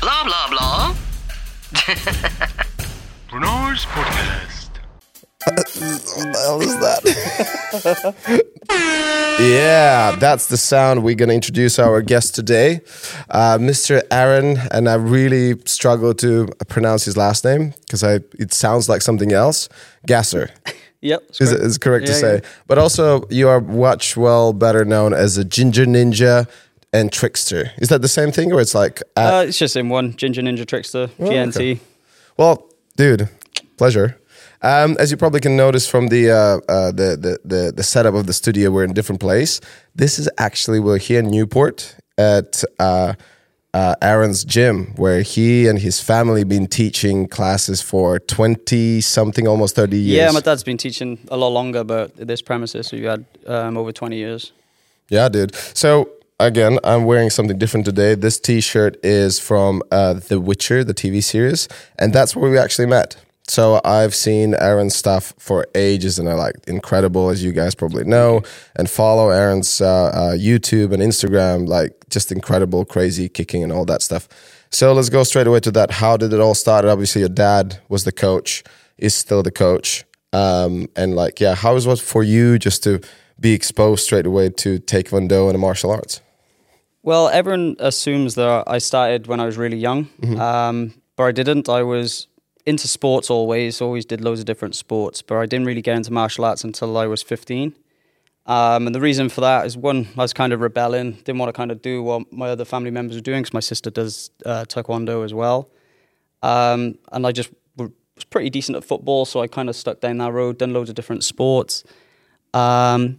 Blah, blah, blah. Renars podcast. What the hell is that? yeah, that's the sound we're going to introduce our guest today, uh, Mr. Aaron. And I really struggle to pronounce his last name because it sounds like something else. Gassor Yep. it's is, correct. is correct to say. yeah. But also, you are much well better known as a ginger ninja and trickster. Is that the same thing, or it's like? uh, Uh, it's just in one Ginger Ninja Trickster, GNT. okay. Well, dude, pleasure. Um, as you probably can notice from the, uh, uh, the, the the the setup of the studio, we're in a different place. This is actually we're here in Newport at uh, uh, Aaron's gym, where he and his family been teaching classes for twenty something, almost thirty years. Yeah, my dad's been teaching a lot longer, but this premises, so you had um, over 20 years. Yeah, dude. So again, I'm wearing something different today. This T-shirt is from uh, The Witcher, the TV series, and that's where we actually met. So I've seen Aaron's stuff for ages, and I like incredible, as you guys probably know, and follow Aaron's uh, uh, YouTube and Instagram, like just incredible, crazy kicking and all that stuff. So let's go straight away to that. How did it all start? Obviously, your dad was the coach, is still the coach, um, and like, yeah, how was it for you just to be exposed straight away to Taekwondo and martial arts? Well, everyone assumes that I started when I was really young, um, but I didn't. I was into sports always, always did loads of different sports, but I didn't really get into martial arts until I was 15. Um, and the reason for that is one, I was kind of rebelling, didn't want to kind of do what my other family members were doing because my sister does uh, taekwondo as well. Um, and I just was pretty decent at football, so I kind of stuck down that road, done loads of different sports. Um,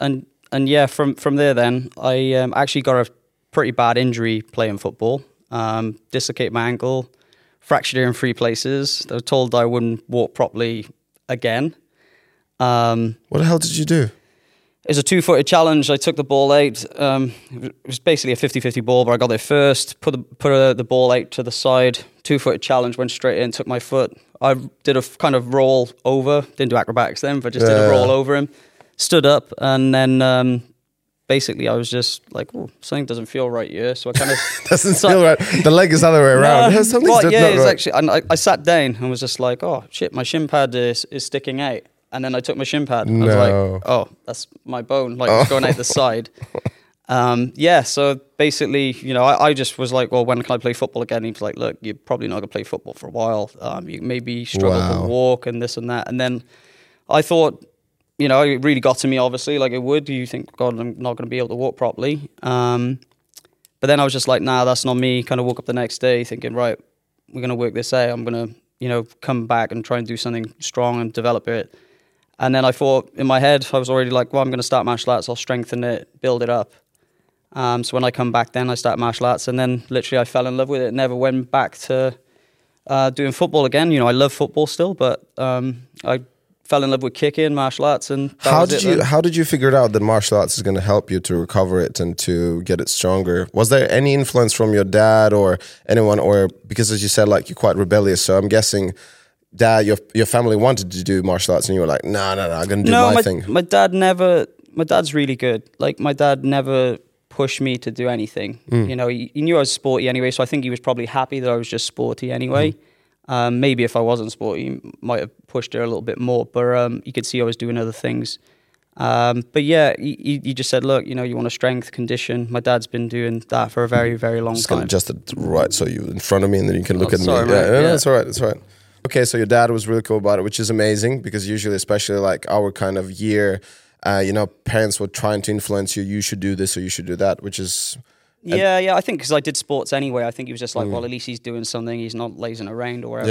and and yeah, from from there, then I um, actually got a pretty bad injury playing football. Um, dislocated my ankle, fractured it in three places. I was told I wouldn't walk properly again. Um, What the hell did you do? it was a two-footed challenge. I took the ball out. Um, it was basically a 50-50 ball, but I got there first. Put the put uh the ball out to the side. Two-footed challenge. Went straight in. Took my foot. I did a f- kind of roll over. Didn't do acrobatics then, but just did a roll over him. Stood up, and then um, basically I was just like, "Oh, something doesn't feel right here." So I kind of Doesn't feel right. The leg is the other way around. no, Something's well, yeah, it's right. actually. And I, I sat down and was just like, "Oh shit, my shin pad is, is sticking out." And then I took my shin pad. And I was No. like, "Oh, that's my bone, like it's going out the side." Um, yeah, so basically, you know, I, I just was like, "Well, when can I play football again?" He was like, "Look, you're probably not gonna play football for a while. Um, you maybe struggle Wow. to walk and this and that." And then I thought, you know, it really got to me. Obviously, like it would. Do you think, God, I'm not going to be able to walk properly. Um, but then I was just like, nah, that's not me. Kind of woke up the next day thinking, right, we're going to work this out. I'm going to, you know, come back and try and do something strong and develop it. And then I thought in my head, I was already like, well, I'm going to start martial arts. I'll strengthen it, build it up. Um, so when I come back, then I start martial arts, and then literally I fell in love with it. Never went back to uh, doing football again. You know, I love football still, but um, I fell in love with kicking, martial arts, and How did it you then. how did you figure it out that martial arts is going to help you to recover it and to get it stronger? Was there any influence from your dad or anyone or because as you said like you're quite rebellious, so I'm guessing dad your your family wanted to do martial arts and you were like, "No, no, no, I'm going to do no, my, my, thing." my dad never. My dad's really good. Like my dad never pushed me to do anything. Hmm. You know, he, he knew I was sporty anyway, so I think he was probably happy that I was just sporty anyway. Hmm. Um, maybe if I wasn't sporty, might have pushed her a little bit more. But um, you could see I was doing other things. Um, but yeah, you, he just said, "Look, you know, you want a strength condition." My dad's been doing that for a very, very long Just time. adjust it right so you in front of me and then you can look Oh, at sorry, me. Yeah, no, no, Yeah. it's all right. It's all right. Okay, so your dad was really cool about it, which is amazing because usually, especially like our kind of year, uh, you know, parents were trying to influence you. You should do this or you should do that, which is Yeah, yeah. I think because I did sports anyway. I think he was just like, well, at least he's doing something. He's not lazing around or whatever.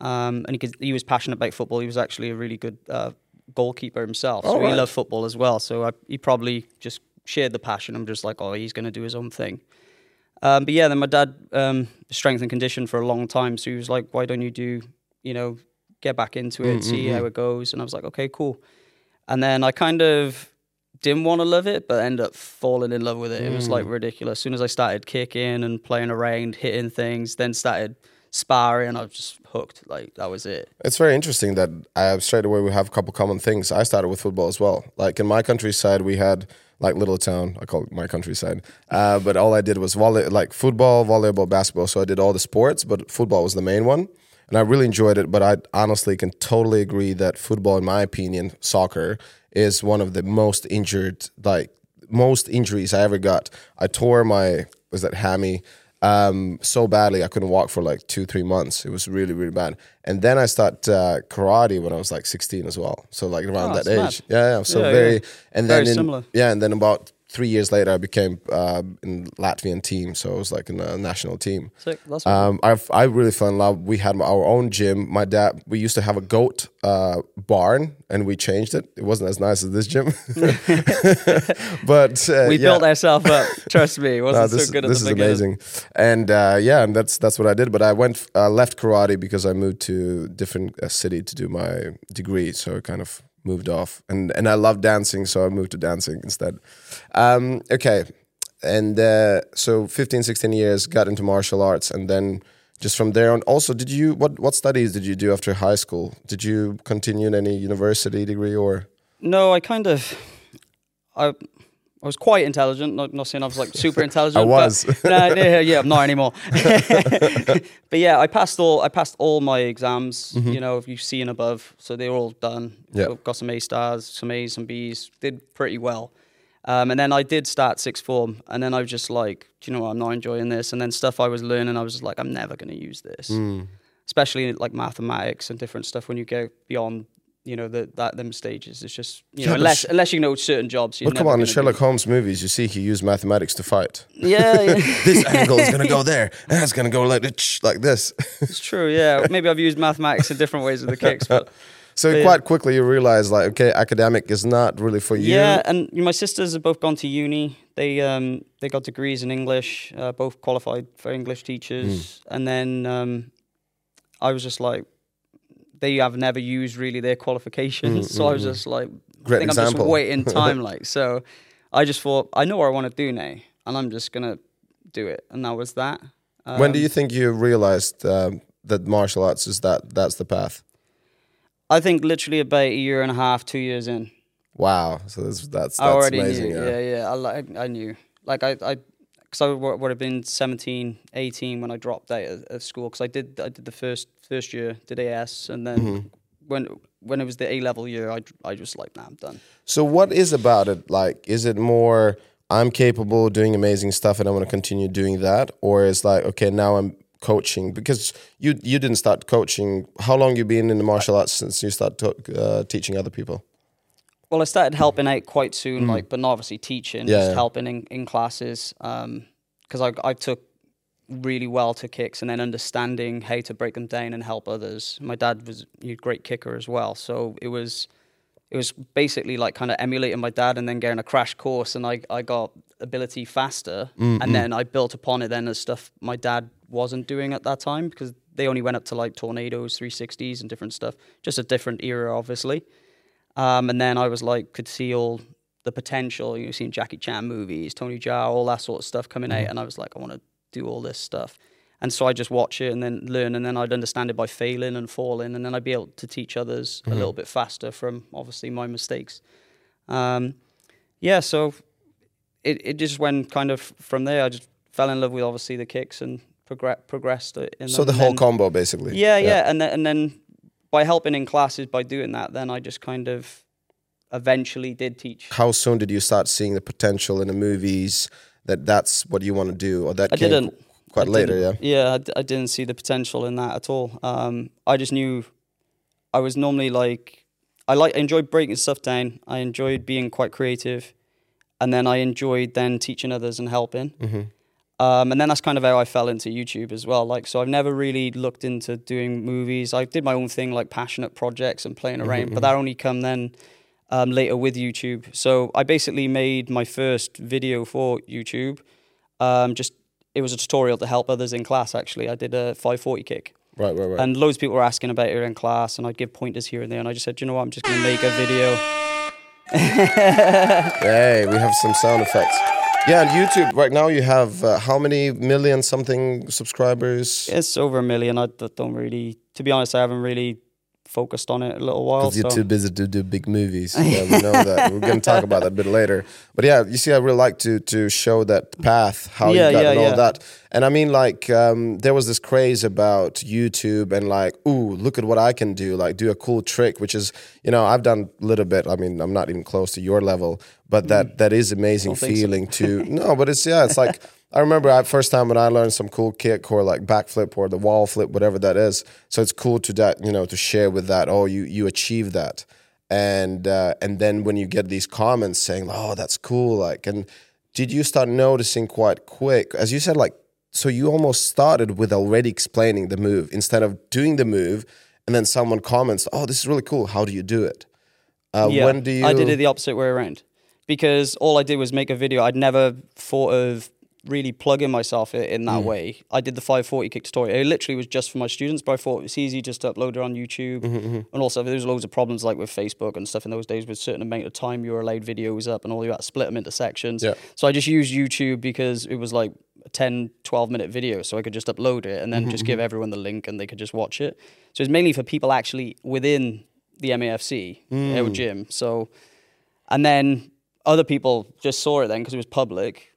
Um, and he, could, he was passionate about football. He was actually a really good uh, goalkeeper himself. So Oh, he loved football as well. So I, he probably just shared the passion. I'm just like, oh, he's going to do his own thing. Um, but yeah, then my dad um, strength and condition for a long time. So he was like, why don't you do, you know, get back into it, see how it goes. And I was like, okay, cool. And then I kind of didn't want to love it, but ended up falling in love with it. It was like ridiculous. As soon as I started kicking and playing around, hitting things, then started sparring, I was just hooked. Like that was it. It's very interesting that uh, straight away we have a couple common things. I started with football as well. Like in my countryside, we had like little town. I call it my countryside. Uh, but all I did was volley, like football, volleyball, basketball. So I did all the sports, but football was the main one. And I really enjoyed it. But I honestly can totally agree that football, in my opinion, soccer is one of the most injured, like most injuries I ever got. I tore my was that hammy um, so badly I couldn't walk for like two three months. It was really really bad. And then I started uh, karate when I was like 16 as well. So like around Oh, that age. Yeah, yeah. So Yeah, very yeah. and Very then in- similar. yeah, and then about three years later I became uh, in Latvian team. So I was like in a national team. Sick. That's Um, I I really fell in love. We had our own gym. My dad. We used to have a goat uh, barn, and we changed it. It wasn't as nice as this gym, but uh, we yeah. built ourselves up. Trust me, it wasn't this so good at this is beginning. amazing, and uh, yeah, and that's that's what I did. But I went uh, left karate because I moved to different uh, city to do my degree, so I kind of moved off. And and I love dancing, so I moved to dancing instead. Um, okay, and uh, so 15, 16 years, got into martial arts, and then just from there on. Also, did you what what studies did you do after high school? Did you continue in any university degree or? No, I kind of, I, I was quite intelligent. Not, not saying I was like super intelligent. I was. But, no, yeah, yeah, I'm not anymore. but yeah, I passed all. I passed all my exams. You know, if you see and above, so they were all done. Mm-hmm. Yeah. So got some A stars, some A's, some B's. Did pretty well. Um, and then I did start sixth form, and then I was just like, do you know what? I'm not enjoying this. And then stuff I was learning, I was like, I'm never going to use this. Mm. Especially like mathematics and different stuff. When you go beyond, you know, the, that them stages, it's just you know, but unless unless you know certain jobs. But come on, in Sherlock Holmes movies, you see he used mathematics to fight. Yeah, yeah. this angle is gonna go there, and it's gonna go like this, like this. it's true. Yeah, maybe I've used mathematics in different ways with the kicks, but So Yeah. quite quickly you realize like, okay, academic is not really for you. yeah. And my sisters have both gone to uni. They um they got degrees in English, uh, both qualified for English teachers, Hmm. and then um I was just like. They have never used really their qualifications, so I was just like, Great I think I'm just waiting time, like so. I just thought I know what I want to do now, and I'm just gonna do it, and that was that. when do Um, you think you realized um, that martial arts is that that's the path? I think literally about a year and a half, two years in. Wow, so that's that's, that's I already amazing. knew. yeah. Yeah, yeah. I, li- I knew. Like I, I, because I would would have been 17, 18 when I dropped out of, of school. Because I did, I did the first first year, did AS, and then Mm-hmm. when when it was the A level year, I, I just like, nah, I'm done. So what is about it like? Is it more I'm capable of doing amazing stuff and I want to continue doing that, or is like okay now I'm coaching because you you didn't start coaching. How long you been in the martial arts since you started to, uh, teaching other people? Well, I started helping out quite soon, mm. like, but not obviously teaching. Yeah, just yeah. helping in, in classes. Um, because I, I took really well to kicks and then understanding how to break them down and help others. My dad was a great kicker as well, so it was it was basically like kind of emulating my dad and then getting a crash course, and I I got ability faster, Mm-hmm. and mm. then I built upon it then as stuff my dad wasn't doing at that time because they only went up to like tornadoes, 360s, and different stuff. Just a different era, obviously. Um, and then I was like, could see all the potential. You know, seeing Jackie Chan movies, Tony Jaa, all that sort of stuff coming out, and I was like, I want to do all this stuff. And so I just watch it and then learn, and then I'd understand it by failing and falling, and then I'd be able to teach others a little bit faster from obviously my mistakes. Um, yeah, so it it just went kind of from there. I just fell in love with obviously the kicks and progress, progressed it. So the whole then- combo basically. yeah, yeah, and then and then by helping in classes by doing that, then I just kind of eventually did teach. How soon did you start seeing the potential in the movies that that's what you want to do, or that I didn't. quite I later? Yeah. didn't- Yeah, I, d- I didn't see the potential in that at all. Um, I just knew I was normally like I like I enjoyed breaking stuff down. I enjoyed being quite creative, and then I enjoyed then teaching others and helping. Um, and then that's kind of how I fell into YouTube as well. Like, so I've never really looked into doing movies. I did my own thing, like passionate projects and playing around, but that only come then um, later with YouTube. So I basically made my first video for YouTube. Um, just it was a tutorial to help others in class. Actually, I did a 540 kick. Right, right, right. And loads of people were asking about it in class, and I'd give pointers here and there. And I just said, you know what, I'm just going to make a video. Hey, we have some sound effects. Yeah, on YouTube right now you have uh, how many million something subscribers? It's over a million. I don't really, to be honest, I haven't really focused on it a little while. Because you're so- too busy to do big movies. Yeah, we know that. We're going to talk about that a bit later. But yeah, you see, I really like to to show that path, how Yeah, you got yeah, and all yeah. that. And I mean, like, um, there was this craze about YouTube and like, ooh, look at what I can do. Like, do a cool trick, which is, you know, I've done a little bit. I mean, I'm not even close to your level, but that that is amazing Mm. So. feeling to. No, but it's yeah, it's like. I remember I first time when I learned some cool kick or like backflip or the wall flip, whatever that is. So it's cool to that you know to share with that. Oh, you you achieved that, and uh, and then when you get these comments saying, "Oh, that's cool," like, and did you start noticing quite quick, as you said, like, so you almost started with already explaining the move instead of doing the move, and then someone comments, "Oh, this is really cool. How do you do it?" Uh, Yeah, when do you? I did it the opposite way around because all I did was make a video. I'd never thought of really plugging myself in Mm. that way. I did the 540 kick tutorial. It literally was just for my students, but I thought it was easy just to upload it on YouTube. Mm-hmm, And also, there was loads of problems like with Facebook and stuff in those days with certain amount of time you were allowed videos up and all you had to split them into sections. Yeah. So I just used YouTube because it was like a 10, 12 minute video. So I could just upload it and then just Mm-hmm, give everyone the link and they could just watch it. So it's mainly for people actually within the MAFC, Mm. gym. So, and then other people just saw it then because it was public.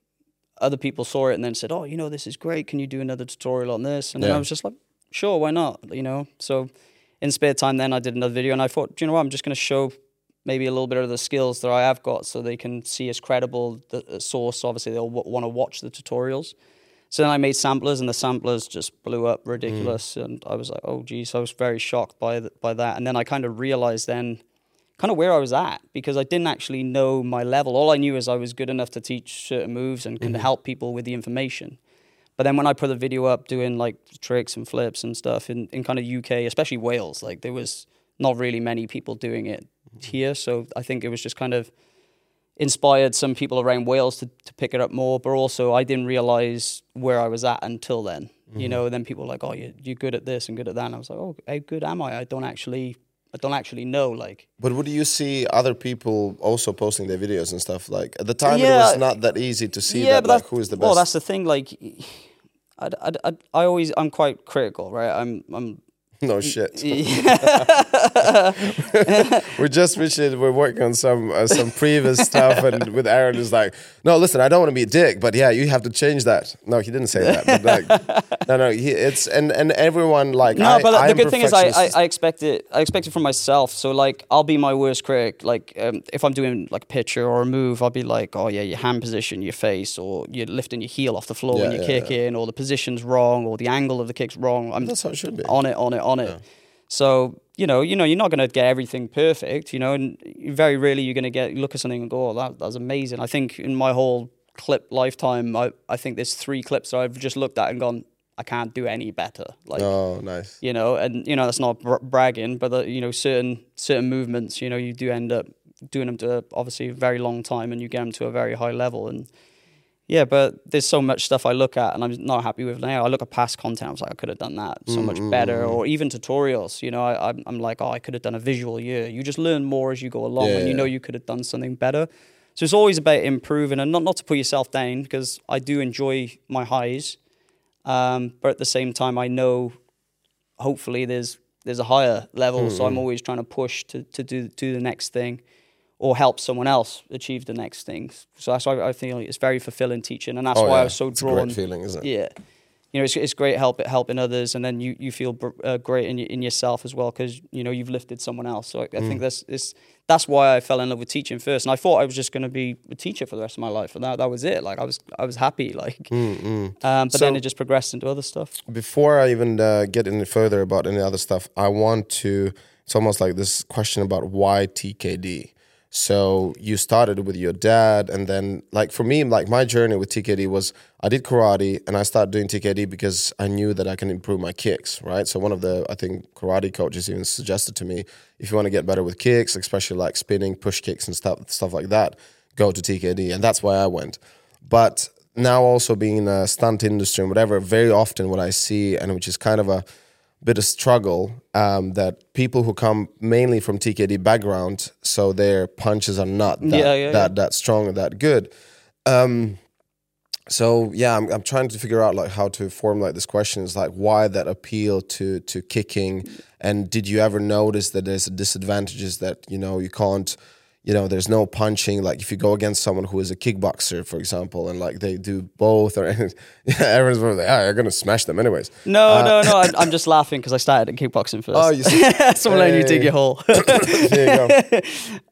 Other people saw it and then said, "Oh, you know, this is great. Can you do another tutorial on this?" And then I was just like, "Sure, why not?" You know. So, in spare time, then I did another video, and I thought, "Do you know what? I'm just going to show maybe a little bit of the skills that I have got, so they can see as credible the source. Obviously, they'll w- want to watch the tutorials." So then I made samplers, and the samplers just blew up mm. ridiculous, and I was like, "Oh, geez!" I was very shocked by th- by that, and then I kind of realized then kind of where I was at because I didn't actually know my level. All I knew is I was good enough to teach certain moves and can mm-hmm. help people with the information. But then when I put the video up doing like tricks and flips and stuff in, in kind of UK, especially Wales, like there was not really many people doing it mm-hmm. here. So I think it was just kind of inspired some people around Wales to, to pick it up more. But also I didn't realize where I was at until then. You mm-hmm. know, then people were like, oh, you're, you're good at this and good at that. And I was like, oh, how good am I? I don't actually, I don't actually know. Like, But would you see other people also posting their videos and stuff? Like at the time, it was not that easy to see that. Like who is the best? Well, that's the thing. Like, I, I, I, I always, I'm quite critical, right? I'm, I'm. No shit. we just. We're working on some uh, some previous stuff, and with Aaron is like, no, listen, I don't want to be a dick, but yeah, you have to change that. No, he didn't say that. But like, no, no, he, it's and and everyone like. No, I, but the good thing is, I, I. I expect it. I expect it from myself. So like, I'll be my worst critic. Like, um, if I'm doing like a picture or a move, I'll be like, oh yeah, your hand position, your face, or you're lifting your heel off the floor when Yeah, you're yeah, kicking, or the position's wrong, or the angle of the kick's wrong. I'm That's how it should be. on it, on it, on it. So you know, you know, you're not going to get everything perfect. You know, and very rarely you're going to get look at something and go, "Oh, that that's amazing." I think in my whole clip lifetime, I I think there's three clips that I've just looked at and gone, "I can't do any better." Like Oh, nice. you know, and you know that's not br- bragging, but uh, you know certain certain movements, you know, you do end up doing them to obviously a very long time, and you get them to a very high level, and yeah, but there's so much stuff I look at, and I'm not happy with now. I look at past content, I was like, I could have done that so mm, much mm, better, mm. or even tutorials. You know, I, I'm I'm like, oh, I could have done a visual year. You just learn more as you go along, Yeah, and you know you could have done something better. So it's always about improving, and not not to put yourself down because I do enjoy my highs, um, but at the same time, I know hopefully there's there's a higher level. So I'm always trying to push to, to do do the next thing or help someone else achieve the next thing. So that's why I think it's very fulfilling teaching, and that's Oh, why yeah. I was so It's a drawn. great feeling, isn't it? Yeah, you know, it's, it's great help helping others, and then you you feel br- uh, great in in yourself as well because you know you've lifted someone else. So I, I Mm. think that's it's, that's why I fell in love with teaching first, and I thought I was just going to be a teacher for the rest of my life, and that that was it. Like I was I was happy, like. Um, but Mm, So- then it just progressed into other stuff. Before I even uh, get any further about any other stuff, I want to. It's almost like this question about why TKD. So you started with your dad, and then like for me, like my journey with TKD was I did karate, and I started doing TKD because I knew that I can improve my kicks. Right. So one of the I think karate coaches even suggested to me if you want to get better with kicks, especially like spinning, push kicks, and stuff stuff like that, go to TKD, and that's why I went. But now also being in a stunt industry and whatever, very often what I see, and which is kind of a bit of struggle, um, that people who come mainly from TKD background, so their punches are not that Yeah, yeah, that that strong or that good. Um, so yeah, I'm, I'm trying to figure out like how to formulate this question. Is like why that appeal to to kicking, and did you ever notice that there's disadvantages that you know you can't, you know, there's no punching. Like if you go against someone who is a kickboxer, for example, and like they do both, or yeah, everyone's like, ah, you're gonna smash them anyways. No, no, no. I'm, I'm just laughing because I started in kickboxing first. Oh, you see? Someone letting you dig your hole. there you go.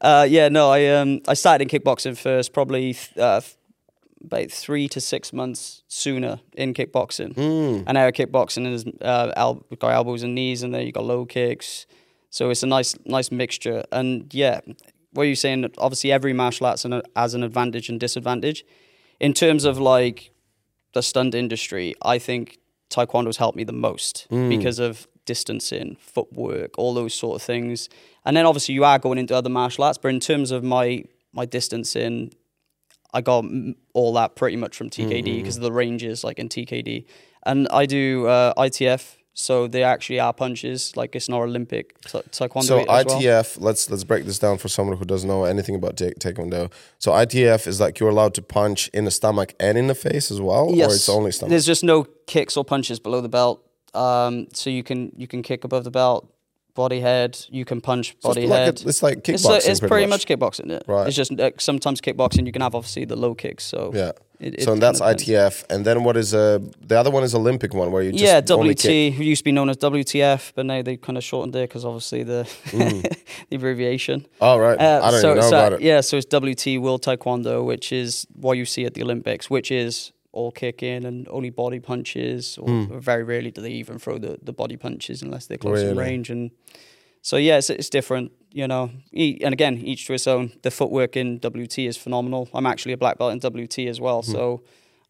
uh, yeah, no, I um I started in kickboxing first, probably uh, about three to six months sooner in kickboxing. Hmm. And now kickboxing is uh, el- we've got elbows and knees, and then you got low kicks. So it's a nice nice mixture. And yeah, what you're saying, obviously every martial arts an, has an advantage and disadvantage. In terms of like the stunt industry, I think Taekwondo's helped me the most hmm. because of distancing, footwork, all those sort of things. And then obviously you are going into other martial arts, but in terms of my my distancing, I got all that pretty much from TKD hmm, hmm, because of the ranges like in TKD. And I do uh, ITF, so they actually are punches. Like it's not Olympic ta- taekwondo. So as well. ITF, let's let's break this down for someone who doesn't know anything about ta- taekwondo. So ITF is like you're allowed to punch in the stomach and in the face as well, or it's only stomach. There's just no kicks or punches below the belt. Um, so you can you can kick above the belt, body head. You can punch So body it's like head. a- it's like It's, kickboxing. uh, it's pretty, pretty much. much, kickboxing. Yeah. Right. It's just uh, sometimes kickboxing you can have obviously the low kicks. So Yeah. It- so and that's ITF, and then what is uh the other one is Olympic one where you just yeah, kick. WT used to be known as WTF, but now they kind of shortened it because obviously the the abbreviation. Oh right, Uh, I don't so, know so, about it. Yeah, so it's WT World Taekwondo, which is what you see at the Olympics, which is all kicking and only body punches, or Hmm. very rarely do they even throw the, the body punches unless they're close in range. And so yeah, it's, it's different, you know. E- And again, each to its own. The footwork in WT is phenomenal. I'm actually a black belt in WT as well, Hmm. so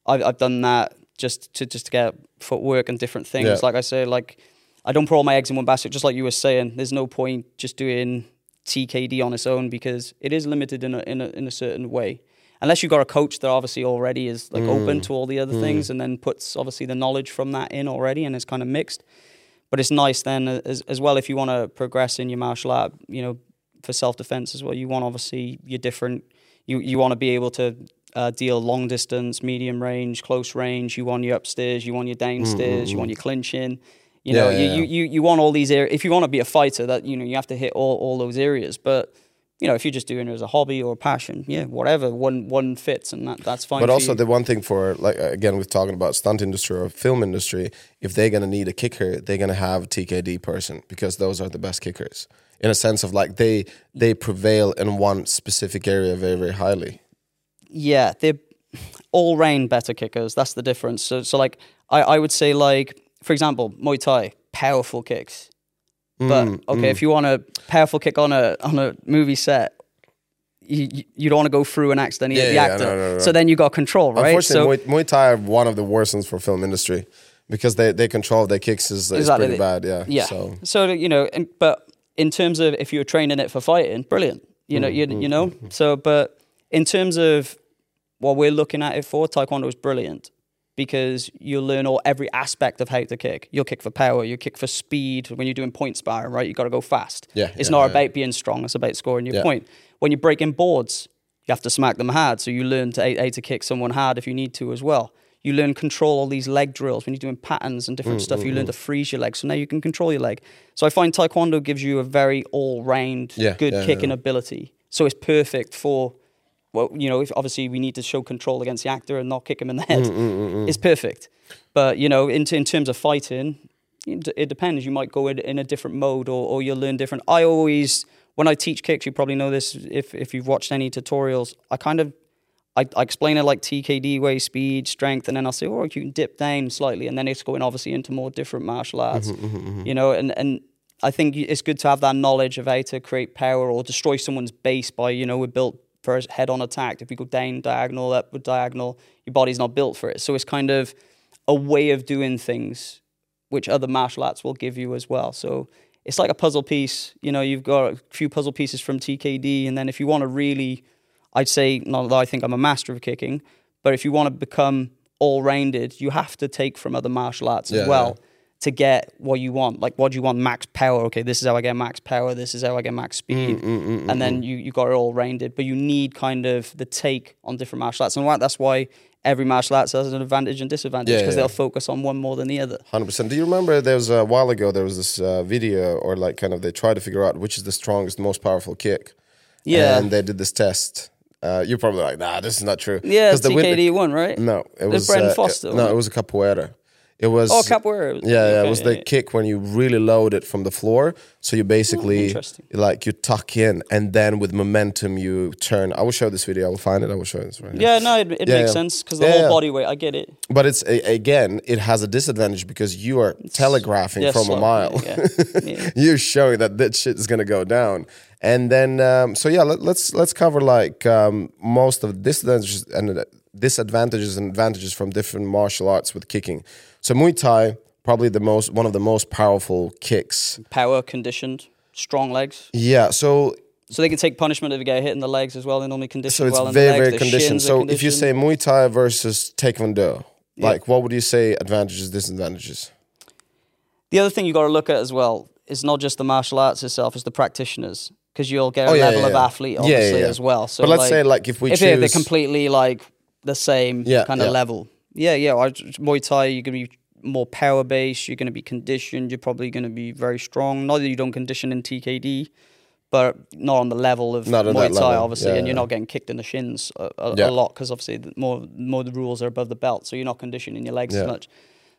I've, I've done that just to just to get footwork and different things. Yeah. Like I say, like I don't put all my eggs in one basket. Just like you were saying, there's no point just doing TKD on its own because it is limited in a in a in a certain way. Unless you've got a coach that obviously already is like open to all the other things and then puts obviously the knowledge from that in already and it's kind of mixed. But it's nice then as as well if you want to progress in your martial art, you know, for self defense as well. You want obviously your different. You you want to be able to uh, deal long distance, medium range, close range. You want your upstairs. You want your downstairs. You want your clinching. You know, Yeah, you, yeah, you, you you want all these areas. If you want to be a fighter, that you know you have to hit all, all those areas. But you know, if you're just doing it as a hobby or a passion, yeah, whatever, one one fits, and that that's fine. But also you. the one thing for like again, we're talking about stunt industry or film industry. If they're gonna need a kicker, they're gonna have a TKD person because those are the best kickers. In a sense of like they they prevail in one specific area very very highly. yeah, they're all round better kickers. That's the difference. So, so like I, I would say like for example, Muay Thai, powerful kicks. But Mm, okay, if you want a powerful kick on a on a movie set, you you- don't want to go through and accidentally Yeah, hit the yeah, actor. no, no, no. So then you got control, right? Unfortunately, so Muay, Muay Thai are one of the worst ones for film industry because they they control their kicks is, is Exactly. pretty bad. Yeah. Yeah. So So, you know, and, but in terms of if you're training it for fighting, brilliant. You know, you, Mm-hmm, you know. So, but in terms of what we're looking at it for, Taekwondo is brilliant because you'll learn all every aspect of how to kick. You'll kick for power. You kick for speed. When you're doing point sparring, right, you got to go fast. Yeah, It's yeah, not yeah. about being strong. It's about scoring your Yeah. point. When you're breaking boards, you have to smack them hard. So you learn to how to kick someone hard if you need to as well. You learn control all these leg drills when you're doing patterns and Mm, different stuff. You learn to freeze your leg, so now you can control your leg. So I find Taekwondo gives you a very all-round, good kicking ability. So it's perfect for, well, you know, if obviously we need to show control against the actor and not kick him in the mm, head. Mm, mm, mm, It's perfect. But you know, in, in terms of fighting, it d- it depends. You might go in, in a different mode, or, or you'll learn different. I always, when I teach kicks, you probably know this if if you've watched any tutorials. I kind of I, I explain it like TKD way, speed, strength, and then I'll say, oh, you can dip down slightly, and then it's going obviously into more different martial arts, mm-hmm, mm-hmm, mm-hmm. you know, and, and I think it's good to have that knowledge of how to create power or destroy someone's base by, you know, we're built for a head-on attack. If you go down diagonal, up diagonal, your body's not built for it. So it's kind of a way of doing things which other martial arts will give you as well. So it's like a puzzle piece. You know, you've got a few puzzle pieces from TKD, and then if you want to really, I'd say, not that I think I'm a master of kicking, but if you want to become all-rounded, you have to take from other martial arts Yeah, as well yeah. To get what you want. Like, what do you want? Max power. Okay, this is how I get max power. This is how I get max speed. Mm, and then you you got it all rounded. But you need kind of the take on different martial arts, and why- that's why every martial arts has an advantage and disadvantage because yeah. they'll focus on one more than the other. Hundred percent. Do you remember there was a while ago there was this uh, video or like kind of they tried to figure out which is the strongest, most powerful kick. Yeah. and they did this test. Uh, you're probably like, nah, this is not true. Yeah, 'Cause the win- TKD one, right? No, it was Brendan uh, Foster, No, it it? was a capoeira. It was Oh, capoeira. Yeah, yeah, it Okay, was the kick when you really load it from the floor. So you basically interesting. like you tuck in, and then with momentum you turn. I will show this video. I will find it. I will show this right here. Yeah, no, it, it Yeah, makes yeah. sense because the whole body weight. I get it. But it's a, again, it has a disadvantage because you are telegraphing Yeah, from slow, a mile. You're showing that that shit is gonna go down. And then, um, so yeah, let, let's let's cover like um, most of the disadvantages and uh, disadvantages and advantages from different martial arts with kicking. So Muay Thai, probably the most one of the most powerful kicks. Power conditioned, strong legs, Yeah. So so they can take punishment if they get hit in the legs as well. They normally condition so it's well very the legs. very conditioned. So if you say Muay Thai versus Taekwondo, Yeah. like what would you say advantages, disadvantages? the other thing you got to look at as well is not just the martial arts itself; it's the practitioners because you'll get a Oh, yeah, level yeah, of athlete obviously as well. So but let's like, say like if we if choose, they're, they're completely like the same kind of yeah. level. Yeah, yeah. I, Muay Thai, you're gonna be more power based. You're gonna be conditioned. You're probably gonna be very strong. Not that you don't condition in TKD, but not on the level of Not Muay Thai, obviously. Yeah, and you're not getting kicked in the shins a, a, Yeah. a lot because obviously the more more the rules are above the belt, so you're not conditioning your legs as much.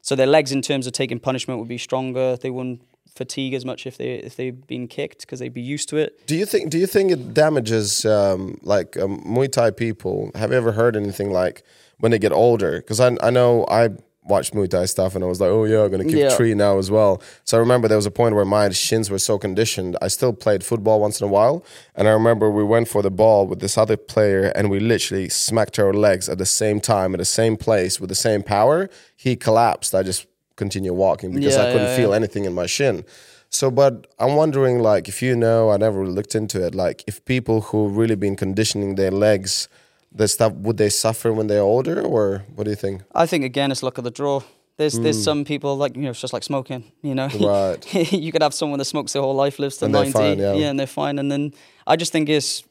So their legs, in terms of taking punishment, would be stronger. They wouldn't fatigue as much if they if they've been kicked because they'd be used to it. Do you think? Do you think it damages um, like um, Muay Thai people? Have you ever heard anything like when they get older? Because I I know I watched Muay Thai stuff and I was like, oh yeah, I'm gonna kick Yeah. a tree now as well. So I remember there was a point where my shins were so conditioned. I still played football once in a while, and I remember we went for the ball with this other player and we literally smacked our legs at the same time at the same place with the same power. He collapsed. I just continued walking because I couldn't yeah, feel yeah. anything in my shin. So, but I'm wondering, like, if you know, I never really looked into it. Like, if people who really been conditioning their legs, the stuff, would they suffer when they're older, or what do you think? I think again, it's luck of the draw. There's there's some people like you know it's just like smoking. You know, Hmm. Right. you could have someone that smokes their whole life, lives to And ninety, fine, yeah. and they're fine. And then I just think it's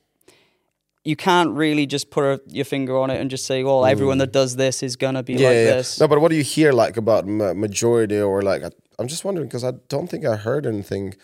you can't really just put a, your finger on it and just say, well, everyone that does this is gonna be like this. No, but what do you hear like about ma- majority or like? I'm just wondering because I don't think I heard anything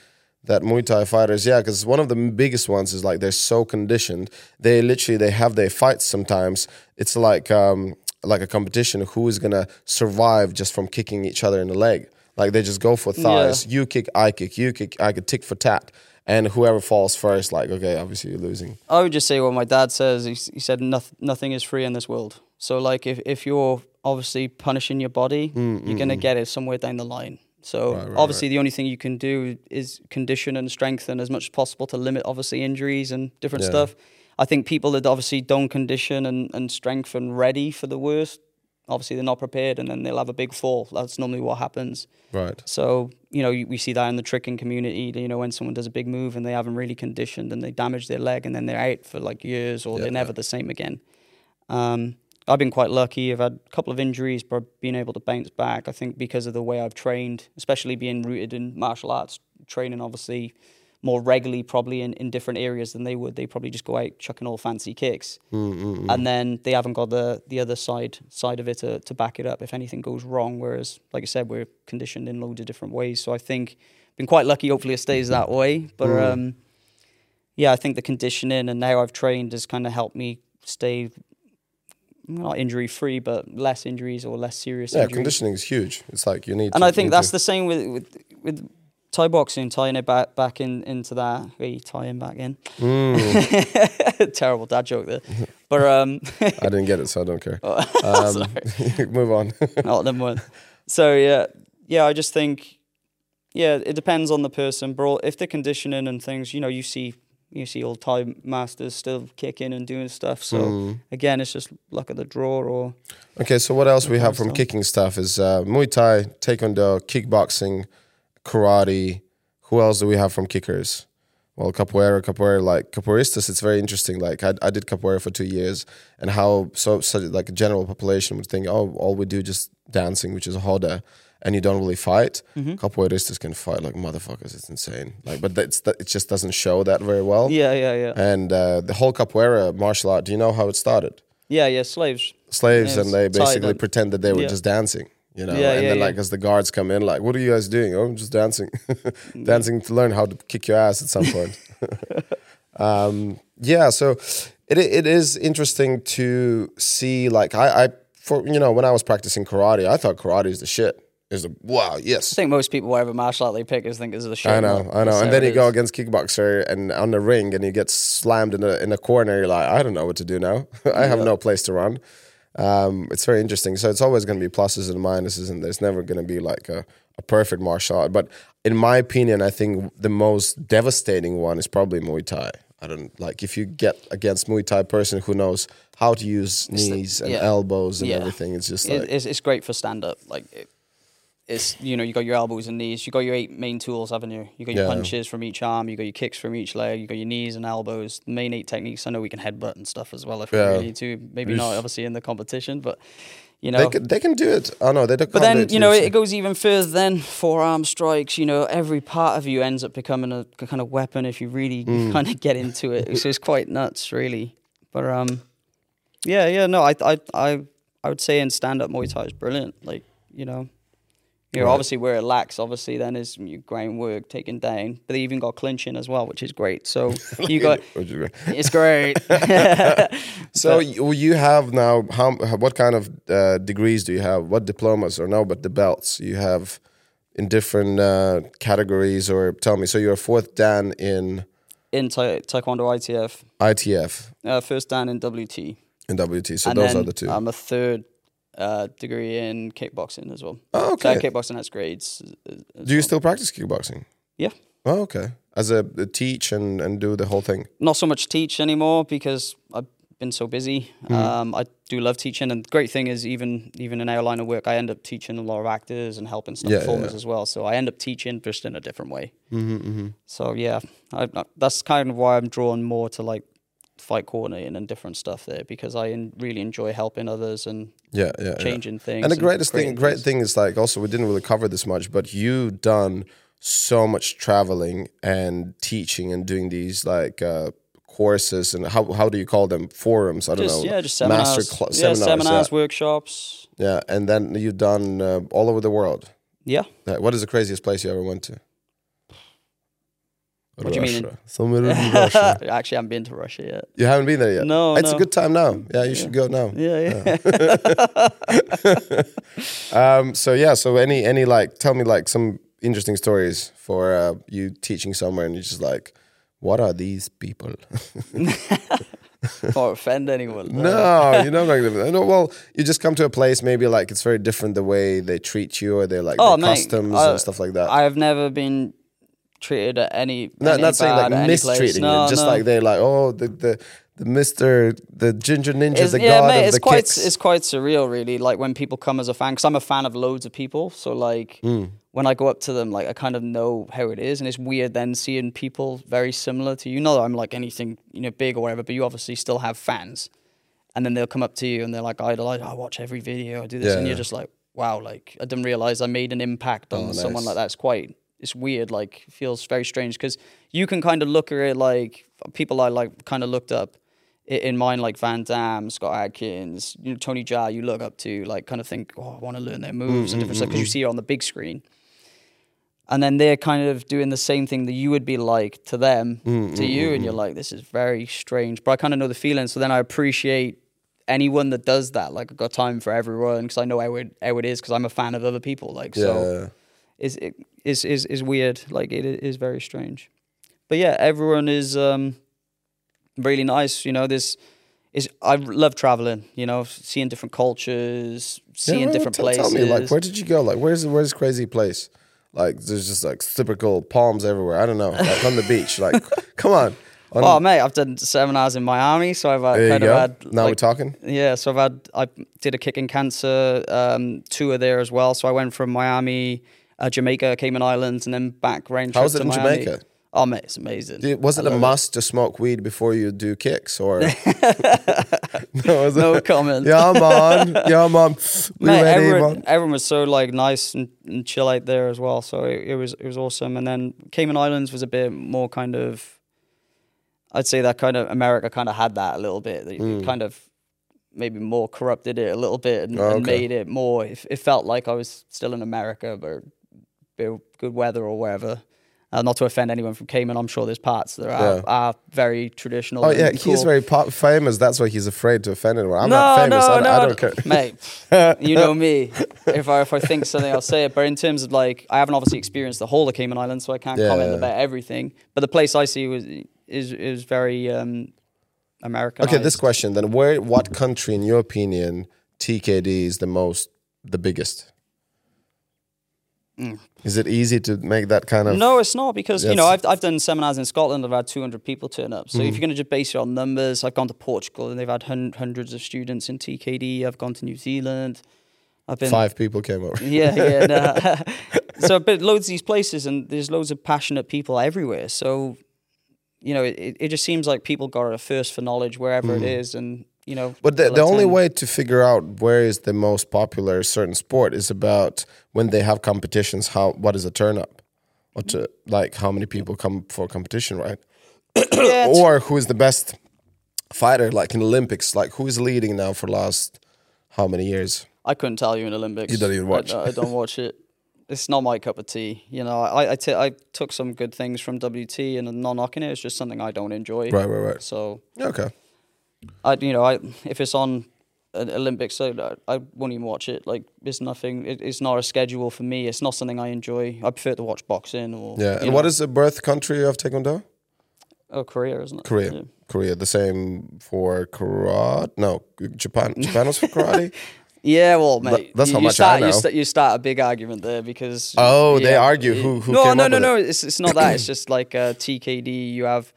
that Muay Thai fighters. Yeah, because one of the biggest ones is like they're so conditioned. They literally they have their fights. Sometimes it's like um like a competition. Who is gonna survive just from kicking each other in the leg? Like they just go for thighs. You kick, I kick. You kick, I kick. Tick for tat. And whoever falls first, like okay, obviously you're losing. I would just say what my dad says. He, he said noth- nothing is free in this world. So like if, if you're obviously punishing your body, you're gonna get it somewhere down the line. So right, obviously the only thing you can do is condition and strengthen as much as possible to limit obviously injuries and different Yeah. stuff. I think people that obviously don't condition and, and strengthen ready for the worst, obviously they're not prepared and then they'll have a big fall. That's normally what happens. Right. So, you know, we see that in the tricking community, you know, when someone does a big move and they haven't really conditioned and they damage their leg and then they're out for like years or Yeah, they're never the same again. Um, I've been quite lucky. I've had a couple of injuries, but been able to bounce back. I think because of the way I've trained, especially being rooted in martial arts, training obviously more regularly, probably in, in different areas than they would. They probably just go out chucking all fancy kicks, Mm, and then they haven't got the the other side side of it to, to back it up if anything goes wrong. Whereas, like I said, we're conditioned in loads of different ways. So I think been quite lucky. Hopefully, it stays that way. But Mm. um, yeah, I think the conditioning and how I've trained has kind of helped me stay not injury free, but less injuries or less serious injuries. Yeah, injuries. conditioning is huge. It's like you need. And to, I think that's to- the same with with with Thai boxing, tying it back back in into that. Hey, tying back in. Mm, Terrible dad joke there, but um, I didn't get it, so I don't care. Oh, Um, move on. oh, never mind. So yeah, yeah, I just think, yeah, it depends on the person, bro. If the conditioning and things, you know, you see. You see old Thai masters still kicking and doing stuff. So Mm. again, it's just luck of the draw. Or Okay, so what else we have from so. kicking stuff is uh, Muay Thai, Taekwondo, kickboxing, karate. Who else do we have from kickers? Well, capoeira, capoeira, like capoeiristas, it's very interesting. Like I, I did capoeira for two years, and how so such like a general population would think, oh, all we do just dancing, which is roda, and you don't really fight. Mm-hmm. Capoeiristas can fight like motherfuckers. It's insane. Like, but that's it just doesn't show that very well. yeah, yeah, yeah. And uh, the whole capoeira martial art. Do you know how it started? Yeah, yeah, slaves. slaves, Yeah, and they basically pretend that they were Yeah. just dancing. You know, Yeah, and then like as the guards come in, like, what are you guys doing? Oh, I'm just dancing, dancing to learn how to kick your ass at some point. um, yeah, so it it is interesting to see. Like I, I for you know when I was practicing karate, I thought karate is the shit. Is a wow, yes. I think most people, whatever martial art they pick, is think is the shit. I know, I know. And then you go against kickboxer and on the ring, and you get slammed in a in a corner. You're like, I don't know what to do now. I have no place to run. Um, it's very interesting. So it's always going to be pluses and minuses, and there's never going to be like a, a perfect martial art. But in my opinion, I think the most devastating one is probably Muay Thai. I don't like if you get against Muay Thai person who knows how to use knees and yeah. elbows and Yeah. everything. It's just It- like it's, it's great for stand up. Like, it, it's you know you got your elbows and knees. You got your eight main tools, haven't you? You got your Yeah. punches from each arm. You got your kicks from each leg. You got your knees and elbows. The main eight techniques. I know we can headbutt and stuff as well if Yeah. we really need to. Maybe not obviously in the competition, but you know. they can they can do it. Oh no, they don't. But do then it you know it goes even further. Then forearm strikes. You know every part of you ends up becoming a kind of weapon if you really Mm. kind of get into it. So it's quite nuts, really. But um, yeah, yeah, no, I I I I would say in stand up Muay Thai is brilliant. Like you know, you know Right. obviously where it lacks obviously then is your groundwork taken down. But they even got clinching as well, which is great. So you got it's great. So you, you have now how what kind of uh, degrees do you have? What diplomas or no? But the belts you have in different uh, categories or tell me. So you're a fourth Dan in in ta- Taekwondo ITF, ITF uh, first dan in WT. In WT. So and those are the two. I'm a third uh, degree in kickboxing as well. oh, So okay. kickboxing has grades. as- as do you well. still practice kickboxing? Yeah. Oh, okay. As a, a teach and, and do the whole thing. Not so much teach anymore because I've been so busy. Mm-hmm. Um, I do love teaching, and the great thing is even even in our line of work, I end up teaching a lot of actors and helping some Yeah, performers yeah. as well. So I end up teaching just in a different way. Mm-hmm, mm-hmm. So yeah, I, I- that's kind of why I'm drawn more to like fight coordinating and different stuff there because I en- really enjoy helping others and Yeah, yeah. yeah. changing things. And the greatest thing, creating great things. thing is like also we didn't really cover this much, but you done so much traveling and teaching and doing these like uh, courses and how how do you call them forums? I don't just, know. Yeah, just seminars. Master cl- yeah, seminars. seminars, yeah. workshops. yeah, and then you've done uh, all over the world. Yeah. What is the craziest place you ever went to? What do you mean? Somewhere in Russia. Actually, I haven't been to Russia yet. You haven't been there yet. No, it's a good time now. Yeah, you should go now. Yeah, yeah. Um, so yeah, so any any like tell me like some interesting stories for uh, you teaching somewhere and you're just like, what are these people? Or offend anyone. no, you're not going to. No, well, you just come to a place maybe like it's very different the way they treat you or they're like Oh, their mate, customs I- and stuff like that. I have never been treated at any. not any not saying like mistreating No, you, just no. like they're like oh the the the Mister the Ginger Ninja, It's, the yeah, god mate, of it's the quite kicks. it's quite surreal, really. Like when people come as a fan, because I'm a fan of loads of people. So like Mm. when I go up to them, like I kind of know how it is, and it's weird then seeing people very similar to you. Not that I'm like anything you know big or whatever, but you obviously still have fans, and then they'll come up to you and they're like, "Idolize, I watch every video, I do this," Yeah, and you're just like, "Wow!" Like I didn't realize I made an impact on Oh, someone nice. like that. It's quite it's weird. Like feels very strange because you can kind of look at it like people I like kind of looked up in mine like Van Damme, Scott Adkins, you know, Tony Jaa, you look up to, like kind of think, oh, I want to learn their moves and mm-hmm, different stuff because you mm-hmm. see it on the big screen. And then they're kind of doing the same thing that you would be like to them, to mm-hmm, you, and you're like, this is very strange. But I kind of know the feeling, so then I appreciate anyone that does that. Like, I've got time for everyone because I know how it, how it is because I'm a fan of other people. Like, so yeah. is it is is is weird. Like it is very strange. But yeah, everyone is um really nice. You know, this is I love traveling. You know, seeing different cultures, seeing Yeah, well, different tell, places. Tell me, like, where did you go? Like, where's where's this crazy place? Like, there's just like typical palms everywhere. I don't know, like on the beach. Like, come on. On, oh mate, I've done seminars in Miami, so I've had, there you kind of had. now we're talking. Yeah, so I've had I did a kick in cancer um, tour there as well. So I went from Miami, uh, Jamaica, Cayman Islands, and then back round. How was it in Miami. Jamaica? Oh mate, it's amazing. Did- Was it a must to smoke weed before you do kicks, or no? Was No it? comment. Yeah, man. Yeah, man. We Mate, ready, everyone, man? everyone was so like nice and, and chill out there as well. So it, it was it was awesome. And then Cayman Islands was a bit more kind of, I'd say that kind of America kind of had that a little bit. They Mm. kind of maybe more corrupted it a little bit and, Oh, and made it more. It, it felt like I was still in America, but good weather or wherever. Uh, not to offend anyone from Cayman, I'm sure there's parts that are, Yeah. are very traditional. Oh yeah, he's very famous. That's why he's afraid to offend anyone. I'm no, not famous. no, I, no, I don't care. mate. you know me. If I if I think something, I'll say it. But in terms of like, I haven't obviously experienced the whole of Cayman Islands, so I can't Yeah, comment yeah. about everything. But the place I see was is is very um, American. Okay, this question then: Where, what country, in your opinion, TKD is the most, the biggest? Is it easy to make that kind of? Mm. No, it's not because you know I've I've done seminars in Scotland. I've had 200 people turn up. So Mm-hmm. if you're going to just base it on numbers, I've gone to Portugal and they've had hun- hundreds of students in TKD. I've gone to New Zealand. I've been Five people came over. yeah, yeah. No. so, but loads of these places, and there's loads of passionate people everywhere. So, you know, it, it just seems like people got a thirst for knowledge wherever it is, and you know. But the, the only way to figure out where is the most popular certain sport is about when they have competitions. How what is a turn up? What to, like how many people come for a competition, right? Yeah, Or who is the best fighter? Like in Olympics, like who is leading now for last how many years? I couldn't tell you in Olympics. You don't even watch. don't- I, don't watch it. It's not my cup of tea. You know, I I, t- I took some good things from WT, and I'm not knocking it. It's just something I don't enjoy. Right, right, right. So Okay. I, you know, I if it's on an Olympics, I, I won't even watch it. Like, it's nothing. It, it's not a schedule for me. It's not something I enjoy. I prefer to watch boxing or Yeah. And know. what is the birth country of Taekwondo? oh Korea, isn't it? Korea. Yeah. Korea. The same for karate? No, Japan. Japan was for karate. Yeah, well, mate, that's you, how much I know. You start, you start a big argument there because Oh, they argue who- who no, no, no, no. it. It's it's not that. It's just like uh, TKD. You have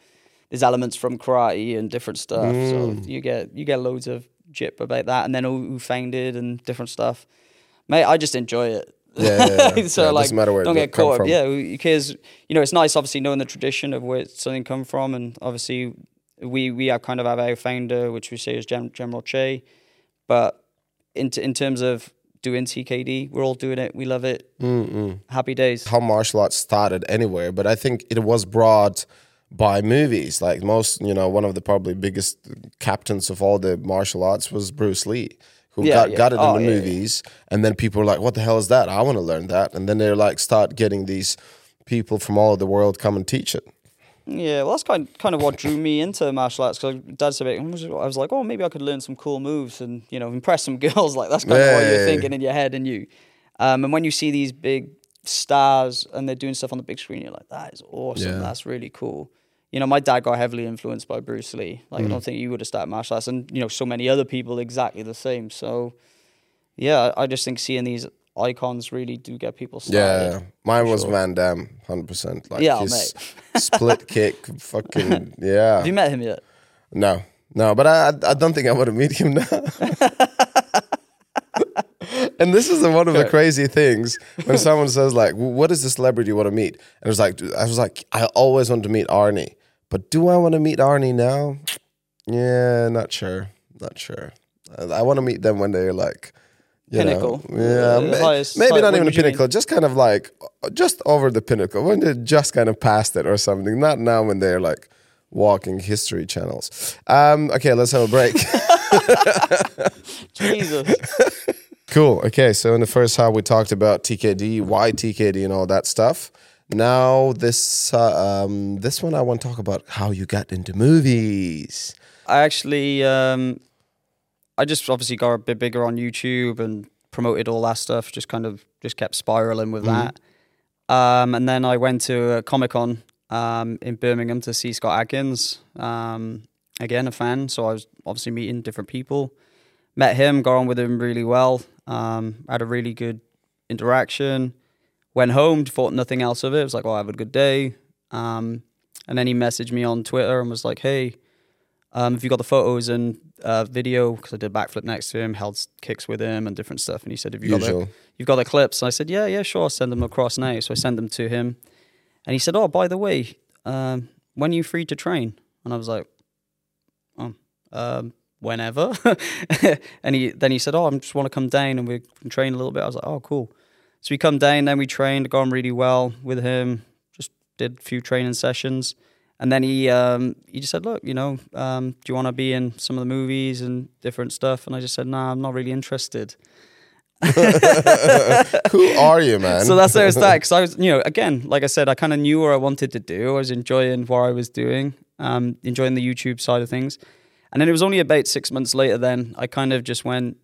there's elements from karate and different stuff. Mm. So you get you get loads of jip about that, and then who who founded and different stuff. Mate, I just enjoy it. Yeah, yeah, yeah. so Yeah, like, doesn't matter where it don't get caught up. Yeah, because you know it's nice, obviously knowing the tradition of where something come from, and obviously we we have kind of have our founder, which we say is Gen- General Choi, but in t- in terms of doing TKD, we're all doing it. We love it. Happy days. how martial arts started anywhere, but I think it was brought by movies. Like most, you know, one of the probably biggest captains of all the martial arts was Bruce Lee, who Yeah, got, yeah. got it Oh, in the yeah, movies. And then people were like, what the hell is that? I want to learn that. And then they're like, start getting these people from all over the world come and teach it. Yeah, well, that's kind kind of what drew me into martial arts. Because Dad said, it, I was, like, oh, maybe I could learn some cool moves and you know impress some girls. Like that's kind of what you're thinking in your head, and you. Um, and when you see these big stars and they're doing stuff on the big screen, you're like, that is awesome. Yeah. That's really cool. You know, my dad got heavily influenced by Bruce Lee. Like, Mm. I don't think you would have started martial arts, and you know, so many other people exactly the same. So, yeah, I just think seeing these icons really do get people started. Yeah, mine was sure. Van Damme, hundred percent. Like Yeah, his split kick, fucking yeah. Have you met him yet? No, no, but I, I don't think I want to meet him now. and this is the, one of the crazy things when someone says like, "What is the celebrity you want to meet?" And it was like, I was like, I always want to meet Arnie, but do I want to meet Arnie now? Yeah, not sure, not sure. I, I want to meet them when they're like. You Pinnacle. know, yeah, highest- maybe like, not even a you mean? pinnacle, just kind of like just over the pinnacle when they're just kind of past it or something. Not now when they're like walking history channels. Um, okay, let's have a break. Jesus. cool. Okay, so in the first half we talked about TKD, why TKD, and all that stuff. Now this uh, um, this one I want to talk about how you got into movies. I actually, um, I just obviously got a bit bigger on YouTube and promoted all that stuff. Just kind of just kept spiraling with that. Um, and then I went to Comic Con um, in Birmingham to see Scott Adkins. Um, again, a fan, so I was obviously meeting different people. Met him, got on with him really well. Um, had a really good interaction. Went home, thought nothing else of it. It was like, "Oh, I have a good day." Um, and then he messaged me on Twitter and was like, "Hey, um, have you got the photos and uh, video? Because I did a backflip next to him, held kicks with him, and different stuff. And he said, "Have you got Usual. the, you've got the clips?" And I said, "Yeah, yeah, sure. I'll send them across now." So I sent them to him, and he said, "Oh, by the way, um, when are you free to train?" And I was like, "Oh, um, whenever." and he then he said, "Oh, I just want to come down and we can train a little bit." I was like, "Oh, cool." So we come down, then we trained, on really well with him. Just did a few training sessions, And then he um, he just said, "Look, you know, um, do you want to be in some of the movies and different stuff?" And I just said, "Nah, I'm not really interested." Who are you, man? So that's where it started. Because I was, you know, again, like I said, I kind of knew what I wanted to do. I was enjoying what I was doing, um, enjoying the YouTube side of things. And then it was only about six months later. Then I kind of just went,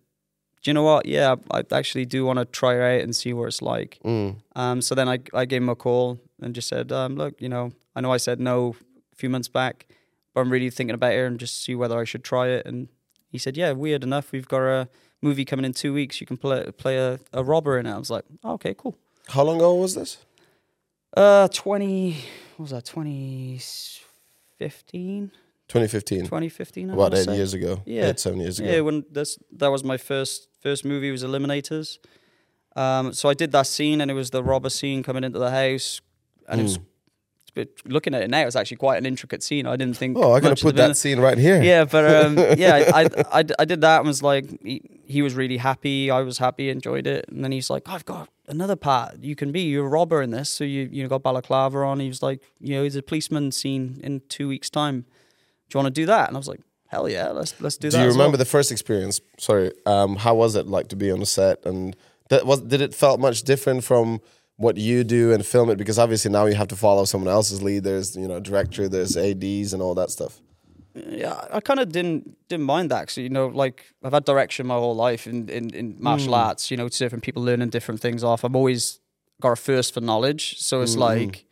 do you know what? Yeah, I actually do want to try it out and see what it's like. Mm. Um, so then I, I gave him a call and just said, um, look, you know, I know I said no a few months back, but I'm really thinking about it and just see whether I should try it. And he said, yeah, weird enough. We've got a movie coming in two weeks. You can play play a, a robber in it. I was like, oh, okay, cool. How long ago was this? Uh, 20, what was that, 2015? 2015. 2015, I About eight say. years ago. Yeah. Eight, seven years ago. Yeah, when this that was my first first movie was Eliminators. Um, so I did that scene, and it was the robber scene coming into the house, and it was. But looking at it now, it's actually quite an intricate scene. I didn't think. Oh, I gotta put that scene right here. Yeah, but um, yeah, I, I, I, I did that and was like, he, he was really happy. I was happy, enjoyed it. And then he's like, I've got another part you can be. You're a robber in this. So you, you got balaclava on. He was like, you know, he's a policeman scene in two weeks' time. You want to do that? And I was like, hell yeah, let's let's do, Do that. Do you remember well. the first experience? Sorry. Um, how was it like to be on a set? And that was did it felt much different from what you do and film it? Because obviously now you have to follow someone else's lead. There's you know director, there's ads and all that stuff. yeah, I kind of didn't didn't mind that actually. You know, like I've had direction my whole life in in, in martial arts. You know, different people learning different things off. I've always got a thirst for knowledge, so it's like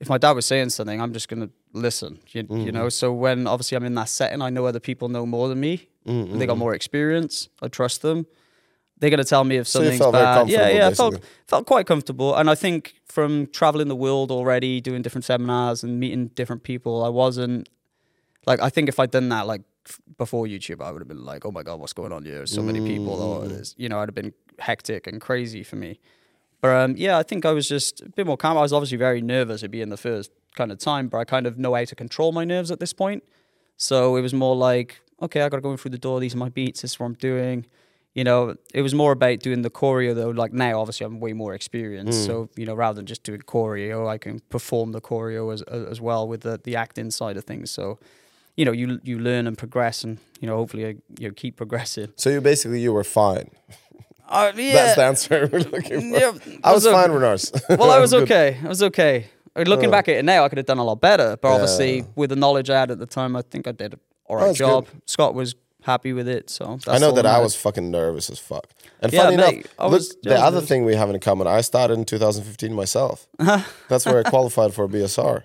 if my dad was saying something, I'm just gonna listen. You, you know, so when obviously I'm in that setting, I know other people know more than me. and They got more experience. I trust them. They're gonna tell me if So something's very bad. Yeah, yeah, I felt felt quite comfortable, and I think from traveling the world already, doing different seminars and meeting different people, I wasn't like I think if I'd done that like before YouTube, I would have been like, oh my god, what's going on here? So many people, or Mm. you know, I'd have been hectic and crazy for me. But um, yeah, I think I was just a bit more calm. I was obviously very nervous. It'd be in the first kind of time, but I kind of know how to control my nerves at this point. So it was more like, okay, I got to go in through the door. These are my beats. This is what I'm doing. You know, it was more about doing the choreo though. Like now, obviously, I'm way more experienced. So you know, rather than just doing choreo, I can perform the choreo as as well with the the acting side of things. So you know, you you learn and progress, and you know, hopefully, I, you know, keep progressing. So you basically you were fine. Uh, yeah, That's the answer we're looking for. Yeah, I was okay. fine, Renars. well, I was okay. I was okay. Uh, Looking back at it now, I could have done a lot better. But obviously, with the knowledge I had at the time, I think I did an all right that's job. Scott was happy with it, so that's I know that I was fucking nervous as fuck. And Yeah, funny mate, enough, I look, the other thing we have in common, I started in 2015 myself. That's where I qualified for a BSR.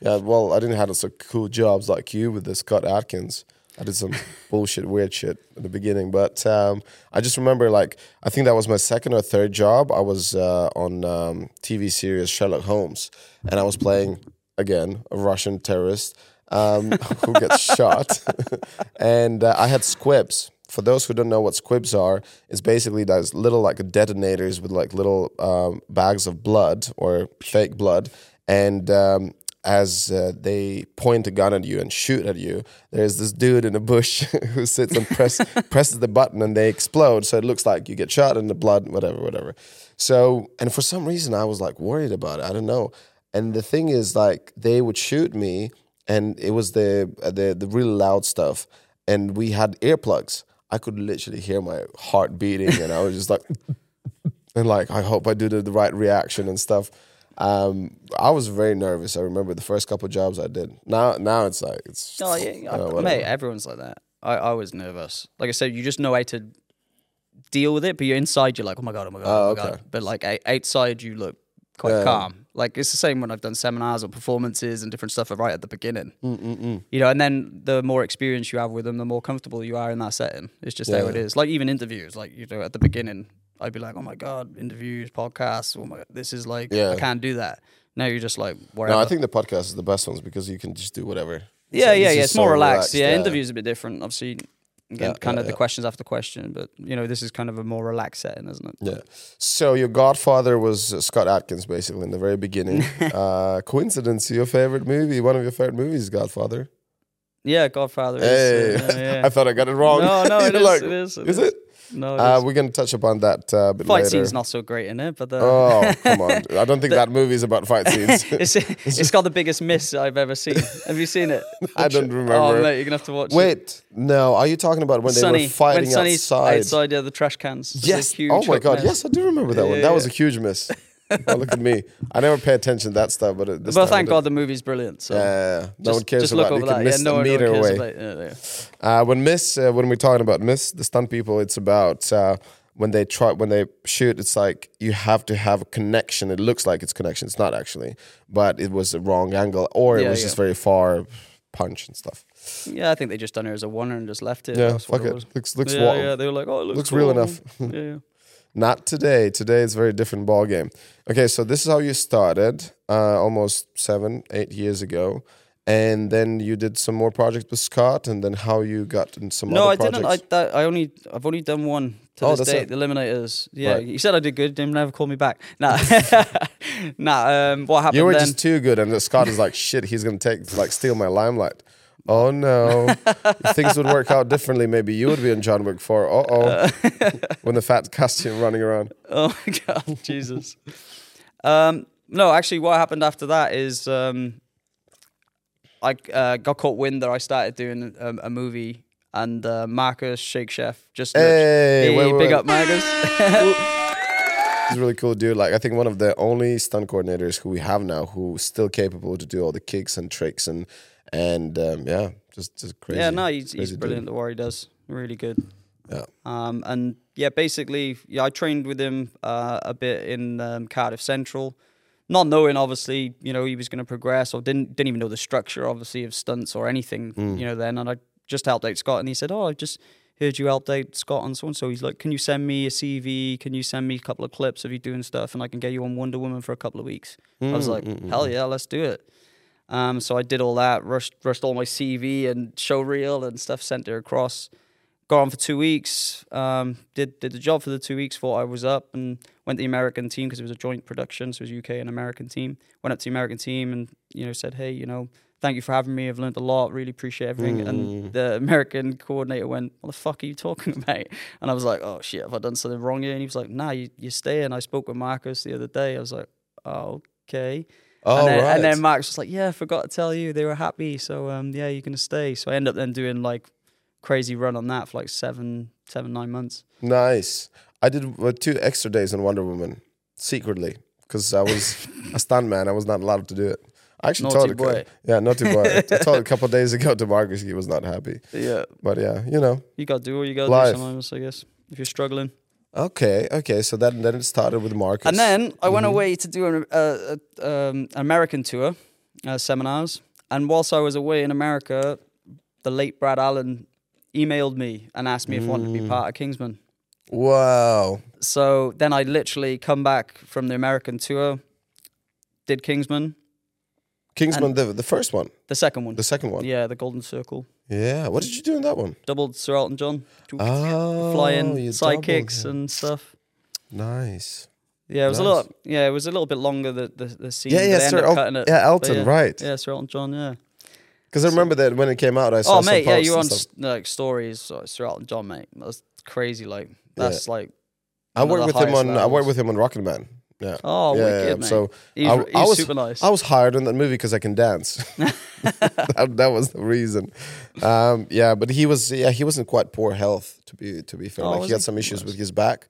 Yeah, well, I didn't have some cool jobs like you with the Scott Adkins. I did some bullshit, weird shit at the beginning, but um, I just remember like I think that was my second or third job. I was uh, on um, TV series Sherlock Holmes, and I was playing again a Russian terrorist um, who gets shot, and uh, I had squibs. For those who don't know what squibs are, it's basically those little like detonators with like little um, bags of blood or fake blood, and um, as uh, they point a gun at you and shoot at you, there's this dude in a bush who sits and press presses the button and they explode. So it looks like you get shot in the blood, whatever, whatever. So and for some reason I was like worried about it. I don't know. And the thing is, like they would shoot me, and it was the uh, the the really loud stuff, and we had earplugs. I could literally hear my heart beating, and I was just like, and like I hope I do the, the right reaction and stuff. Um, I was very nervous. I remember the first couple jobs I did. Now, now it's like it's. Oh yeah, uh, I- mate. Everyone's like that. I, I was nervous. Like I said, you just know how to deal with it, but you're inside. You're like, oh my god, oh my god, oh, Oh, my okay. god. But like outside, you look quite Yeah. calm. Like it's the same when I've done seminars or performances and different stuff right at the beginning. Mm, You know, and then the more experience you have with them, the more comfortable you are in that setting. It's just how it is. Like even interviews, like you know, at the beginning, I'd be like, oh my god, interviews, podcasts. Oh my, this is like, Yeah. I can't do that. Now you're just like, whatever. No, I think the podcast is the best ones because you can just do whatever. Yeah, It's yeah, yeah. It's so more relaxed. Yeah, interviews a bit different. Obviously, again, Yeah, kind yeah, of the questions after question, but you know, this is kind of a more relaxed setting, isn't it? Yeah. So your godfather was Scott Adkins, basically in the very beginning. uh, coincidence? Your favorite movie? One of your favorite movies, Godfather. Yeah, Godfather. Hey, Is, uh, yeah, I thought I got it wrong. No, no, it is, like, it is, it Is is. it? No, Uh, we're going to touch upon that uh, a bit fight later. scene's not so great in it, but the, Oh, come on. I don't think that movie is about fight scenes. it's it's got the biggest miss I've ever seen. Have you seen it? I don't remember. Oh mate, you're gonna have to watch. it. Wait, no. Are you talking about when they were fighting when Sonny's outside? outside yeah, the trash cans. Yes. Oh my god. miss. Yes, I do remember that Yeah, one. yeah, That was a huge miss. Oh, look at me. I never pay attention to that stuff, but it- this Well, thank. God the movie's brilliant. So Yeah, no just, one cares just about look it. over You that. miss yeah, no one, no cares away. about it. Yeah. Uh, when Miss, uh, when we're talking about Miss, the stunt people, it's about uh, when they try when they shoot. It's like you have to have a connection. It looks like it's connection. It's not actually, but it was the wrong angle, or it was just very far punch and stuff. Yeah, I think they just done it as a one and just left it. Yeah, fuck it. was. Looks looks yeah, yeah, they were like, oh, it looks, looks real enough. yeah, yeah. Not today. Today is a very different ball game. Okay, so this is how you started, uh, almost seven, eight years ago, and then you did some more projects with Scott, and then how you got in some No, other I didn't. I projects. that, I only I've only done one to Oh, this day. it. The Eliminators. Yeah, Right. you said I did good. Didn't never call me back. Nah, nah. Um, what happened You were then? just too good, and the Scott is like, shit, he's gonna take like steal my limelight. Oh no! things would work out differently, maybe you would be in John Wick Four. Uh oh! when the fat costume running around. Oh my god, Jesus. Um, no, actually, what happened after that is um, I uh, got caught wind that I started doing a, a movie, and uh, Marcus Shakesheff just Hey, hey, wait, wait, big wait. up Marcus. He's a really cool dude. Like I think one of the only stunt coordinators who we have now who's still capable to do all the kicks and tricks and and um, yeah, just just crazy. yeah, no, he's, he's dude. brilliant at what he does. Really good. Yeah. Um, and yeah, basically, yeah, I trained with him uh, a bit in um, Cardiff Central, not knowing obviously, you know, he was going to progress or didn't didn't even know the structure, obviously, of stunts or anything, Mm. you know. Then and I just helped out Scott, and he said, "Oh, I just heard you helped out Scott and so and so." He's like, "Can you send me a CV? Can you send me a couple of clips of you doing stuff, and I can get you on Wonder Woman for a couple of weeks?" I Mm, was like, "Hell yeah, let's do it." Um, so I did all that, rushed rushed all my CV and show reel and stuff, sent it across. Got on for two weeks. Um, did did the job for the two weeks. Thought I was up and went to the American team because it was a joint production. So it was UK and American team. Went up to the American team and you know said, hey, you know, thank you for having me. I've learned a lot. Really appreciate everything. And the American coordinator went, what the fuck are you talking about? And I was like, oh shit, have I done something wrong here? And he was like, nah, you you stay. And I spoke with Marcus the other day. I was like, oh, okay. Oh, and, then, right. and then Marcus was like, "Yeah, I forgot to tell you they were happy, so um, yeah, you're gonna stay." So I end up then doing like crazy run on that for like seven, seven, nine months. Nice. I did uh, two extra days in Wonder Woman secretly because I was a stuntman. I was not allowed to do it. I actually Naughty told boy. yeah, naughty boy. I told a couple of days ago to Marcus he was not happy, Yeah, but yeah, you know. you gotta do what you gotta Life. do sometimes, I guess, if you're struggling. Okay, okay. So that then it started with Marcus, And then I Mm-hmm. went away to do an uh, uh, um, American tour, uh, seminars. And whilst I was away in America, the late Brad Allan emailed me and asked me if I wanted to be Mm. part of Kingsman. wow, So then I literally come back from the American tour, did Kingsman, Kingsman, the the first one, the second one. the second one. Yeah, the Golden Circle. Yeah. What did you do in that one? Doubled Sir Elton John. Oh, flying sidekicks and stuff. Nice. Yeah, it was Nice. a lot. Yeah, it was a little bit longer the the, the scene. Yeah, yeah, Sir El- it. yeah, Elton, yeah. right? Yeah, Sir Elton John. Yeah. Because I remember that when it came out, I saw Oh some mate, yeah, you were on like stories. Sir Elton John, mate. That's crazy. Like that's like. I worked with him on. I worked with him on Rocketman. Yeah. Oh, yeah, wicked, yeah. mate. So He's, I, he's I was super nice. I was hired in that movie because I can dance. that, that was the reason. Um, yeah, but he was yeah he was in quite poor health to be to be fair. Oh, like he had he? some issues with his back,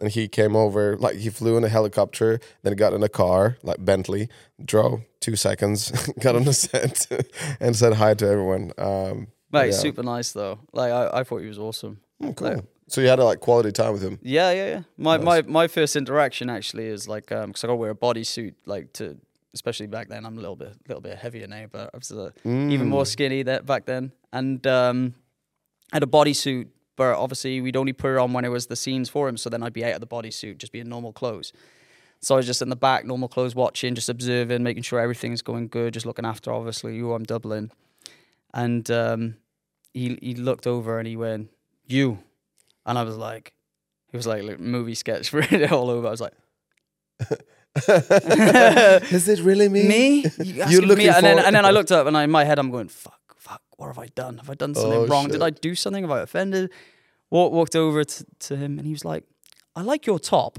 and he came over like he flew in a helicopter, then got in a car like Bentley, drove two seconds, got on the set, and said hi to everyone. Um, mate, yeah. super nice though. Like I, I thought he was awesome. Oh, cool. Like- so you had a like quality time with him. Yeah, yeah, yeah. My Nice. my my first interaction actually is like um because I got to wear a bodysuit like to especially back then I'm a little bit little bit heavier now but I was uh, even Mm. more skinny that back then and um I had a bodysuit but obviously we'd only put it on when it was the scenes for him so then I'd be out of the bodysuit just be in normal clothes. So I was just in the back, normal clothes, watching, just observing, making sure everything's going good, just looking after obviously who I'm doubling. And um, he he looked over and he went, "You," and I was like, he was like, like movie sketch written it all over. I was like, Is it really me? me? You You're looking me? And then and then I looked up and I, in my head I'm going, fuck, fuck, what have I done? Have I done oh, something Oh, wrong? shit. Did I do something? Have I offended? Walk, walked over to, to him and he was like, "I like your top.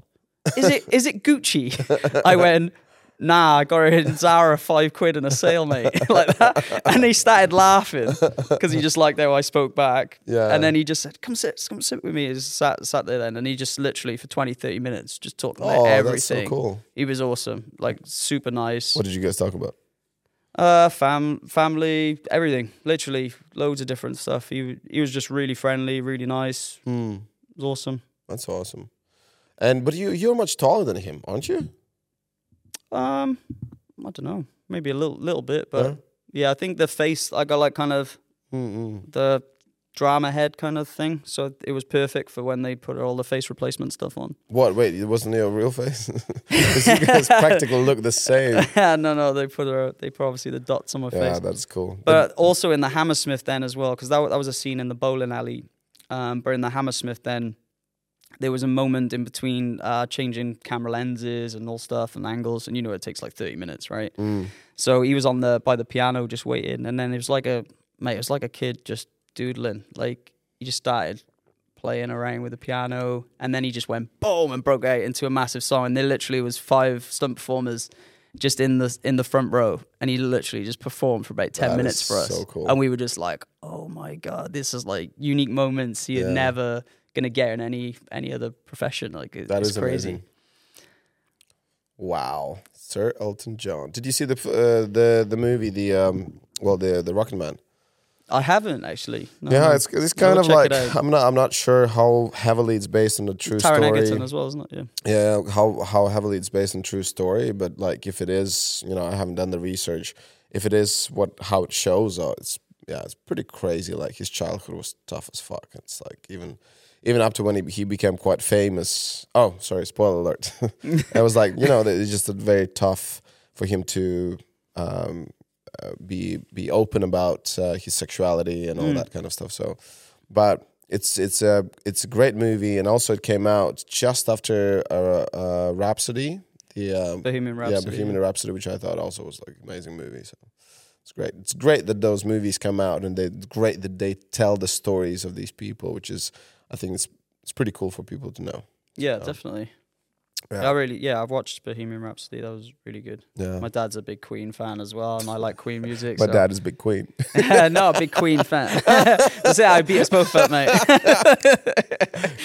Is it is it Gucci?" I went. Nah, I got it in Zara, five quid and a sale, mate. like that. And he started laughing because he just liked how I spoke back. Yeah. And then he just said, Come sit, come sit with me. He sat, sat there then. And he just literally for 20, 30 minutes just talked about Oh, that's so cool. He was awesome. Like super nice. What did you guys talk about? Uh, fam, family, everything. Literally, loads of different stuff. He he was just really friendly, really nice. Hmm. It was awesome. That's awesome. And but you you're much taller than him, aren't you? Um, I don't know, maybe a little little bit, but Yeah. yeah, I think the face I got like kind of Mm-mm. the drama head kind of thing, so it was perfect for when they put all the face replacement stuff on. What? Wait, it wasn't your real face? Because you guys practically look the same. Yeah, no, no, they put uh, they put obviously the dots on my Yeah, face. that's cool. But also in the Hammersmith then as well, because that, that was a scene in the bowling alley. Um, but in the Hammersmith then, there was a moment in between uh, changing camera lenses and all stuff and angles, and you know it takes like thirty minutes, right? Mm. So he was on the by the piano just waiting, and then it was like a mate, it was like a kid just doodling. Like he just started playing around with the piano, and then he just went boom and broke out into a massive song. And there literally was five stunt performers just in the in the front row, and he literally just performed for about ten That minutes for us. so cool. And we were just like, oh my god, this is like unique moments you're Yeah. never gonna get in any any other profession. Like it, That it's is crazy. amazing. Wow, Sir Elton John. Did you see the uh, the the movie the um well the the Rocketman? I haven't actually. No, yeah, it's it's kind of like. I'm not I'm not sure how heavily it's based on a true Taron story. Egerton as well, isn't it? Yeah. Yeah, how how heavily it's based on true story, but like if it is, you know, I haven't done the research. If it is what how it shows, uh, it's yeah, it's pretty crazy. Like his childhood was tough as fuck. It's like even even up to when he he became quite famous. Oh, sorry, spoiler alert. it was like you know, it's just a very tough for him to um, uh, be be open about uh, his sexuality and all that kind of stuff. So, but it's it's a it's a great movie, and also it came out just after uh, uh, Rhapsody, the um, Bohemian yeah Rhapsody. Bohemian Rhapsody, which I thought also was like amazing movie. So it's great. It's great that those movies come out, and they it's great that they tell the stories of these people, which is I think it's it's pretty cool for people to know. Yeah, definitely. Yeah. I really, yeah, I've watched Bohemian Rhapsody. That was really good. Yeah. My dad's a big Queen fan as well, and I like Queen music. My so. dad is a big Queen. no, a big Queen fan. That's it. I beat us both up, mate.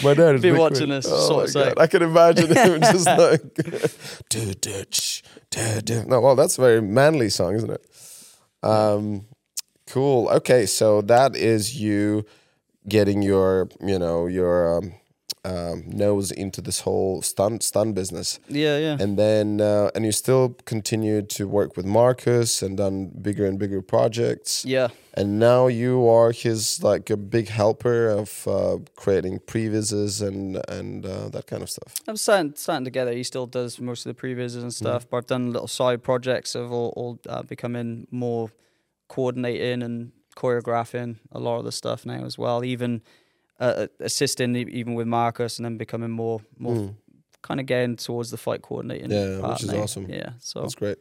My dad is Be big watching Queen. this, Oh sort of. God. I can imagine him just like, do ditch, do do. No, well, that's a very manly song, isn't it? Um, cool. Okay, so that is you getting your, you know, your um, um, nose into this whole stun stun business, yeah, yeah. and then uh, and you still continued to work with Marcus and done bigger and bigger projects yeah. and now you are his like a big helper of uh, creating previses and and uh, that kind of stuff. I'm starting, starting together. He still does most of the previses and stuff, but I've done little side projects of all, all uh, becoming more coordinating and choreographing a lot of the stuff now as well. Even uh, assisting, e- even with Marcus, and then becoming more, more kind of getting towards the fight coordinating. Yeah, which is now. awesome. Yeah, so That's great,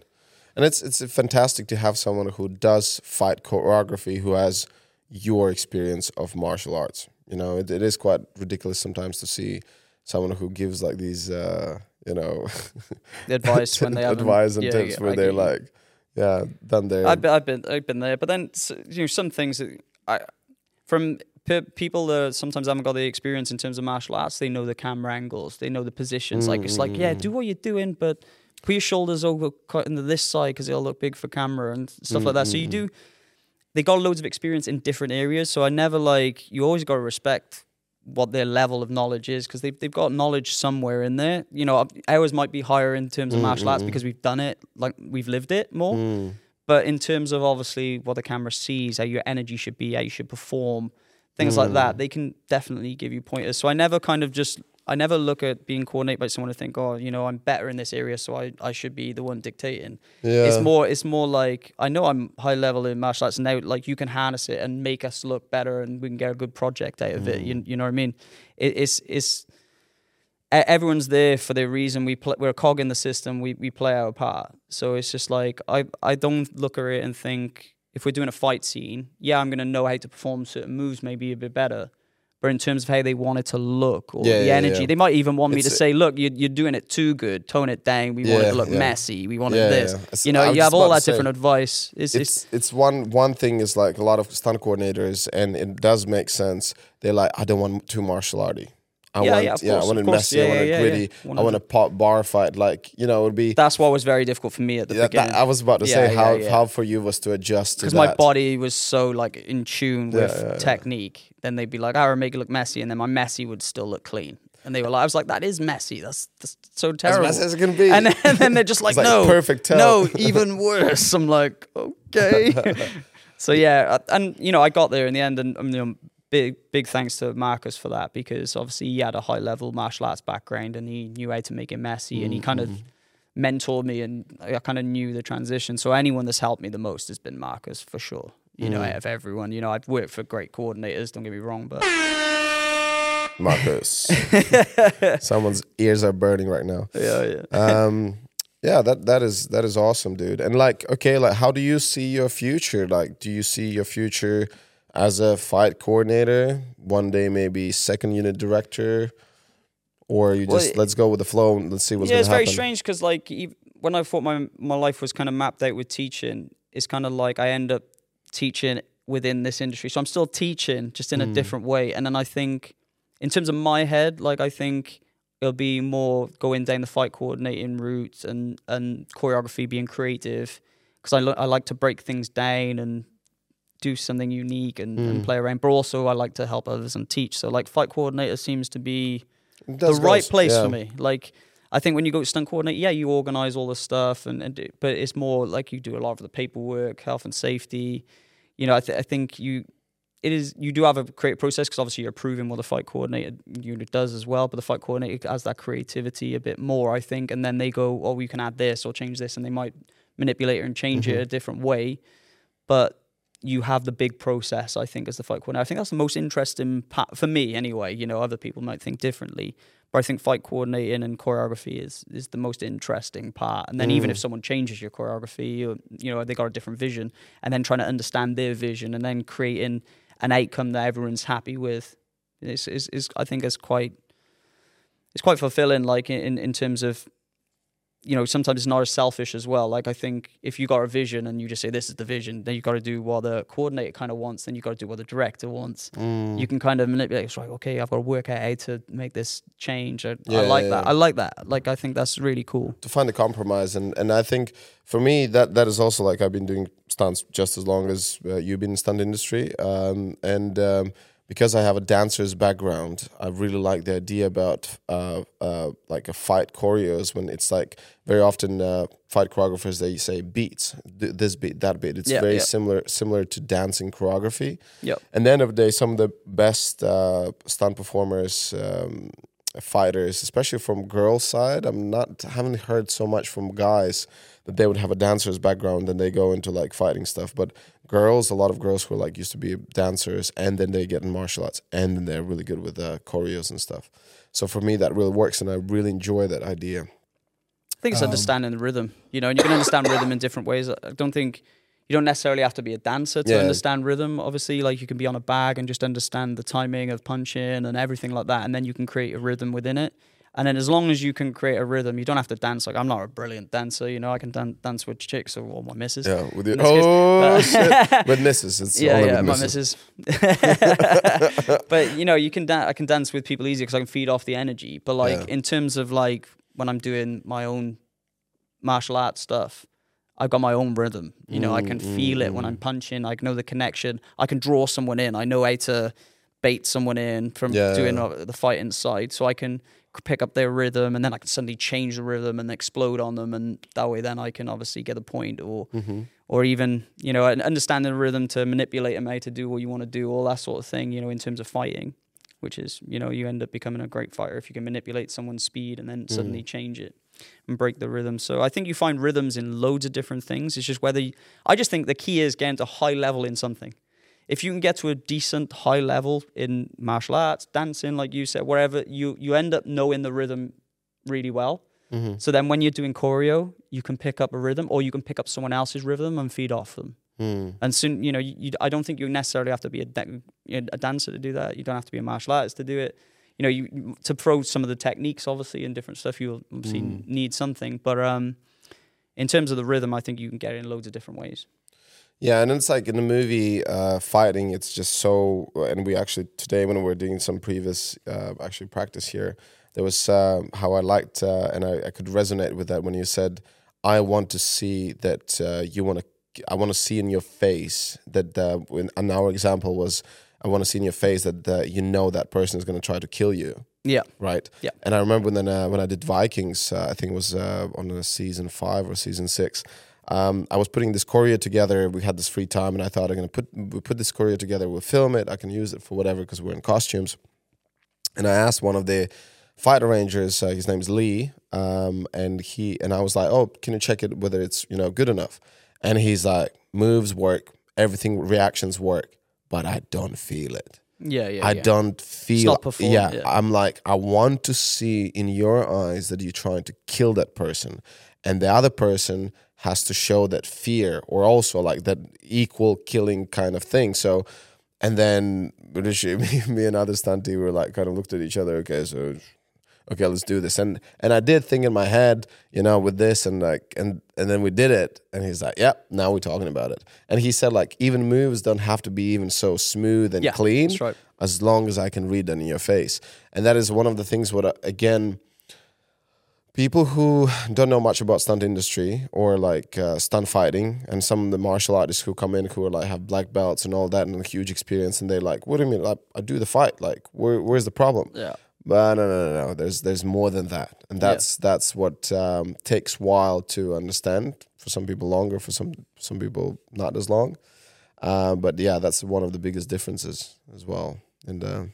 and it's it's fantastic to have someone who does fight choreography who has your experience of martial arts. You know, it, it is quite ridiculous sometimes to see someone who gives like these, uh, you know, advice when they have advice and yeah, tips yeah, where I they're like, yeah, done their I've been, I've been, I've been there, but then you know some things that I from pe- people that sometimes haven't got the experience in terms of martial arts. They know the camera angles, they know the positions. Like it's like, yeah, do what you're doing, but put your shoulders over cut into this side because it'll look big for camera and stuff like that. So you mm-hmm. do. They got loads of experience in different areas, so I never like. You always got to respect what their level of knowledge is because they've, they've got knowledge somewhere in there. You know, ours might be higher in terms of mm, martial arts mm, mm. because we've done it, like we've lived it more. But in terms of obviously what the camera sees, how your energy should be, how you should perform, things like that, they can definitely give you pointers. So I never kind of just, I never look at being coordinated by someone to think, oh, you know, I'm better in this area, so I, I should be the one dictating. Yeah. It's more, it's more like I know I'm high level in martial arts, and now like you can harness it and make us look better, and we can get a good project out of it. You, mm. you know what I mean? It, it's it's everyone's there for their reason. We play, we're a cog in the system. We we play our part. So it's just like I I don't look at it and think if we're doing a fight scene, yeah, I'm gonna know how to perform certain moves maybe a bit better. But in terms of how they want it to look or Yeah, the yeah, energy, yeah. they might even want me to say, "Look, you're, you're doing it too good. Tone it down. We want it to look messy. We want it this." It's- You know, I was you have all that different advice. It's, it's it's it's one one thing is like a lot of stunt coordinators, and it does make sense. They're like, I don't want too martial arty. I Yeah, want yeah, yeah, course, I want it course. messy. Yeah, I want it gritty. I want a pop bar fight. Like you know, it would be. that's what was very difficult for me at the Yeah, that, beginning. I was about to say how how for you was to adjust because my body was so like in tune with technique. Then they'd be like, "I would make it look messy," and then my messy would still look clean. And they were like, "I was like, that is messy. That's, that's so terrible." As messy as it can be. And then, and then they're just like, like "No, perfect tell." no, even worse." I'm like, "Okay." so yeah, and you know, I got there in the end, and um, you know, big big thanks to Marcus for that because obviously he had a high level martial arts background and he knew how to make it messy, and he kind of mentored me, and I kind of knew the transition. So anyone that's helped me the most has been Marcus for sure. You know, out of everyone, you know, I've worked for great coordinators. Don't get me wrong, but Marcus. Someone's ears are burning right now. yeah, yeah. um yeah that that is that is awesome dude and like okay like how do you see your future like do you see your future as a fight coordinator one day maybe second unit director or you just it- let's go with the flow and let's see what's yeah, it's very strange because like when I thought my my life was kind of mapped out with teaching, it's kind of like I end up teaching within this industry. So I'm still teaching, just in a Mm. different way. And then I think, in terms of my head, like I think it'll be more going down the fight coordinating route and and choreography being creative because I lo- I like to break things down and do something unique and, Mm. and play around. But also I like to help others and teach. So like fight coordinator seems to be the right place yeah. for me. Like I think when you go to stunt coordinator, yeah, you organize all the stuff, and, and but it's more like you do a lot of the paperwork, health and safety. You know, I, th- I think you it is you do have a creative process because obviously you're approving what the fight coordinator unit does as well, but the fight coordinator has that creativity a bit more, I think, and then they go, oh, you can add this or change this, and they might manipulate it and change Mm-hmm. it a different way, but you have the big process, I think, as the fight coordinator. I think that's the most interesting part for me, anyway. You know, other people might think differently, but I think fight coordinating and choreography is is the most interesting part. And then even if mm. someone changes your choreography, you, you know, they got a different vision, and then trying to understand their vision, and then creating an outcome that everyone's happy with, is is, is I think is quite it's quite fulfilling. Like in in terms of you know, sometimes it's not as selfish as well. Like I think if you got a vision and you just say this is the vision, then you got to do what the coordinator kind of wants, then you got to do what the director wants. Mm. You can kind of manipulate. It's like okay, I've got to work out how to make this change. I, Yeah, I like yeah, that. yeah. I like that. Like I think that's really cool. to find a compromise and and I think for me that that is also like I've been doing stunts just as long as uh, you've been in stunt industry um, and um, because I have a dancer's background I really like the idea about uh, uh, like a fight choreos when it's like very often uh, fight choreographers they say beats th- this beat that beat it's Yeah, very yeah. similar similar to dancing choreography Yep. and then of the day, some of the best uh, stunt performers, um, fighters, especially from girls' side, I'm not haven't heard so much from guys that they would have a dancer's background and they go into like fighting stuff. But girls, a lot of girls who are like used to be dancers and then they get in martial arts and then they're really good with uh, choreos and stuff. So for me, that really works, and I really enjoy that idea. I think it's Um, understanding the rhythm, you know, and you can understand rhythm in different ways. I don't think you don't necessarily have to be a dancer to Yeah. understand rhythm. Obviously, like you can be on a bag and just understand the timing of punching and everything like that, and then you can create a rhythm within it. And then as long as you can create a rhythm, you don't have to dance. Like I'm not a brilliant dancer, you know. I can dan- dance with chicks or all my misses. Yeah, with your, case, oh but- shit, with misses, it's yeah, yeah, with my misses. but you know, you can I can dance with people easier because I can feed off the energy. But like Yeah. in terms of like when I'm doing my own martial arts stuff, I've got my own rhythm. You know, I can Mm, feel mm, it when mm. I'm punching. I know the connection. I can draw someone in. I know how to bait someone in from Yeah, doing yeah. the fighting side, so I can pick up their rhythm, and then I can suddenly change the rhythm and explode on them, and that way, then I can obviously get a point, or Mm-hmm. or even you know, an- understanding the rhythm to manipulate them how to do what you want to do, all that sort of thing. You know, in terms of fighting, which is you know, you end up becoming a great fighter if you can manipulate someone's speed and then suddenly change it and break the rhythm. So I think you find rhythms in loads of different things. It's just whether you, I just think the key is getting to high level in something. If you can get to a decent high level in martial arts, dancing, like you said, wherever you you end up knowing the rhythm really well. Mm-hmm. So then when you're doing choreo, you can pick up a rhythm or you can pick up someone else's rhythm and feed off them. And soon, you know, you, you, I don't think you necessarily have to be a, a dancer to do that. You don't have to be a martial artist to do it. You know, you to throw some of the techniques, obviously, and different stuff, you'll obviously need something. But um, in terms of the rhythm, I think you can get it in loads of different ways. Yeah, and it's like in the movie uh, fighting, it's just so. And we actually today when we were doing some previous uh, actually practice here, there was um how I liked uh, and I, I could resonate with that when you said, "I want to see that uh, you want to. I want to see in your face that." Uh, when, and our example was, "I want to see in your face that uh, you know that person is going to try to kill you." Yeah. right? Yeah. And I remember when uh, when I did Vikings, uh, I think it was uh, on season five or season six. Um, I was putting this choreo together. We had this free time, and I thought I'm gonna put we put this choreo together. We'll film it. I can use it for whatever because we're in costumes. And I asked one of the fight arrangers. Uh, his name's Lee, um, and he and I was like, "Oh, can you check it whether it's you know good enough?" And he's like, "Moves work, everything reactions work, but I don't feel it." Yeah, yeah. I yeah. don't feel. yeah, yeah. I'm like, I want to see in your eyes that you're trying to kill that person, and the other person has to show that fear or also like that equal killing kind of thing. So, and then me, me and other stunty were like kind of looked at each other. Okay, so okay, let's do this. And and I did think in my head, you know, with this and like and and then we did it. And he's like, Yep, now we're talking about it. And he said like even moves don't have to be even so smooth and Yeah, clean right. as long as I can read that in your face. And that is one of the things what uh, again people who don't know much about stunt industry or like uh, stunt fighting and some of the martial artists who come in who are like have black belts and all that and a huge experience and they're like what do you mean I, I do the fight like where, where's the problem Yeah. But no, no, no, no. There's there's more than that, and that's that's what um, takes while to understand. For some people, longer. For some some people, not as long. Uh, but yeah, that's one of the biggest differences as well. And uh,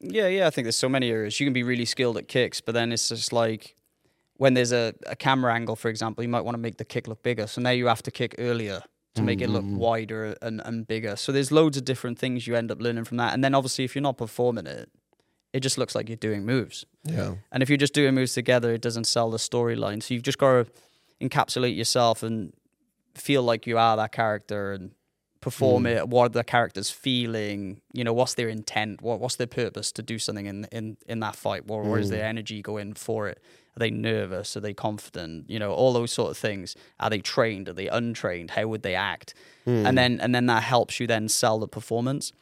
Yeah, yeah. I think there's so many areas. You can be really skilled at kicks, but then it's just like when there's a, a camera angle, for example, you might want to make the kick look bigger. So now you have to kick earlier to make it look wider and, and bigger. So there's loads of different things you end up learning from that. And then obviously, if you're not performing it, it just looks like you're doing moves. yeah, And if you're just doing moves together, it doesn't sell the storyline. So you've just got to encapsulate yourself and feel like you are that character and perform mm. it. What are the characters feeling? You know, what's their intent? What what's their purpose to do something in in in that fight? Where, where is mm. their energy going for it? Are they nervous? Are they confident? You know, all those sort of things. Are they trained? Are they untrained? How would they act? Mm. And then and then that helps you then sell the performance.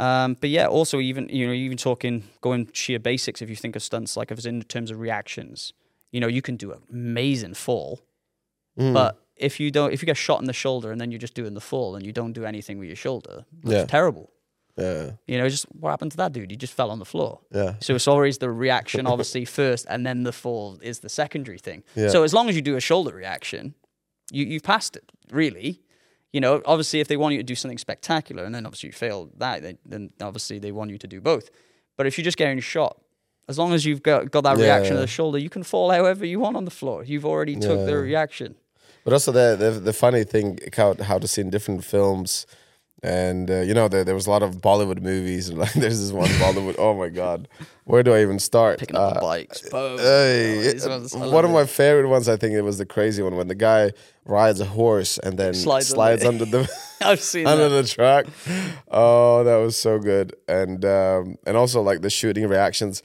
Um, but yeah, also even you know even talking going sheer basics. If you think of stunts, like if it's in terms of reactions, you know you can do an amazing fall, but if you don't, if you get shot in the shoulder and then you're just doing the fall and you don't do anything with your shoulder, it's Yeah. terrible. yeah, You know, just what happened to that dude? He just fell on the floor. yeah, So it's always the reaction, obviously first, and then the fall is the secondary thing. Yeah. So as long as you do a shoulder reaction, you you've passed it. Really, you know. Obviously, if they want you to do something spectacular, and then obviously you fail that, they, then obviously they want you to do both. But if you're just getting shot, as long as you've got got that Yeah, reaction yeah. of the shoulder, you can fall however you want on the floor. You've already took the reaction. But also the the, the funny thing how how to see in different films, and uh, you know there, there was a lot of Bollywood movies. And like there's this one Bollywood. oh my god, where do I even start? Picking up the Uh, bikes. Boom. Hey, Oh, these one of it. my favorite ones, I think it was the crazy one when the guy rides a horse and then Slides slides, under- the I've seen under that. the track. Oh, that was so good, and um, and also like the shooting reactions.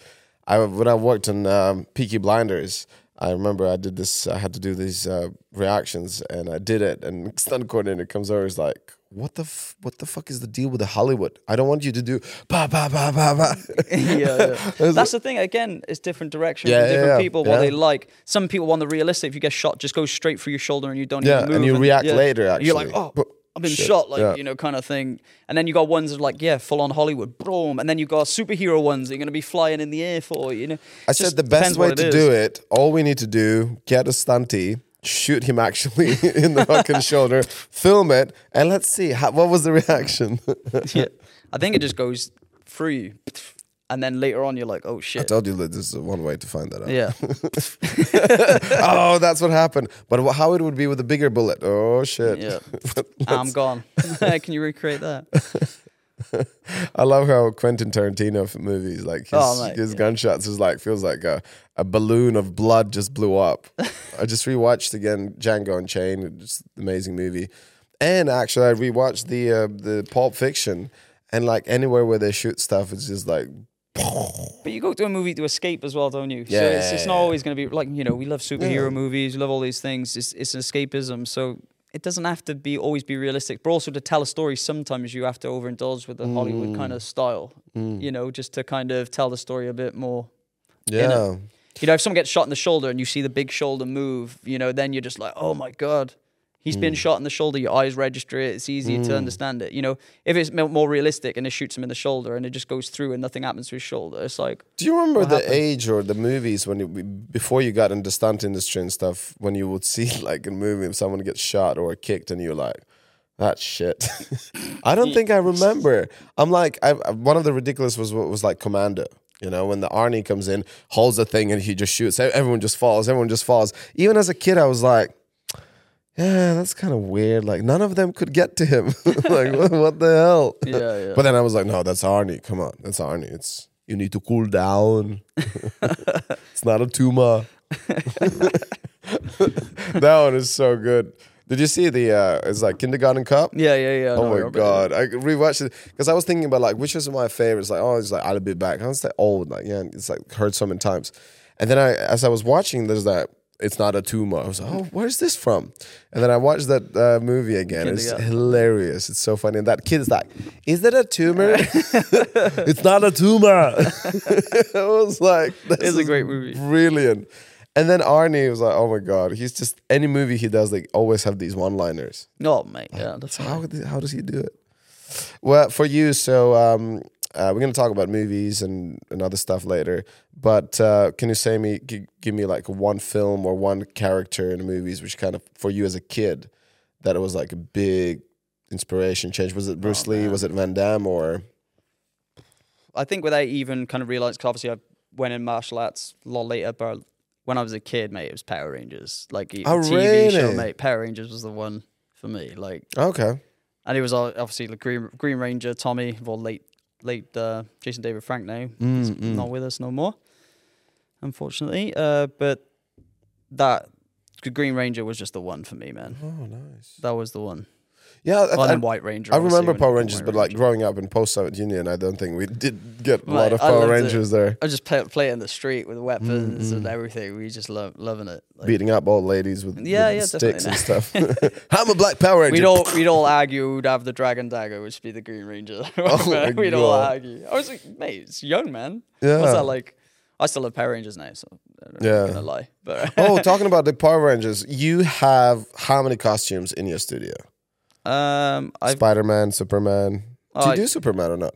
I when I worked on um, Peaky Blinders, I remember I did this. I had to do these uh, reactions, and I did it. And stunt coordinator comes over, is like. What the f- what the fuck is the deal with the Hollywood? I don't want you to do ba ba ba ba ba. yeah, yeah. That's the thing. Again, it's different directions Yeah, different yeah, people. What they like. Some people want the realistic. If you get shot, just go straight through your shoulder and you don't Yeah, even move. and you react later, Actually, you're like, oh, But- I've been shit, shot, like you know, kind of thing. And then you got ones that are like, yeah, full on Hollywood, boom. And then you got superhero ones that you're gonna be flying in the air for. You know, I said the best way to is. do it, all we need to do, get a stunty, shoot him actually in the fucking shoulder, film it, and let's see how, what was the reaction. yeah, I think it just goes through you, and then later on you're like, oh shit. I told you that this is one way to find that out. Yeah, oh, that's what happened. But how it would be with a bigger bullet? Oh shit! yeah. I'm gone. Can you recreate that? I love how Quentin Tarantino movies like his, Oh, mate, his yeah. gunshots is like feels like a, a balloon of blood just blew up. I just rewatched again Django Unchained, just an amazing movie, And actually, I rewatched the uh, the Pulp Fiction, and like anywhere where they shoot stuff, it's just like But you go to a movie to escape as well, don't you? So Yeah. it's, it's not always going to be like you know we love superhero movies, we love all these things. It's it's an escapism, so it doesn't have to be always be realistic. But also to tell a story, sometimes you have to overindulge with the Hollywood kind of mm. style. Mm. You know, just to kind of tell the story a bit more. yeah. You know, if someone gets shot in the shoulder and you see the big shoulder move, you know, then you're just like, oh my god. He's been hmm. shot in the shoulder. Your eyes register it. It's easier to hmm. understand it. You know, if it's more realistic and it shoots him in the shoulder and it just goes through and nothing happens to his shoulder, it's like, Do you remember the happened? age or the movies when you, before you got into stunt industry and stuff, when you would see like a movie if someone gets shot or kicked and you're like, that shit. I don't think I remember. I'm like, I, one of the ridiculous was what was like Commando. You know, when the Arnie comes in, holds the thing, and he just shoots. Everyone just falls. Everyone just falls. Even as a kid, I was like, yeah, that's kind of weird. Like none of them could get to him. like what, what the hell? Yeah, yeah. But then I was like, no, that's Arnie. Come on, that's Arnie. It's you need to cool down. it's not a tumor. that one is so good. Did you see the? uh It's like Kindergarten Cop. yeah, yeah, yeah. Oh no, my remember god! I rewatched it because I was thinking about like which is my favorites. Like oh, it's like I'll be back. I was like old, like yeah, it's like heard so many times. And then I, as I was watching, there's that. It's not a tumor. I was like, oh, where's this from? And then I watched that uh, movie again. It's hilarious. It's so funny. And that kid's like, is that a tumor? it's not a tumor. I was like, this It's a great movie. brilliant. And then Arnie was like, oh my god, he's just any movie he does, like always have these one-liners. No, mate. Yeah, that's How how does he do it? Well, for you, so um, uh, we're gonna talk about movies and, and other stuff later. But uh, can you say me g- give me like one film or one character in the movies which kind of for you as a kid that it was like a big inspiration change? Was it Bruce Lee? Was it Van Damme? Or I think without even kind of realizing, because obviously I went in martial arts a lot later, but when I was a kid, mate, it was Power Rangers. Like Oh, TV show, mate. Power Rangers was the one for me. Like, okay, and it was obviously the Green Green Ranger, Tommy, well, late late uh, Jason David Frank now. Mm, He's not with us no more, unfortunately. Uh, but that the Green Ranger was just the one for me, man. oh nice. That was the one. Yeah, I, and I- White Ranger. I remember Power Rangers, White but like Ranger. growing up in post Soviet Union, I don't think we did get a lot of Power loved it. Rangers there. I just play, play it in the street with weapons and mm-hmm. everything. We just love loving it. Like, beating up old ladies with, Yeah, with yeah, sticks and stuff. I'm a black Power Ranger. We'd all we'd all argue who'd have the dragon dagger, which would be the Green Ranger. Oh we'd all argue. I was like, mate, it's young man. Yeah. What's that like? I still love Power Rangers now, so I'm Yeah. gonna lie. But oh, talking about the Power Rangers, you have how many costumes in your studio? Um, Spider Man, Superman. Do Oh, you I- do Superman or not?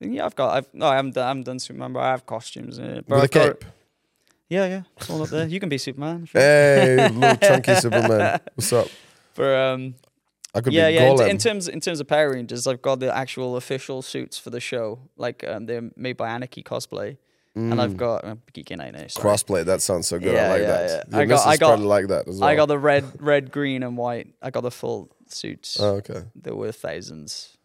yeah, I've got I've no, I haven't done, I haven't done Superman, but I have costumes in it. But With a got- cape. yeah, yeah, it's all up there. You can be Superman. Hey, little chunky Superman. What's up? For um, I could yeah, be yeah. In, in terms in terms of Power Rangers, I've got the actual official suits for the show. Like um, they're made by Anarchy Cosplay, and I've got I'm geeking out now. Sorry. Crossplay. That sounds so good. I Yeah, like yeah, that. yeah. I got- I got- like that as well. I got the red, red, green, and white. I got the full suits. Oh, okay. There were thousands.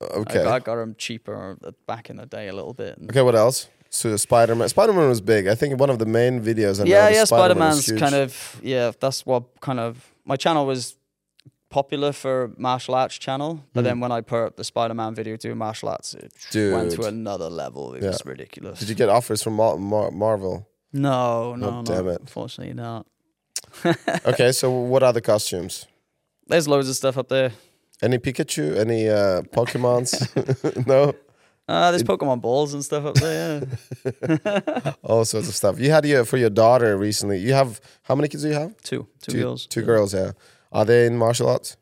Okay. I got, I got them cheaper back in the day a little bit. okay. What else? So Spider Man. Spider Man was big. I think one of the main videos. I yeah, yeah. Spider Man's kind of yeah. That's what kind of my channel was popular for martial arts channel, but hmm. then when I put up the Spider Man video doing martial arts, it went to another level. It Yeah. was ridiculous. Did you get offers from Mar- Mar- Marvel? No, no, oh, no. damn it. Unfortunately, not. okay, so what are the costumes? There's loads of stuff up there. Any Pikachu? Any uh, Pokemons? no, Uh, there's Pokemon balls and stuff up there. Yeah. all sorts of stuff. You had your for your daughter recently. You have how many kids do you have? two, two, girls. Two girls. Yeah. Are they in martial arts?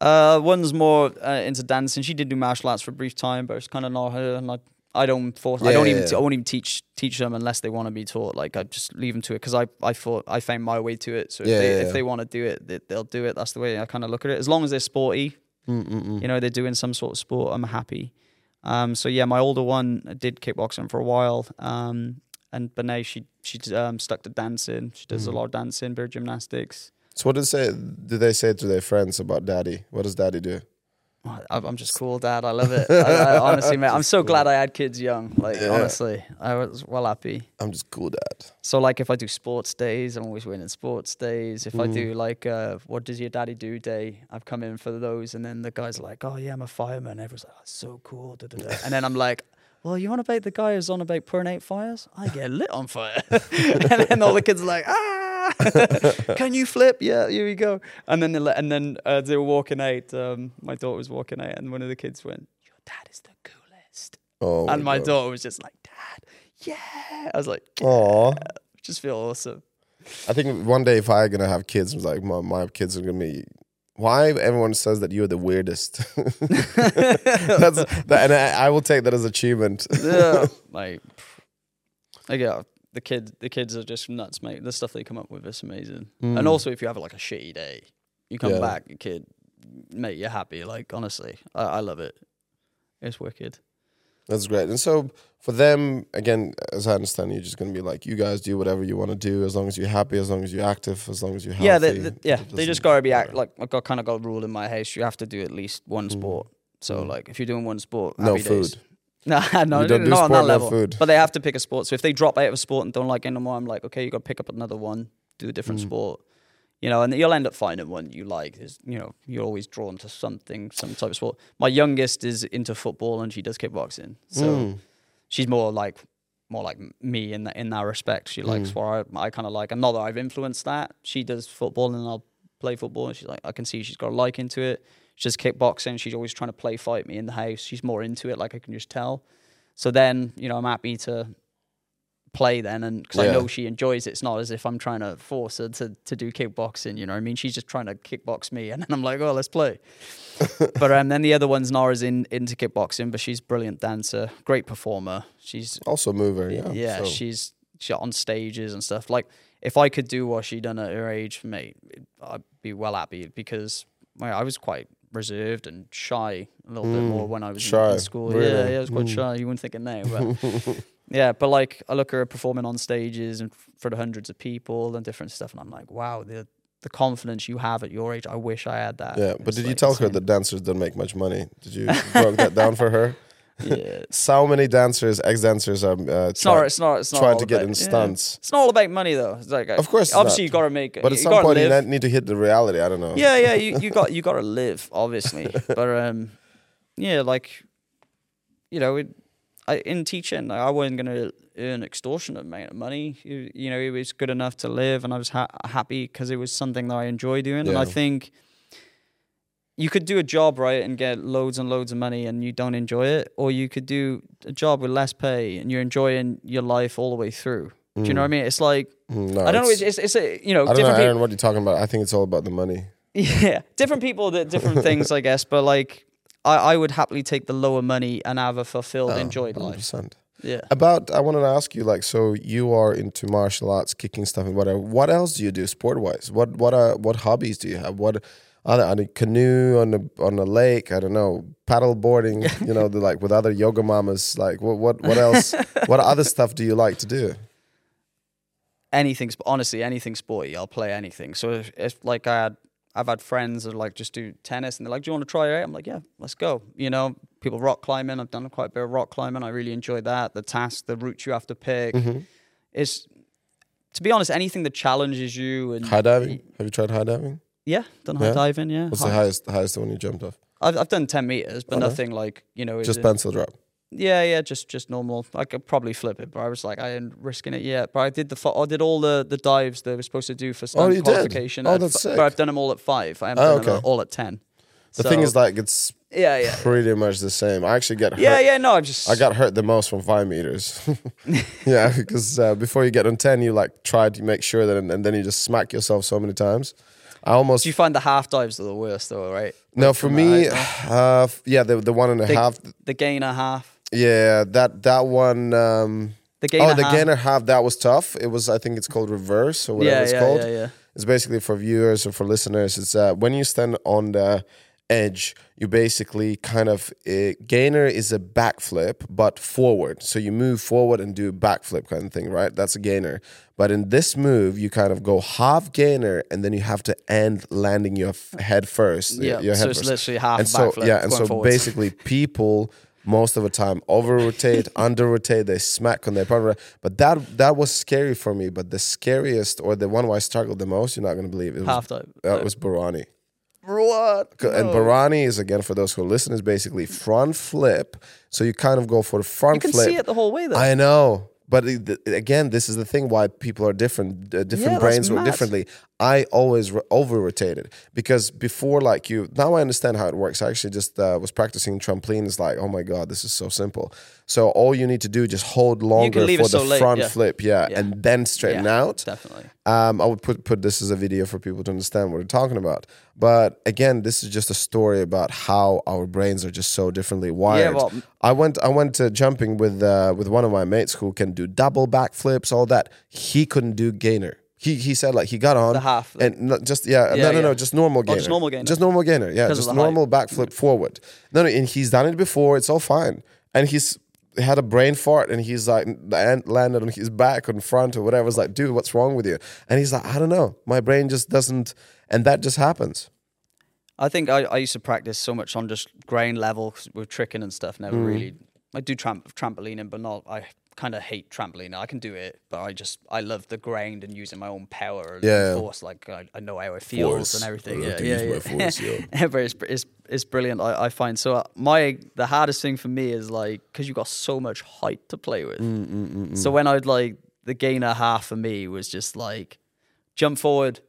Uh, one's more uh, into dancing. She did do martial arts for a brief time, but it's kind of not her. And I, I don't force. I don't yeah, even. yeah. I won't even teach teach them unless they want to be taught. Like I just leave them to it because I, I thought I found my way to it. So if Yeah, they yeah, if they want to do it, they, they'll do it. That's the way I kind of look at it. As long as they're sporty, Mm-mm-mm. you know, they're doing some sort of sport. I'm happy. Um, so yeah, my older one did kickboxing for a while. Um, and but now she she's um, stuck to dancing. She Mm. does a lot of dancing, bit of gymnastics. So what did say? Do they say to their friends about daddy? What does daddy do? I- I'm just cool, Dad. I love it. I, I, honestly, man, I'm so glad I had kids young. Like, Yeah. honestly, I was well happy. I'm just cool dad. So, like, if I do sports days, I'm always winning sports days. If I Mm. do like, uh, what does your daddy do day? I've come in for those, and then the guys are like, oh yeah, I'm a fireman. Everyone's like, oh, so cool. and then I'm like. Well, you want to about the guy who's on about putting out fires? I get lit on fire. and then all the kids are like, ah, can you flip? Yeah, here we go. And then, they let- and then uh, they were walking out. Um, my daughter was walking out, and one of the kids went, "Your dad is the coolest." Oh, and my God. daughter was just like, "Dad, yeah." I was like, Aw. "Just feel awesome." I think one day if I'm gonna have kids, it's like my, my kids are gonna be. Why everyone says that you're the weirdest? That's that, and I, I will take that as achievement. yeah, like, like yeah, the kids, the kids are just nuts, mate. The stuff they come up with is amazing. And hmm. also, if you have like a shitty day, you come Yeah. back, kid, mate, you're happy. Like honestly, I, I love it. It's wicked. That's great. And so for them, again, as I understand, you're just gonna be like, you guys do whatever you want to do, as long as you're happy, as long as you're active, as long as you're healthy. yeah, they, they- yeah, they just gotta be act, like I've got kind of got a rule in my house. You have to do at least one sport. So like, if you're doing one sport, Mm. No happy days. food. No, no, do not on that no level. food. But they have to pick a sport. So if they drop out of a sport and don't like it anymore, I'm like, okay, you got to pick up another one, do a different Mm. sport. You know, and you'll end up finding one you like. Is you know, you're always drawn to something, some type of sport. My youngest is into football and she does kickboxing. So Mm. she's more like more like me in that in that respect. She Mm. likes what I, I kind of like. And not that I've influenced that. She does football and I'll play football. And she's like, I can see she's got a like into it. She does kickboxing. She's always trying to play fight me in the house. She's more into it. Like I can just tell. So then, you know, I'm happy to play then, and because Yeah. I know she enjoys it. It's not as if I'm trying to force her to to do kickboxing. You know, what I mean, she's just trying to kickbox me, and then I'm like, oh, let's play. but um, then the other one's Nora's in into kickboxing, but she's a brilliant dancer, great performer. She's Also mover, yeah. yeah, so- she's she's on stages and stuff. Like if I could do what she done at her age, for mate, I'd be well happy because well, I was quite reserved and shy a little bit more when I was in- in, school. really? Yeah, yeah, I was quite shy. You wouldn't think it now, but yeah. But like I look at her performing on stages and for the hundreds of people and different stuff, and I'm like, wow, the the confidence you have at your age. I wish I had that. Yeah, but It's, did you like, tell her that dancers don't make much money? Did you broke that down for her? Yeah. So many dancers, ex dancers, are uh, It's not. It's not. It's not trying to get about- in yeah. stunts. It's not all about money, though. It's like, Of course obviously you got to make. It. But at some point, live. you need to hit the reality. I don't know. yeah, yeah, you, you got you got to live, obviously. but um, yeah, like you know, it, I, in teaching, like, I wasn't gonna earn extortionate amount of money. You, you know, it was good enough to live, and I was ha- happy because it was something that I enjoy doing. And I think you could do a job right and get loads and loads of money, and you don't enjoy it, or you could do a job with less pay and you're enjoying your life all the way through. Do you know what I mean? It's like Mm, no, I don't know. it's- It's, it's, it's a you know I don't know, people. Aaron, what you're talking about. I think it's all about the money. Yeah, different people different things, I guess. But like, I, I would happily take the lower money and have a fulfilled, Oh, enjoyed life. 100%. Yeah. About, I wanted to ask you, like, so you are into martial arts, kicking stuff, and whatever. What else do you do sport wise? What what are what hobbies do you have? What other on a canoe on the on a lake? I don't know, paddle boarding. you know, the, like with other yoga mamas. Like, what what what else? what other stuff do you like to do? Anything, honestly, anything sporty, I'll play anything. So if, if like I had, I've had friends that like just do tennis, and they're like, "Do you want to try it?" I'm like, "Yeah, let's go." You know, people rock climbing. I've done quite a bit of rock climbing. I really enjoy that. The task, the route you have to pick. Mm-hmm. Is to be honest, anything that challenges you and High diving? Have you tried high diving? Yeah, done high Yeah? diving. Yeah, What's Hi- the highest highest one you jumped off? I've I've done ten meters, but Oh, no? nothing like you know. Just pencil drop. Yeah, yeah, just just normal. I could probably flip it, but I was like, I ain't risking it yet. But I did the fo- I did all the, the dives that was supposed to do for stunt Oh, you did? qualification. Oh, that's sick. But I've done them all at five. I haven't Oh, done them okay. all at ten. The So- thing is, like, it's yeah, yeah, pretty much the same. I actually get hurt. yeah, yeah. No, I just I got hurt the most from five meters. yeah, because uh, before you get on ten, you like try to make sure that, and, and then you just smack yourself so many times. I almost Do you find the half dives are the worst though, right? no Like for me. Uh, yeah, the the one and a half. the gainer half. Yeah, that that one. Um, The gainer oh, the half. gainer half. That was tough. It was. I think it's called reverse or whatever Yeah, it's yeah, called. yeah, yeah. It's basically for viewers or for listeners. It's uh, when you stand on the edge, you basically kind of uh, gainer is a backflip but forward. So you move forward and do a backflip kind of thing, right? That's a gainer. But in this move, you kind of go half gainer and then you have to end landing your f- head first. Yeah, your so it's first. literally half and so backflip yeah, and so forwards. basically people most of the time over rotate, under rotate, they smack on their partner. But that that was scary for me. But the scariest or the one where I struggled the most, you're not gonna believe it Half time. that was Barani. What? And Barani is again for those who listen is basically front flip. So you kind of go for the front flip. You can flip. see it the whole way though. I know. But again, this is the thing why people are different. Uh, different Yeah, brains work differently. I always ro- over rotated because before, like you, now I understand how it works. I actually just uh, was practicing trampoline. It's like, oh my god, this is so simple. So all you need to do just hold longer for the late, front yeah. flip, yeah, Yeah. and then straighten Yeah, out. Definitely. Um, I would put put this as a video for people to understand what we're talking about. But again, this is just a story about how our brains are just so differently wired. well- I went I went to jumping with uh, with one of my mates who can do double backflips, all that. He couldn't do gainer. He he said like he got on The half, and not just yeah, Yeah, no no yeah. no just normal Oh, gainer just normal gainer. just normal gainer yeah just normal height. normal backflip forward no no and he's done it before it's all fine and he's had a brain fart and he's like and landed on his back or in front or whatever. It's like, dude, what's wrong with you? And he's like, I don't know. My brain just doesn't, and that just happens. I think I, I used to practice so much on just grain level with tricking and stuff. Mm. Never really. I do tramp, trampolining, but not. I kind of hate trampoline. I can do it, but I just I love the grind and using my own power and Yeah. force. Like I, I know how it feels Force. and everything. I Yeah, yeah, yeah. force, yeah. But it's, it's it's brilliant. I, I find so uh, my the hardest thing for me is like because you got so much height to play with. Mm, So when I'd like the gainer half for me was just like jump forward,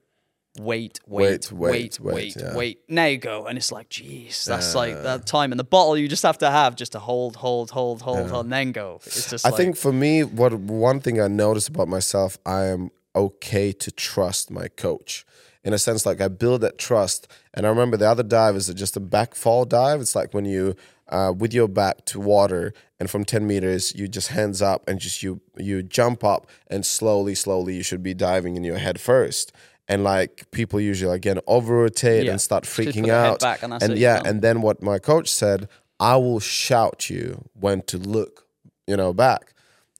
wait, wait, Wait, wait, wait, wait, wait, yeah. wait. Now you go, and it's like, jeez, that's like that time in the bottle. You just have to have just to hold, hold, hold, hold, hold, and then go. It's just. I like, think for me, what one thing I noticed about myself, I am okay to trust my coach. In a sense, like I build that trust. And I remember the other dive is just a back fall dive. It's like when you, uh, with your back to water, and from ten meters, you just hands up and just you you jump up and slowly, slowly, you should be diving in your head first. And like people usually again over rotate Yeah. and start freaking out. and and yeah, and then what my coach said, I will shout you when to look, you know, back.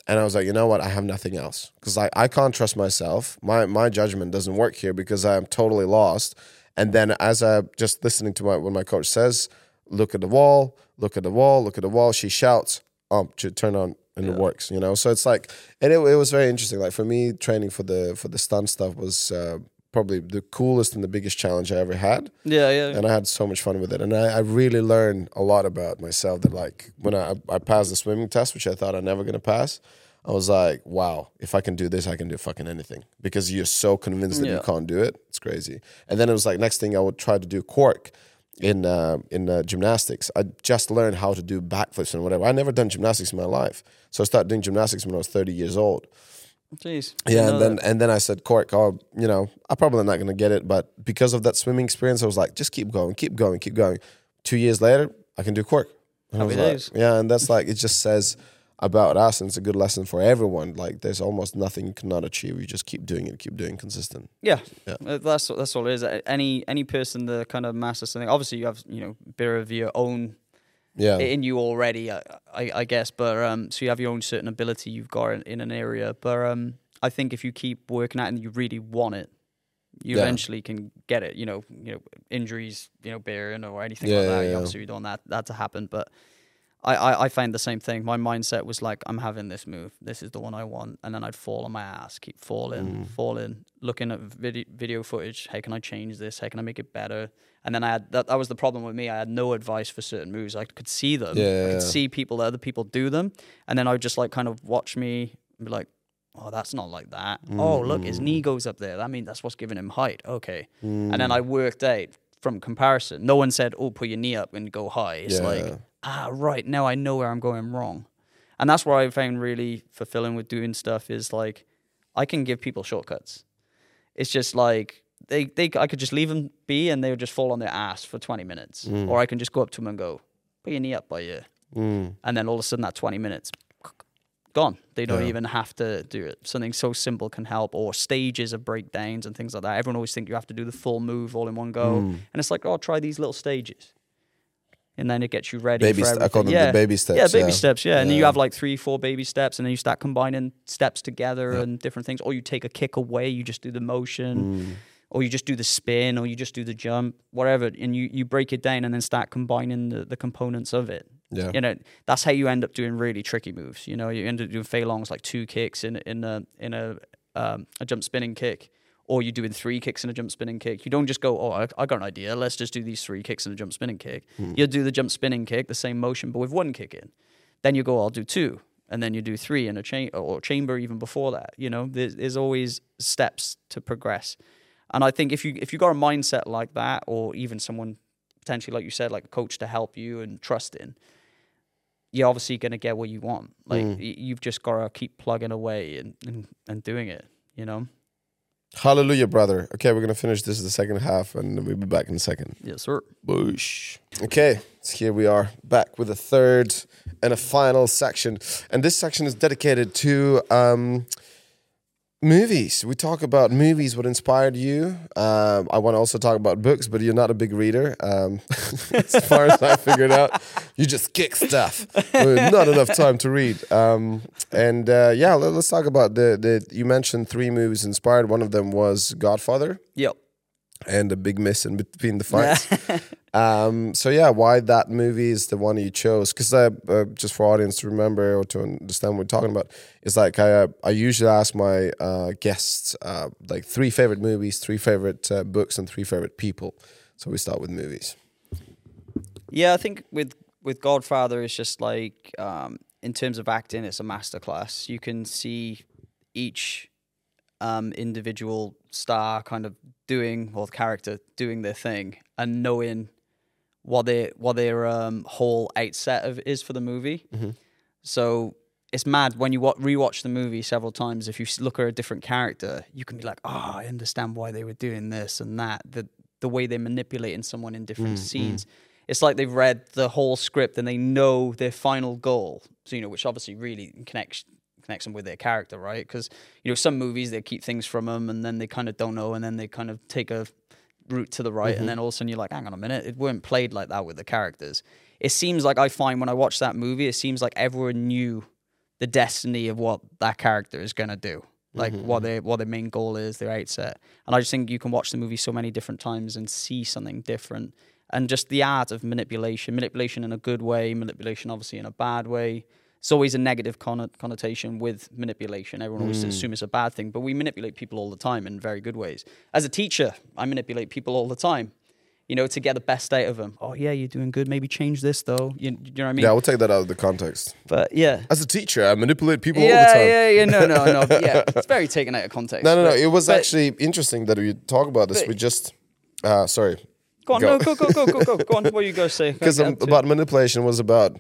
And I was like, you know what? I have nothing else because I, I can't trust myself. My my judgment doesn't work here because I am totally lost. And then as I just listening to my when my coach says, look at the wall, look at the wall, look at the wall. She shouts, um, to turn on and it works. You know, so it's like, and it, it was very interesting. Like for me, training for the for the stunt stuff was uh, probably the coolest and the biggest challenge I ever had yeah, yeah, and I had so much fun with it. And I, I really learned a lot about myself. That like when I I passed the swimming test, which I thought I never gonna pass, I was like, wow, if I can do this, I can do fucking anything. Because you're so convinced that you can't do it, it's crazy. And then it was like next thing I would try to do cork in uh, in uh, gymnastics. I just learned how to do backflips and whatever. I never done gymnastics in my life, so I started doing gymnastics when I was 30 years old. Jeez. Yeah, and then that. and then I said, Cork, oh, you know, I'm probably not gonna get it, but because of that swimming experience, I was like, just keep going, keep going, keep going. Two years later, I can do Cork. Happy was like- days. yeah, and that's like it just says about us, and it's a good lesson for everyone. Like, there's almost nothing you cannot achieve. You just keep doing it, keep doing consistent. Yeah, Yeah. Uh, that's that's all it is. Any any person that kind of masters something, obviously you have you know bit of your own Yeah, in you already, I, I, I guess. But um, so you have your own certain ability you've got in, in an area. But um, I think if you keep working at it and you really want it, you Yeah. eventually can get it. You know, you know, injuries, you know, bearing or anything Yeah, like that. yeah, You. Obviously, you don't want that that to happen. But I, I, I find the same thing. My mindset was like, I'm having this move. This is the one I want. And then I'd fall on my ass, keep falling, Mm. falling, looking at video, video footage. How can I change this? How can I make it better? And then I had that, that was the problem with me. I had no advice for certain moves. I could see them. I Yeah. could see people, other people do them. And then I would just like kind of watch me and be like, oh, that's not like that. Oh, look, his knee goes up there. That means that's what's giving him height. Okay. And then I worked out from comparison. No one said, oh, put your knee up and go high. It's Yeah. like, ah, right, now I know where I'm going wrong. And that's what I found really fulfilling with doing stuff is like, I can give people shortcuts. It's just like, they, they, I could just leave them be and they would just fall on their ass for 20 minutes. Or I can just go up to them and go, put your knee up by you. Mm. And then all of a sudden, that 20 minutes, gone. They don't Yeah. even have to do it. Something so simple can help, or stages of breakdowns and things like that. Everyone always think you have to do the full move all in one go, Mm. and it's like, oh, try these little stages, and then it gets you ready. Baby for st- I call them the yeah. baby steps, Yeah, baby yeah. steps. Yeah, and then you have like three, four baby steps, and then you start combining steps together and different things. Or you take a kick away, you just do the motion Mm. or you just do the spin, or you just do the jump, whatever, and you, you break it down and then start combining the, the components of it. Yeah. You know, that's how you end up doing really tricky moves. You know, you end up doing fei like two kicks in in a in a um, a jump spinning kick, or you're doing three kicks in a jump spinning kick. You don't just go, oh, I, I got an idea. Let's just do these three kicks in a jump spinning kick. You'll do the jump spinning kick, the same motion, but with one kick in. Then you go, I'll do two, and then you do three in a chain or chamber even before that. You know, there's, there's always steps to progress. And I think if you if you got a mindset like that, or even someone potentially, like you said, like a coach to help you and trust in, you're obviously going to get what you want. Like Mm. y- you've just got to keep plugging away and, and and doing it. You know. Hallelujah, brother. Okay, we're gonna finish this the second half, and we'll be back in a second. Yes, sir. Bush. Okay, so here we are back with a third and a final section, and this section is dedicated to um, movies. We talk about movies, what inspired you. Um, I want to also talk about books, but you're not a big reader, um, as far as I figured out. You just kick stuff. not enough time to read. Um, and uh, yeah, let, us talk about the the. You mentioned three movies inspired. One of them was Godfather Yep. And a big miss in between the fights. um, so yeah, why that movie is the one you chose? Because uh, uh, just for audience to remember or to understand what we're talking about, it's like I uh, I usually ask my uh, guests uh, like three favorite movies, three favorite uh, books, and three favorite people. So we start with movies. Yeah, I think with with Godfather, it's just like um, in terms of acting, it's a masterclass. You can see each um, individual star kind of doing or the character doing their thing and knowing what their what their um, whole outset of is for the movie. Mm-hmm. So it's mad when you wa- rewatch the movie several times. If you look at a different character, you can be like, "Oh, I understand why they were doing this and that." The the way they're manipulating someone in different mm, mm. scenes. It's like they've read the whole script and they know their final goal. So you know, which obviously really connects connects them with their character, right? Because you know, some movies they keep things from them and then they kind of don't know, and then they kind of take a route to the right, and mm-hmm. then all of a sudden you're like, hang on a minute, it weren't played like that with the characters. It seems like I find when I watch that movie, it seems like everyone knew the destiny of what that character is gonna do, like mm-hmm, what mm-hmm. their what their main goal is, their outset. And I just think you can watch the movie so many different times and see something different. And just the art of manipulation, manipulation in a good way, manipulation obviously in a bad way. It's always a negative connotation with manipulation. Everyone always assumes it's a bad thing, but we manipulate people all the time in very good ways. As a teacher, I manipulate people all the time, you know, to get the best out of them. Oh yeah, you're doing good. Maybe change this though. You, you know what I mean? Yeah, we'll take that out of the context. But yeah, As a teacher, I manipulate people all the yeah, time. yeah, yeah. No, no, no. But yeah, it's very taken out of context. No, no, no. It was but- actually interesting that we talk about this. but- we just, uh, sorry, Go on, go. no, go, go, go, go, go, go on. What are you go say? because Okay, about manipulation was about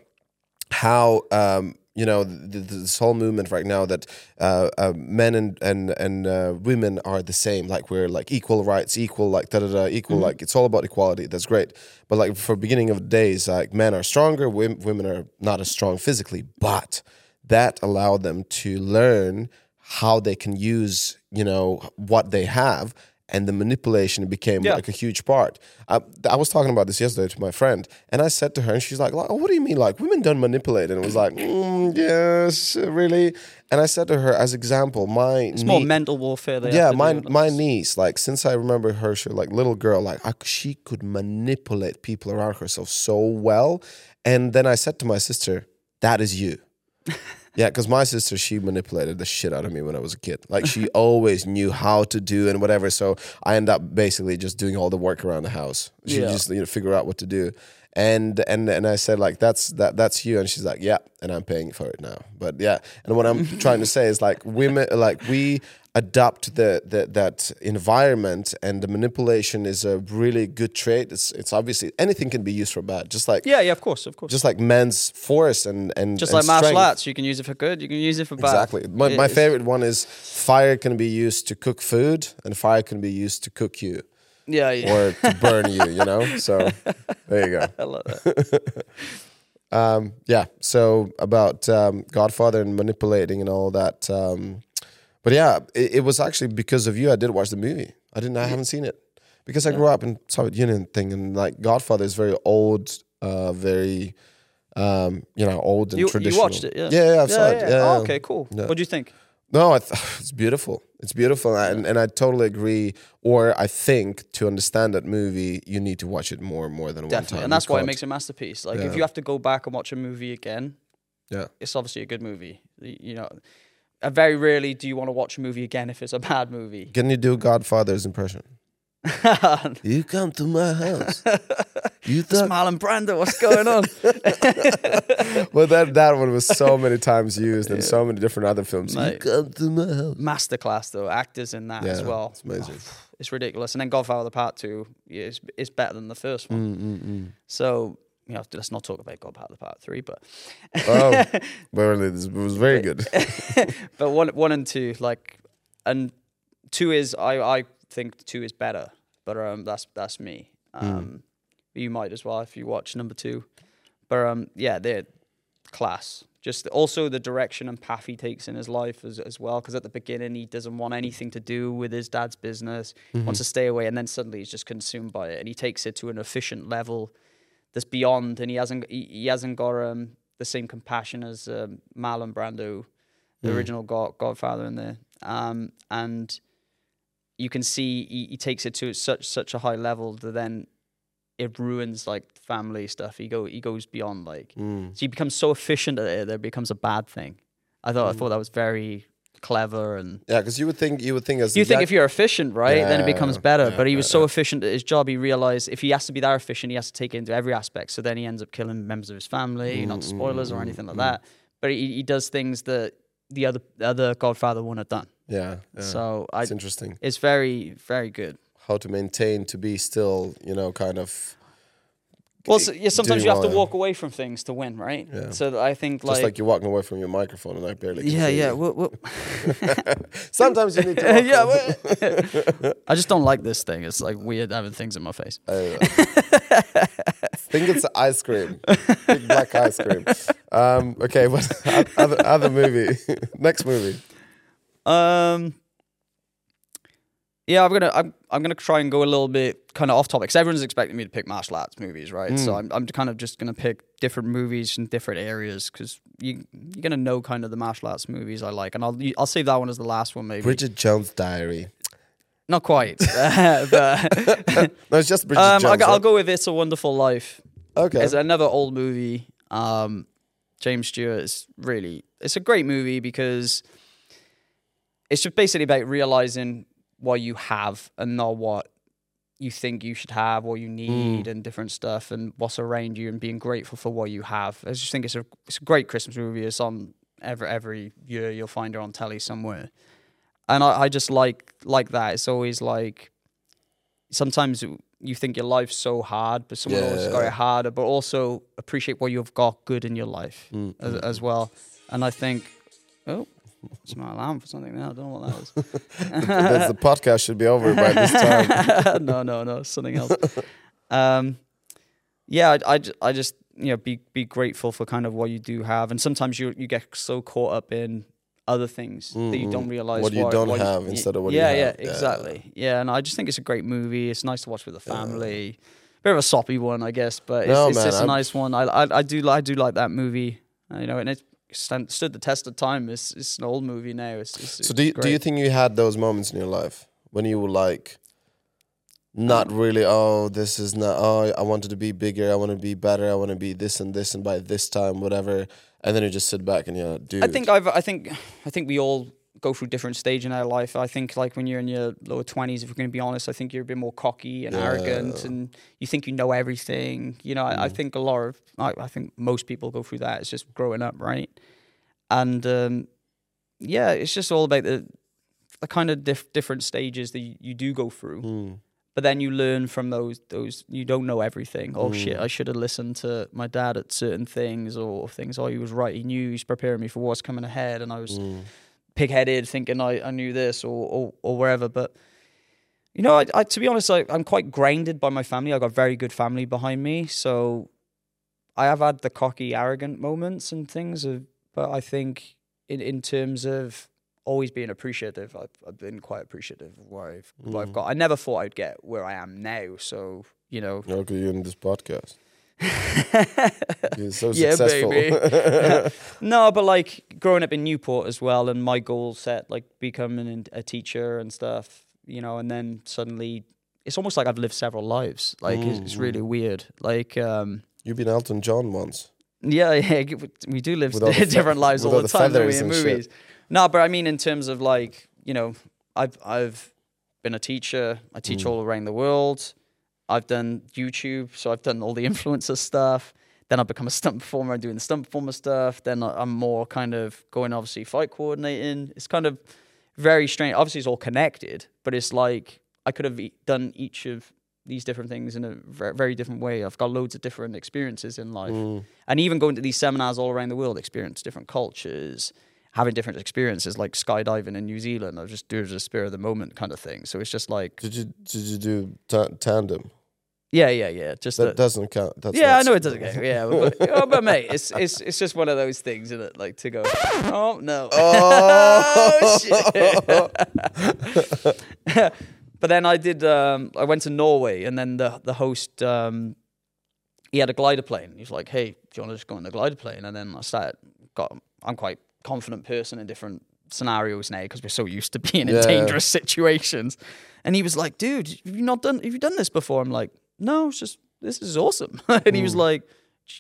how um, you know th- th- this whole movement right now that uh, uh, men and and and uh, women are the same. Like we're like equal rights equal like da da da equal like it's all about equality. That's great. But like for beginning of days like men are stronger wom- women are not as strong physically. But that allowed them to learn how they can use you know what they have and the manipulation became Yeah. like a huge part. I, I was talking about this yesterday to my friend, and I said to her, and she's like, "Oh, what do you mean? Like women don't manipulate?" And it was like, mm, "Yes, really." And I said to her, as example, my It's more mental warfare. They yeah, my my niece, like since I remember her, she like little girl, like I, she could manipulate people around herself so well. And then I said to my sister, "That is you." Yeah, because my sister, she manipulated the shit out of me when I was a kid. Like she always knew how to do and whatever. So I end up basically just doing all the work around the house. She Yeah. just you know figure out what to do. And and and I said like that's that that's you, and she's like yeah, and I'm paying for it now. But yeah, and what I'm trying to say is like women, like we adopt the, the that environment, and the manipulation is a really good trait. It's it's obviously anything can be used for bad, just like Yeah, yeah, of course, of course. just like men's force and and Just and like martial arts, you can use it for good, you can use it for bad. Exactly. My, my favorite one is fire can be used to cook food, and fire can be used to cook you Yeah, yeah. or to burn you. You know. So there you go. I love that. Um, yeah. So about um, Godfather and manipulating and all that. Um, but yeah, it, it was actually because of you I did watch the movie. I didn't. I haven't seen it because I grew up in Soviet Union thing and like Godfather is very old, uh, very um, you know old and You, you traditional. watched it, yeah? Yeah, yeah, I've saw it. Yeah, Oh, yeah. okay, cool. Yeah. What do you think? No, I th- it's beautiful. It's beautiful, and and I totally agree. Or I think to understand that movie, you need to watch it more and more than one time. and that's You why it makes a masterpiece. Like Yeah. if you have to go back and watch a movie again, Yeah, it's obviously a good movie. You know, very rarely do you want to watch a movie again if it's a bad movie. can you do Godfather's impression? You come to my house. You thought Marlon Brando, what's going on? well that that one was so many times used in so many different other films. You come to my house. Masterclass though, actors in that as well. it's amazing. It's ridiculous. And then Godfather Part Two is is better than the first one. Mm, So you know, let's not talk about Godfather Part the Part Three, but Oh, well, it was very good. but one one and two like and two is I I think two is better, but um that's that's me. Um, you might as well if you watch number two, but um yeah they're class. Just also the direction and path he takes in his life as as well. Because at the beginning he doesn't want anything to do with his dad's business, wants to stay away, and then suddenly he's just consumed by it, and he takes it to an efficient level that's beyond, and he hasn't he, he hasn't got um the same compassion as um, Marlon Brando the original God, Godfather in there, um, and you can see he, he takes it to such such a high level that then it ruins like family stuff. He go he goes beyond like Mm. so he becomes so efficient at it that it becomes a bad thing. I thought I thought that was very clever and Yeah, because you would think you would think as you think if you're efficient, right, then it becomes better. yeah, but he was yeah, so efficient at his job, he realized if he has to be that efficient, he has to take it into every aspect. So then he ends up killing members of his family, mm, not Mm, spoilers or mm, anything like mm. that. But he, he does things that the other other Godfather wouldn't have done. yeah, yeah. So I, it's interesting it's very very good. how to maintain to be still, you know, kind of Well, so, yeah, sometimes you have to yeah. walk away from things to win, right? Yeah. So I think like just like, you're walking away from your microphone and I barely. Yeah, yeah. you. Well, well, Sometimes you need to. Yeah. well- I just don't like this thing. It's like weird having things in my face. I think it's ice cream, big black ice cream. Um, okay, what other other movie? Next movie. Um. Yeah, I'm gonna I'm I'm gonna try and go a little bit kind of off topic. Cause everyone's expecting me to pick martial arts movies, right? So I'm I'm kind of just gonna pick different movies in different areas because you you're gonna know kind of the martial arts movies I like, and I'll I'll save that one as the last one maybe. Bridget Jones' Diary. Not quite, but No, it's just Bridget um, Jones. I'll, go- I'll go with It's a Wonderful Life. Okay. It's another old movie. Um, James Stewart is really it's a great movie because it's just basically about realizing what you have and not what you think you should have or you need and different stuff and what's around you and being grateful for what you have. I just think it's a it's a great Christmas movie. It's on every every year you'll find her on telly somewhere. And I, I just like like that. It's always like sometimes you think your life's so hard, but someone else has got it harder, but also appreciate what you've got good in your life Mm, as, as well. And I think, oh, it's my alarm for something now. I don't know what that is. That's- the podcast should be over by this time. no, no, no, something else. Um, yeah, I, I, I just you know be be grateful for kind of what you do have, and sometimes you you get so caught up in other things that you don't realize Mm-hmm. What you don't have instead of what you yeah, have. Yeah, Yeah. exactly. Yeah. and I just think it's a great movie. It's nice to watch with the family. Bit of a soppy one, I guess, but it's, No, it's man, just a I'm- nice one. I, I I do I do like that movie. You know, and it stand, stood the test of time. It's it's an old movie now. It's, it's So do you, do you think you had those moments in your life when you were like not um, really oh this is not oh I wanted to be bigger I want to be better I want to be this and this and by this time whatever and then you just sit back and you're like, dude I think I've I think I think we all go through different stage in our life. I think like when you're in your lower twenties, if we're going to be honest, I think you're a bit more cocky and arrogant, and you think you know everything. You know, I, I think a lot of I, I think most people go through that. It's just growing up, right? And um, yeah, it's just all about the the kind of diff- different stages that you, you do go through. Mm. But then you learn from those those you don't know everything. Oh shit, I should have listened to my dad at certain things or things. Oh, he was right. He knew he's preparing me for what's coming ahead, and I was pig-headed thinking I, I knew this or, or or wherever. But you know, I, I to be honest, I, I'm quite grounded by my family. I got very good family behind me, so I have had the cocky, arrogant moments and things, of, but I think in in terms of always being appreciative, I've, I've been quite appreciative of where I've what I've mm. got. I never thought I'd get where I am now. So you know, Okay, you're in this podcast. You're so Yeah, successful. baby. no, but like growing up in Newport as well, and my goal set, like becoming a teacher and stuff, you know, and then suddenly it's almost like I've lived several lives. Like it's, it's really weird. Like, um, You've been Elton John once. yeah, yeah, we do live all fe- different lives all the the time we, in and shit. movies. No, but I mean in terms of like, you know, I've I've been a teacher. I teach Mm. all around the world. I've done YouTube, so I've done all the influencer stuff. Then I've become a stunt performer and doing the stunt performer stuff. Then I'm more kind of going obviously fight coordinating. It's kind of very strange. Obviously, it's all connected, but it's like I could have done each of these different things in a very different way. I've got loads of different experiences in life, Mm. and even going to these seminars all around the world, experience different cultures, having different experiences, like skydiving in New Zealand. I just do it as a spirit of the moment kind of thing. So it's just like, Did you did you do ta- tandem? Yeah, yeah, yeah. Just That the, doesn't count. That's yeah, I know it doesn't count. Yeah, but, oh, but mate, it's it's it's just one of those things, isn't it? Like to go, oh no, Oh, shit. but then I did. Um, I went to Norway, and then the the host, um, he had a glider plane. He was like, "Hey, do you want to just go on the glider plane?" And then I started. Got. I'm quite confident person in different scenarios now because we're so used to being in Yeah. dangerous situations. And he was like, "Dude, have you not done? Have you done this before?" I'm like, "No, it's just this is awesome." and he was Mm. like.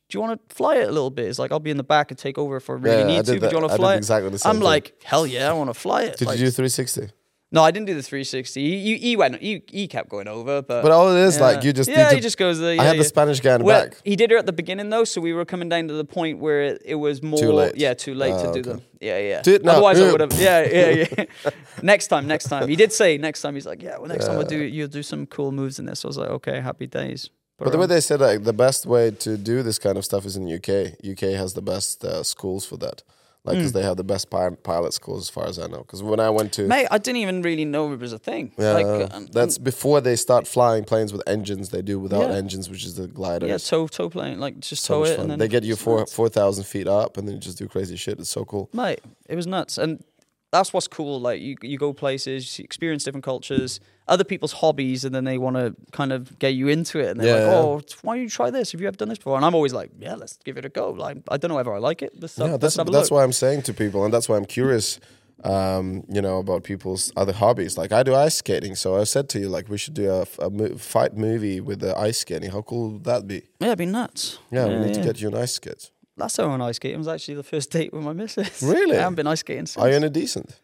Do you want to fly it a little bit? It's like I'll be in the back and take over if I really Yeah, need did to. But do you want to fly it? exactly the same I'm thing. like, hell yeah, I want to fly it. Did Like, you do 360? No, I didn't do the 360. He, he, went. He, he kept going over, but But all it is, like, you just yeah, to- he just goes there. I yeah, had the. Spanish guy in the Well, back. he did it at the beginning though, so we were coming down to the point where it, it was more too late. Yeah, too late Ah, to do okay. them. Yeah, yeah. Do it now. Otherwise, I would have. Yeah, yeah, yeah. next time, next time. He did say next time. He's like, yeah, well, next time I'll do you'll do some cool moves in this. I was like, okay, happy days. But the way they said like the best way to do this kind of stuff is in the UK. UK has the best uh, schools for that. Like, because they have the best pi- pilot schools, as far as I know. Because when I went to, mate, I didn't even really know it was a thing. yeah, like, um, that's before they start flying planes with engines. They do without Yeah. engines, which is the gliders. yeah, tow tow plane, like just so tow it, fun. and then They get you four nuts. four thousand feet up, and then you just do crazy shit. It's so cool. Mate, it was nuts, and that's what's cool. Like you, you go places, you experience different cultures, other people's hobbies, and then they want to kind of get you into it. And they're Yeah. like, "Oh, why don't you try this? Have you ever done this before?" And I'm always like, "Yeah, let's give it a go." Like I don't know whether I like it. Let's, have, yeah, let's that's have that's why I'm saying to people, and that's why I'm curious. Um, you know about people's other hobbies. Like I do ice skating, so I said to you, like we should do a mo- fight movie with the ice skating. How cool would that be? Yeah, it'd be nuts. Yeah, we need to get you an ice skate. Last time I went ice skating was actually the first date with my missus. Really? I haven't been ice skating since. Are you any decent?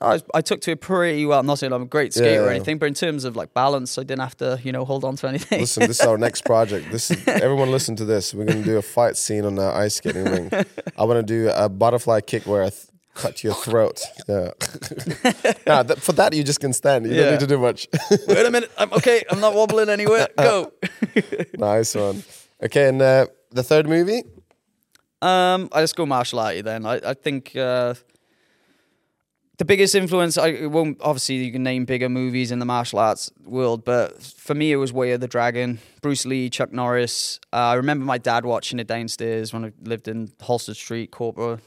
I, I took to it pretty well. Not saying I'm a great skater or Yeah. anything, but in terms of like balance, I didn't have to, you know, hold on to anything. Listen, this is our next project. This is, everyone listen to this. We're gonna do a fight scene on the ice skating ring. I want to do a butterfly kick where I th- cut your throat. Yeah. nah, th- for that you just can stand. You Yeah. don't need to do much. Wait a minute. I'm okay. I'm not wobbling anywhere. Go. nice one. Okay, and uh, the third movie. Um, I just go martial arty then. I, I think uh, the biggest influence. I won't obviously you can name bigger movies in the martial arts world, but for me it was Way of the Dragon, Bruce Lee, Chuck Norris. Uh, I remember my dad watching it downstairs when I lived in Holsted Street, Corporate.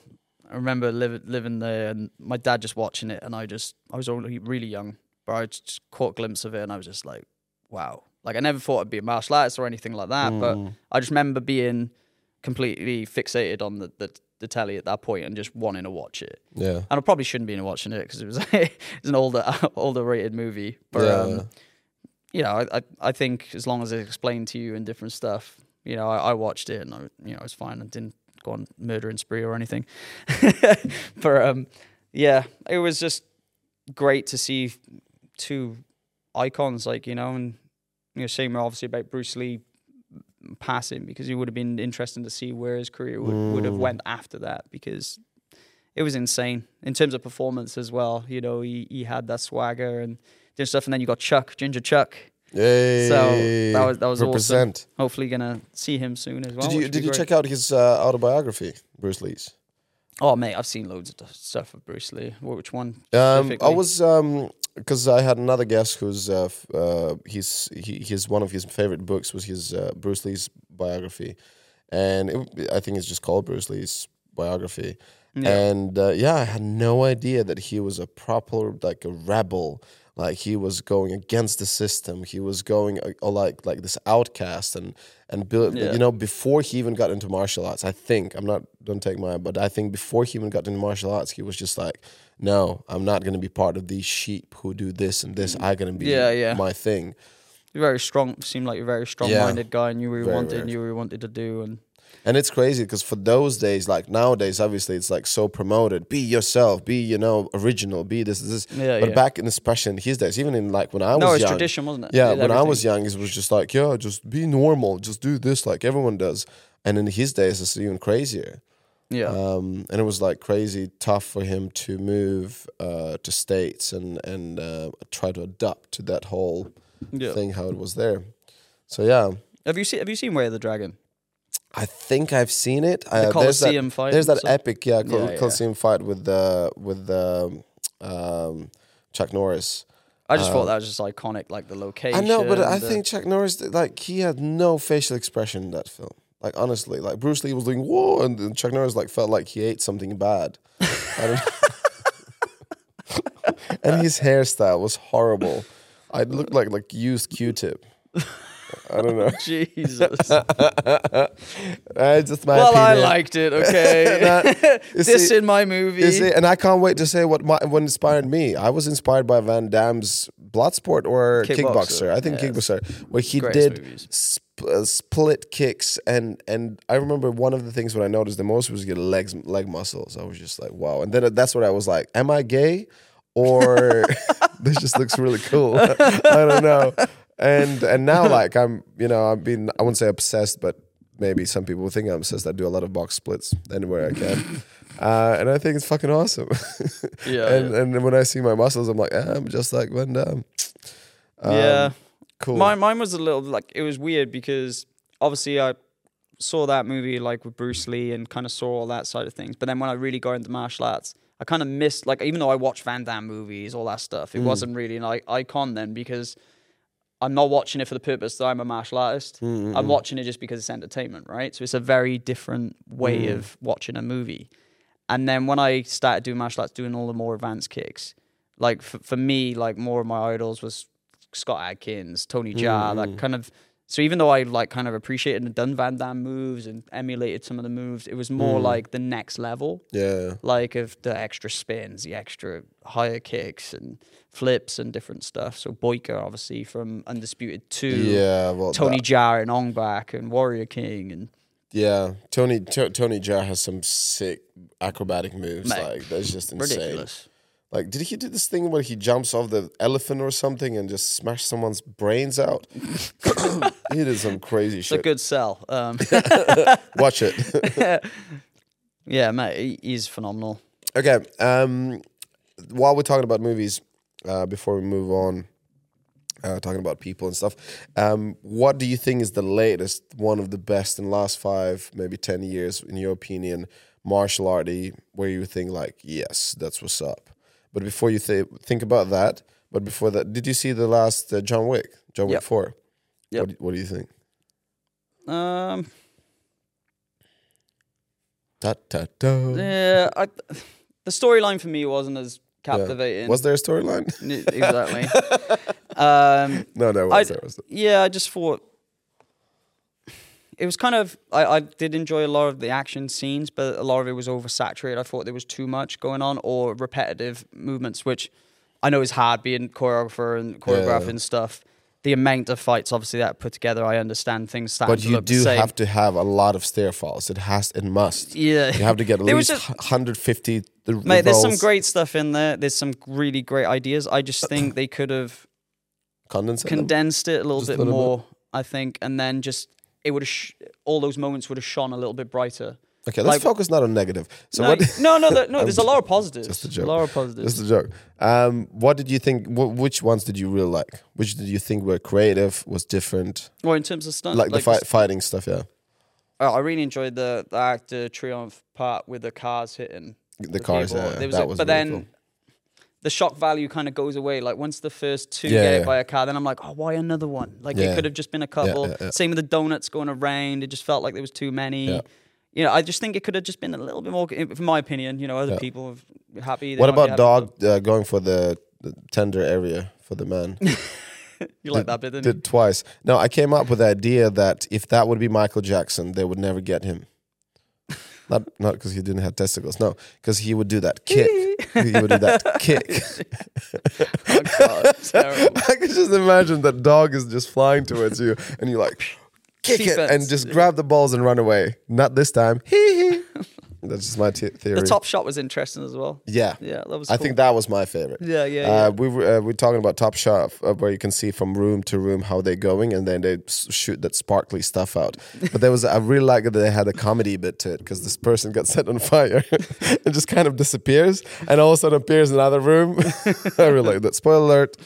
I remember liv- living there and my dad just watching it, and I just I was only really young, but I just caught a glimpse of it, and I was just like, wow. Like I never thought I'd be a martial artist or anything like that, but I just remember being completely fixated on the, the the telly at that point and just wanting to watch it. Yeah. And I probably shouldn't be watching it because it was it's an older older rated movie. But Yeah. um, you know, I, I I think as long as it's explained to you and different stuff, you know, I, I watched it and I, you know it was fine and didn't go on murdering spree or anything. but um, yeah, it was just great to see two icons like you know and you know same obviously about Bruce Lee passing because it would have been interesting to see where his career would, would have went after that because it was insane in terms of performance as well. You know, he, he had that swagger and did stuff, and then you got Chuck, Ginger Chuck. Yay. So that was that was Represent. awesome. Hopefully, gonna see him soon as well. Did you did you check out his uh, autobiography, Bruce Lee's? Oh mate, I've seen loads of stuff of Bruce Lee. Which one? Um, I was um because I had another guest who's uh, uh he's he, his one of his favorite books was his uh, Bruce Lee's biography, and it, I think it's just called Bruce Lee's biography. And uh, yeah, I had no idea that he was a proper like a rebel. Like he was going against the system. He was going uh, uh, like like this outcast and and build. Yeah. You know, before he even got into martial arts, I think I'm not. Don't take my, but I think before he even got into martial arts, he was just like, no, I'm not going to be part of these sheep who do this and this. I'm going to be Yeah, yeah. my thing. You're very strong. Seemed like you're a very strong-minded guy, and knew what you Very, wanted, knew what you wanted to do, and And it's crazy because for those days, like nowadays, obviously it's like so promoted. Be yourself. Be you know original. Be this this. Yeah, but yeah. back in especially in his days, even in like when I was no, it's young, tradition, wasn't it? Yeah, Did when I was young, it was just like yeah, just be normal. Just do this like everyone does. And in his days, it's even crazier. Yeah, Um, and it was like crazy tough for him to move uh, to states and and uh, try to adapt to that whole yeah. thing how it was there. So yeah, Have you seen Have you seen Way of the Dragon? I think I've seen it. Uh, there's Colosseum that, fight There's that stuff? epic, yeah, Col- Yeah, yeah. Colosseum fight with the with the um, Chuck Norris. I just thought that was just iconic, like the location. Uh, I know, but I the- think Chuck Norris, like, he had no facial expression in that film. Like, honestly, like Bruce Lee was doing whoa, and Chuck Norris like felt like he ate something bad. And his hairstyle was horrible. I looked like like used Q-tip. I don't know. Jesus. It's just my well, I liked it. Okay, You this in my movie. And I can't wait to say what my, what inspired me. I was inspired by Van Damme's Bloodsport or Kickboxer. Kickboxer. I think Yeah. Kickboxer, where he Great did uh, split kicks, and and I remember one of the things what I noticed the most was get legs leg muscles. I was just like, wow. And then that's what I was like, am I gay, or this just looks really cool? I don't know. And and now like I'm, you know, I've been I wouldn't say obsessed, but maybe some people think I'm obsessed. I do a lot of box splits anywhere I can. Uh, and I think it's fucking awesome. Yeah, and yeah. and when I see my muscles, I'm like, "Ah, I'm just like Van Damme. Um, yeah. Cool. Mine, mine was a little like it was weird because obviously I saw that movie like with Bruce Lee and kind of saw all that side of things. But then when I really got into martial arts, I kind of missed like even though I watched Van Damme movies, all that stuff, it mm. wasn't really an icon then because I'm not watching it for the purpose that I'm a martial artist. Mm, mm, I'm watching it just because it's entertainment, right? So it's a very different way of watching a movie. And then when I started doing martial arts, doing all the more advanced kicks, like for, for me, like more of my idols was Scott Adkins, Tony Jaa, that mm-hmm. kind of. So even though I like kind of appreciated and done Van Damme moves and emulated some of the moves, it was more mm. like the next level, yeah. like of the extra spins, the extra higher kicks and flips and different stuff. So Boyka, obviously from Undisputed Two, Yeah, well, Tony that- Jaa and Ong Bak and Warrior King and yeah. Tony to, Tony Jaa has some sick acrobatic moves. Mate, like that's just insane. ridiculous. Like, did he do this thing where he jumps off the elephant or something and just smash someone's brains out? he did some crazy shit. It's a good sell. Um, Watch it. yeah, mate, he- he's phenomenal. Okay. Um, while we're talking about movies, uh, before we move on, uh, talking about people and stuff, um, what do you think is the latest, one of the best in the last five, maybe ten years, in your opinion, martial arty, where you think like, yes, that's what's up. But before you th- think about that, but before that, did you see the last uh, John Wick, John Wick Yep. Four? Yep. What, do- what do you think? Um, Ta ta ta. yeah, I, the storyline for me wasn't as captivating. Was there a storyline? Exactly. um, no, there I, was. There yeah, I just thought it was kind of. I, I did enjoy a lot of the action scenes, but a lot of it was oversaturated. I thought there was too much going on or repetitive movements, which I know is hard being choreographer and choreographing stuff. The amount of fights, obviously, that put together, I understand things But you the do have to have a lot of stair falls. It has, it must. Yeah. You have to get at least a- 150 the Mate, there's some great stuff in there. There's some really great ideas. I just think they could have condensate. them? condensed it a little Just a bit little bit. more. I think, and then just it would have sh- all those moments would have shone a little bit brighter. Okay, let's like- focus not on negative. So no, what? no, no, there- no. There's a lot of positives. Just a joke. A lot of positives. Just a joke. Um, what did you think? Wh- which ones did you really like? Which did you think were creative? Was different? Well, in terms of stunt, Like, the like fight, fighting stuff. Yeah, Oh, I really enjoyed the the Arc de Triomphe part with the cars hitting the, cars. people. Yeah, There was that a- was but really then cool. The shock value kind of goes away. Like once the first two Yeah, get yeah. by a car, then I'm like, oh, why another one? Like Yeah. it could have just been a couple. Same with the donuts going around. It just felt like there was too many. You know, I just think it could have just been a little bit more. In my opinion, you know, other people are happy. What about happy, dog uh, going for the, the tender area for the man? You like that bit, didn't you? Did twice. No, I came up with the idea that if that would be Michael Jackson, they would never get him. Not not because he didn't have testicles. No, because he would do that kick. he would do that kick. Oh, God. I can just imagine that dog is just flying towards you, and you like kick it and just grab the balls and run away. Not this time. Hee hee. That's just my t- theory. The top shot was interesting as well. yeah. Yeah, that was. I cool. think that was my favorite. Yeah, yeah, Uh, yeah. we were uh, we're talking about Top Shot, uh, where you can see from room to room how they're going, and then they s- shoot that sparkly stuff out. But there was I really like that they had a comedy bit to it because this person got set on fire and just kind of disappears, and all of a sudden appears in another room. I really like that. Spoiler alert.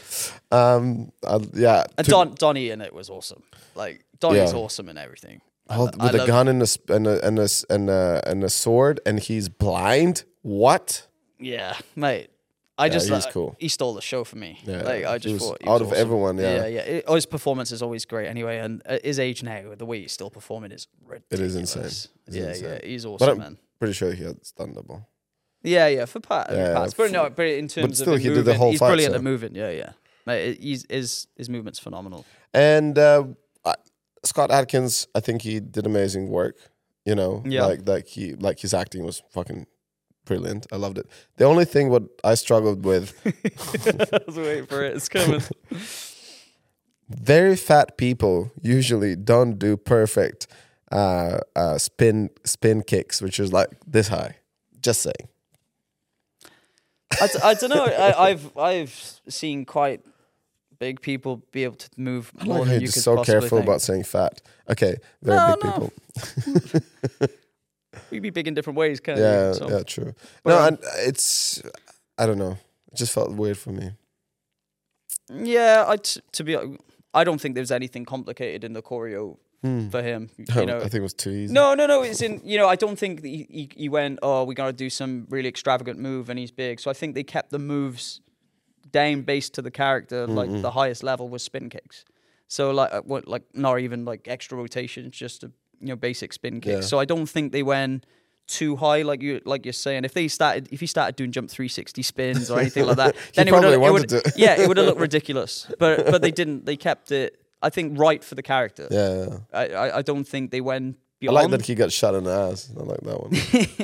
Um, uh, yeah, And Don Donnie in it was awesome. Like Donnie's Yeah. awesome and everything. Hold- I with a gun and a and a and a and a, and a sword, and he's blind. What? Yeah, mate. I just he's like- could. He stole the show for me. Yeah, like I just thought out of everyone, yeah. yeah, yeah. It- oh, his performance is always great. Anyway, and his age now, the way he's still performing is ridiculous. is insane. It's yeah, insane. yeah. He's But awesome, I'm man. pretty sure he had. Yeah, yeah. For part, Yeah, parts, but no, but in terms still, of he him did the moving, whole he's fight, brilliant so- at moving. Yeah, yeah. Mate, it- he's his his movement's phenomenal. And uh, Scott Adkins, I think he did amazing work. You know, Yeah. like like he like his acting was fucking brilliant. I loved it. The only thing what I struggled with, I was waiting for it. It's coming. very fat people usually don't do perfect uh, uh, spin spin kicks, which is like this high. Just saying. I, d- I don't know. I, I've I've seen quite big people be able to move I more like than you're you just could so possibly careful think. about saying fat. Okay, very No, big no. people. We'd be big in different ways, can't Yeah? So- yeah, true. But, no, um, and it's I don't know. It just felt weird for me. Yeah, I t- to be I don't think there's anything complicated in the choreo for him. You know, I think it was too easy. no, no, no. It's in you know. I don't think that he, he, he went. Oh, we got to do some really extravagant move, and he's big. So I think they kept the moves down based to the character. Like the highest level was spin kicks. So like uh, what like not even like extra rotations, just a you know basic spin kick. Yeah. So I don't think they went too high like you like you're saying. If they started if he started doing jump 360 spins or anything like that, then it would wanted to. yeah it would have looked ridiculous. But but they didn't. They kept it. I think right for the character. Yeah, yeah. I, I I don't think they went beyond. I beyond. like that he got shot in the ass. I like that one.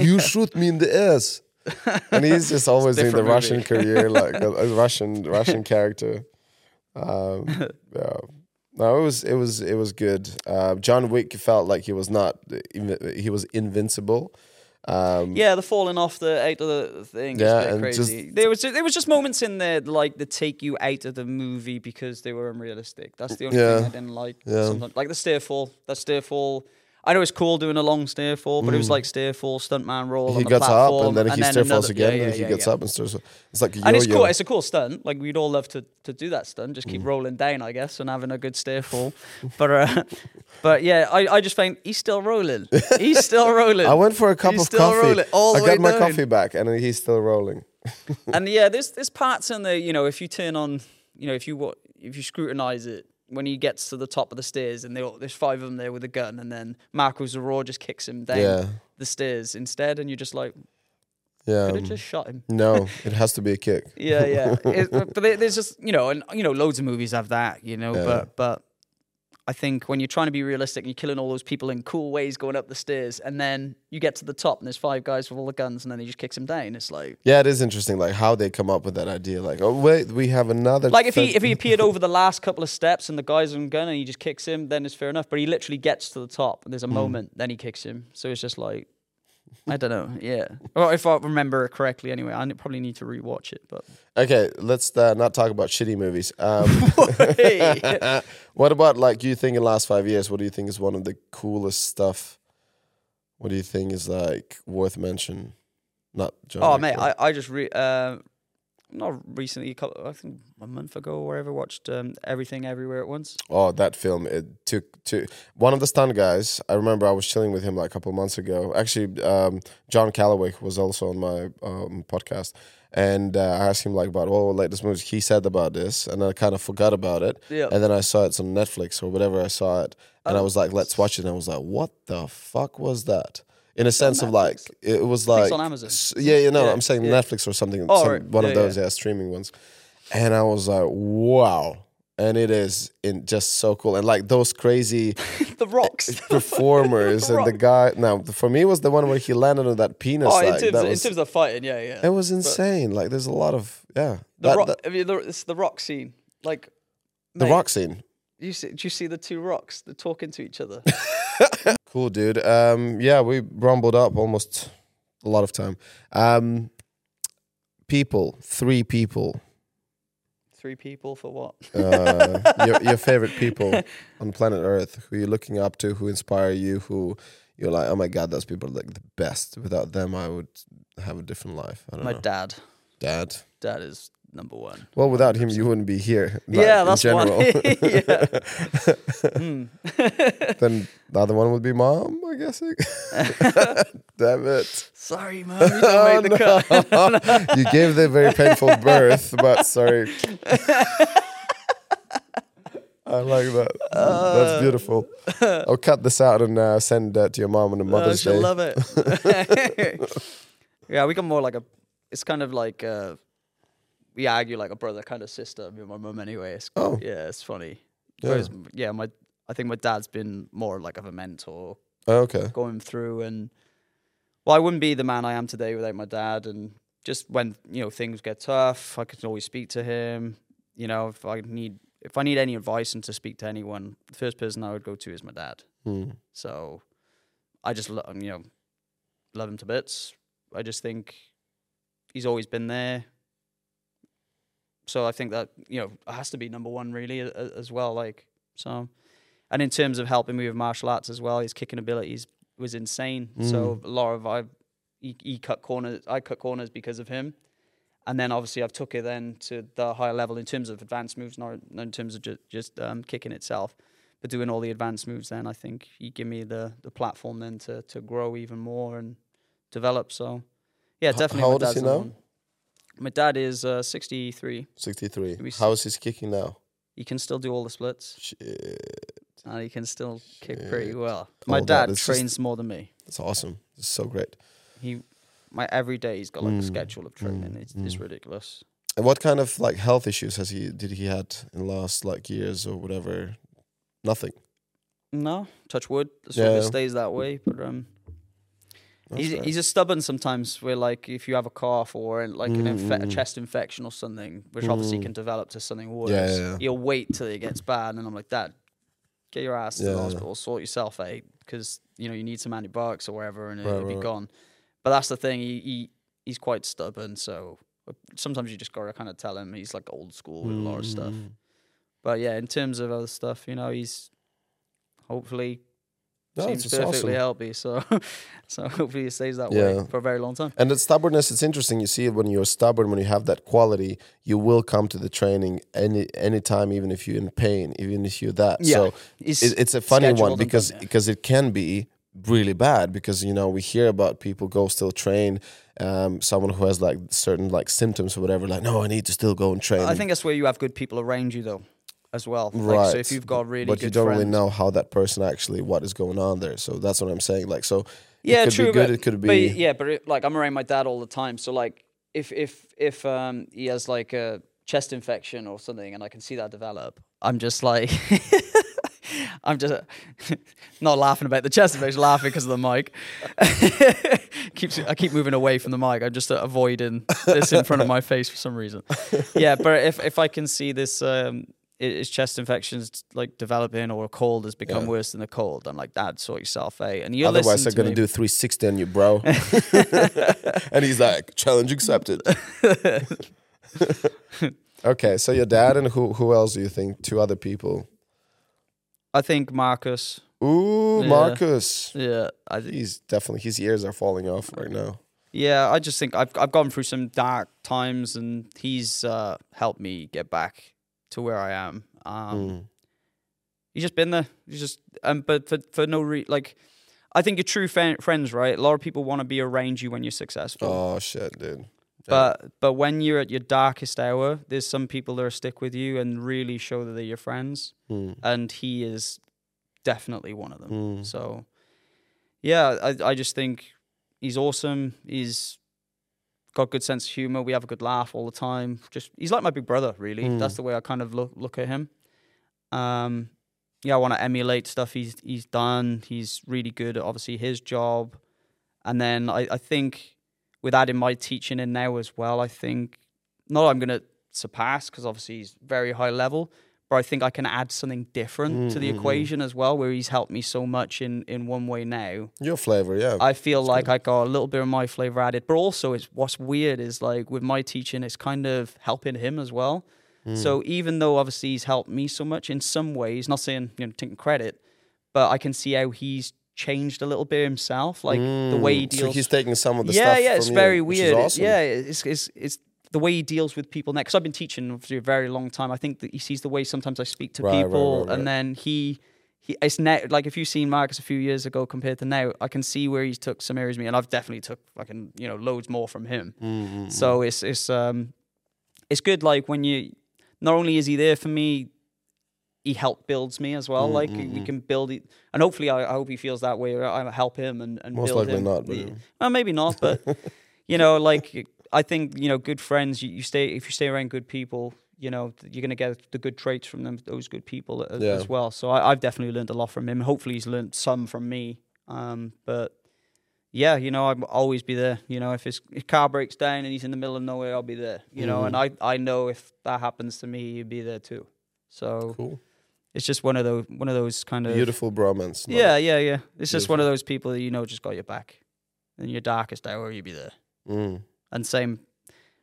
you shoot me in the ass, and he's just always in the different Russian career, like a, a Russian Russian character. Um, yeah. No, it was it was it was good. Uh, John Wick felt like he was not he was invincible. Um, Yeah, the falling off the out of the thing. Yeah, Yeah, a bit and crazy. just- there was there was just moments in there like that take you out of the movie because they were unrealistic. That's the only Yeah. thing I didn't like. Yeah. sometimes. Like the stair fall. That stair fall. I know it's cool doing a long stair fall, but it was like stair fall, stuntman roll. He on the gets up platform, and then he still falls another- again, yeah, and yeah, he yeah, gets yeah. up and stirs. It's like a yo-yo. And it's cool. It's a cool stunt. Like we'd all love to, to do that stunt. Just keep rolling down, I guess, and having a good stair fall. but uh, but yeah, I, I just find he's still rolling. He's still rolling. I went for a cup He's of still coffee. rolling all the I way got my down. coffee back, and he's still rolling. and yeah, there's there's parts in there. You know, if you turn on, you know, if you wa- if you scrutinize it, when he gets to the top of the stairs, and they all, there's five of them there with a gun, and then Marco Zaror just kicks him down Yeah. the stairs instead, and you're just like, Yeah. could have um, just shot him. no, it has to be a kick. Yeah, yeah. It- but there's just you know, and you know, loads of movies have that. You know, Yeah. but but. I think when you're trying to be realistic and you're killing all those people in cool ways going up the stairs, and then you get to the top and there's five guys with all the guns, and then he just kicks him down. It's like, Yeah, it is interesting, like how they come up with that idea. Like, oh wait, we have another. Like if he if he appeared over the last couple of steps and the guy's on gun and he just kicks him, then it's fair enough. But he literally gets to the top and there's a Hmm. moment, then he kicks him. So it's just like I don't know, yeah. Or if I remember it correctly, anyway, I probably need to rewatch it. But okay, let's uh, not talk about shitty movies. Um, what about like you think in the last five years? What do you think is one of the coolest stuff? What do you think is like worth mention? Not John. oh Wick, mate, I, I just re- uh, not recently, I think a month ago or whatever, watched um, Everything Everywhere at Once. Oh, that film! It took to one of the stunt guys. I remember I was chilling with him like a couple of months ago. Actually, um, John Calloway was also on my um, podcast, and uh, I asked him like about oh latest movies. He said about this, and I kind of forgot about it. Yeah. And then I saw it on Netflix or whatever. I saw it, and I was like, let's watch it. And I was like, what the fuck was that? In a sense of like, it was like it's on Amazon. s- Yeah, you know, Yeah, I'm saying yeah. Netflix or something. Oh, some- right. one of Yeah, those yeah. yeah streaming ones, and I was like, wow. And it is in just so cool, and like those crazy The Rocks. performers and the guy. Now, for me, it was the one where he landed on that penis. oh, in like, terms, that in was, terms of fighting, yeah, yeah. it was insane. like, there's a lot of yeah. the That- rock, that- I mean, the, it's the rock scene. Like the mate, rock scene. You see, do you see the two rocks? They're talking to each other. Cool, dude. Um, yeah, we rumbled up almost a lot of time. Um, people, three people. Three people for what? Uh, your, your favorite people on planet Earth, who you're looking up to, who inspire you, who you're like, oh my god, those people are like the best. Without them, I would have a different life. I don't My know. dad. Dad. Dad is number one. Well, without him, you wouldn't be here. like, yeah, that's one. general. Hmm. then the other one would be mom, I'm guessing. Damn it. Sorry, mum, you the cut. you gave the very painful birth, but sorry. I like that. That's beautiful. I'll cut this out and uh, send that to your mom on a Oh, Mother's she'll Day. love it. yeah, we got more like a. It's kind of like uh, we argue like a brother kind of sister. Me and my mum anyway. It's, Oh. yeah, it's funny. Yeah. Whereas, yeah, my I think my dad's been more like of a mentor Oh, okay. going through and well, I wouldn't be the man I am today without my dad. And just when you know things get tough, I can always speak to him. You know, if I need if I need any advice and to speak to anyone, the first person I would go to is my dad. Hmm. So I just you know love him to bits. I just think he's always been there. So I think that you know has to be number one really as well. Like so, and in terms of helping me with martial arts as well, his kicking abilities was insane. So a lot of I he, he cut corners. I cut corners because of him. And then obviously I've took it then to the higher level in terms of advanced moves, not in terms of ju- just um, kicking itself but doing all the advanced moves then I think he give me the the platform then to to grow even more and develop. So yeah, H- definitely. how old is he now? My dad is uh, 63. 63. We How is his kicking now? He can still do all the splits Shit. and he can still kick pretty Shit. well. My dad is trains more than me. That's awesome. It's so great. He my every day he's got like a Mm, schedule of training. mm, it's, it's mm. ridiculous. And what kind of like health issues has he did he had in the last like years or whatever? Nothing. No, touch wood. Let's hope it Yeah. stays that way. But um, That's he's fair. he's just stubborn sometimes. Where like if you have a cough or like an infe- a Mm. chest infection or something, which obviously Mm. can develop to something worse. Yeah, yeah, yeah. He'll wait till it gets bad, and I'm like, Dad, get your ass to the hospital, sort yourself out, because you know you need some antibiotics or whatever, and Right, it'll right, be gone. But that's the thing. He, he he's quite stubborn, so sometimes you just gotta kind of tell him he's like old school with a lot of stuff. Mm. But yeah, in terms of other stuff, you know, he's hopefully No, seems it's perfectly awesome. healthy. So, so hopefully it stays that Yeah. way for a very long time. And that stubbornness, it's interesting. You see it when you're stubborn, when you have that quality, you will come to the training any anytime, even if you're in pain, even if you're that. Yeah. So It's it, it's a funny one because done, yeah. because it can be really bad because you know we hear about people go still train um someone who has like certain like symptoms or whatever like no i need to still go and train I think that's where you have good people around you though, as well. Like, right so if you've got really but good you don't really know how that person actually what is going on there so that's what i'm saying like so Yeah, it could true. be good but, it could be but yeah, but it, like I'm around my dad all the time, so like if if if um he has like a chest infection or something, and I can see that develop, I'm just like. I'm just not laughing about the chest infection, laughing because of the mic. Keeps I keep moving away from the mic. I'm just uh, avoiding this in front of my face for some reason. Yeah, but if if I can see this um his chest infections like developing or a cold has become Yeah. worse than a cold, I'm like, Dad, sort yourself out. And you're otherwise they're to gonna me. do 360 on you bro and he's like challenge accepted okay so your dad and who who else do you think two other people I think Marcus. ooh Yeah. marcus Yeah, I think he's definitely his ears are falling off right now Yeah, I just think I've I've gone through some dark times, and he's uh, helped me get back to where I am. Um, Mm. He's just been there. He's just um, but for for no re like, I think your true fa- friends, right? A lot of people want to be around you when you're successful. Oh shit, dude. But but when you're at your darkest hour, there's some people that are stick with you and really show that they're your friends, Mm. and he is definitely one of them. Mm. So yeah, I I just think he's awesome. He's got good sense of humor. We have a good laugh all the time. Just he's like my big brother, really. Mm. That's the way I kind of look look at him. Um, yeah, I want to emulate stuff he's he's done. He's really good at obviously his job, and then I I think with adding my teaching in now as well, I think not I'm gonna surpass because obviously he's very high level, but I think I can add something different to the Mm, mm, mm. equation as well, where he's helped me so much in in one way now. Your flavor, yeah. I feel like I got a little bit of my flavor added, but also it's what's weird is like with my teaching, it's kind of helping him as well. Mm. So even though obviously he's helped me so much in some ways, not saying you know taking credit, but I can see how he's changed a little bit himself, like the way he Mm. deals. So he's taking some of the yeah, stuff. yeah, yeah, it's very you, weird. It- yeah, it's, it's it's the way he deals with people now. Because I've been teaching for a very long time. I think that he sees the way sometimes I speak to Right, people, right, right. and then he. He, it's now like if you've seen Marcus a few years ago compared to now, I can see where he's took some areas of me, and I've definitely took fucking you know loads more from him. Mm-hmm. So it's it's um it's good like when you not only is he there for me, he helped builds me as well. Like Mm-hmm. we can build it, and hopefully I, I hope he feels that way. I help him and, and Most build likely him. not, but- well, maybe not, but you know, like I think you know, good friends. You, you stay if you stay around good people. You know, you're gonna get the good traits from them, those good people as, Yeah. as well. So I, I've definitely learned a lot from him. Hopefully, he's learned some from me. Um, but yeah, you know, I'll always be there. You know, if his, his car breaks down and he's in the middle of nowhere, I'll be there. You know, and I, I know if that happens to me, he'd be there too. So Cool. it's just one of those one of those kind of Beautiful bromance. Love yeah, yeah, yeah. It's just one of those people that you know just got your back. In your darkest hour, you'd be there. Mm. And same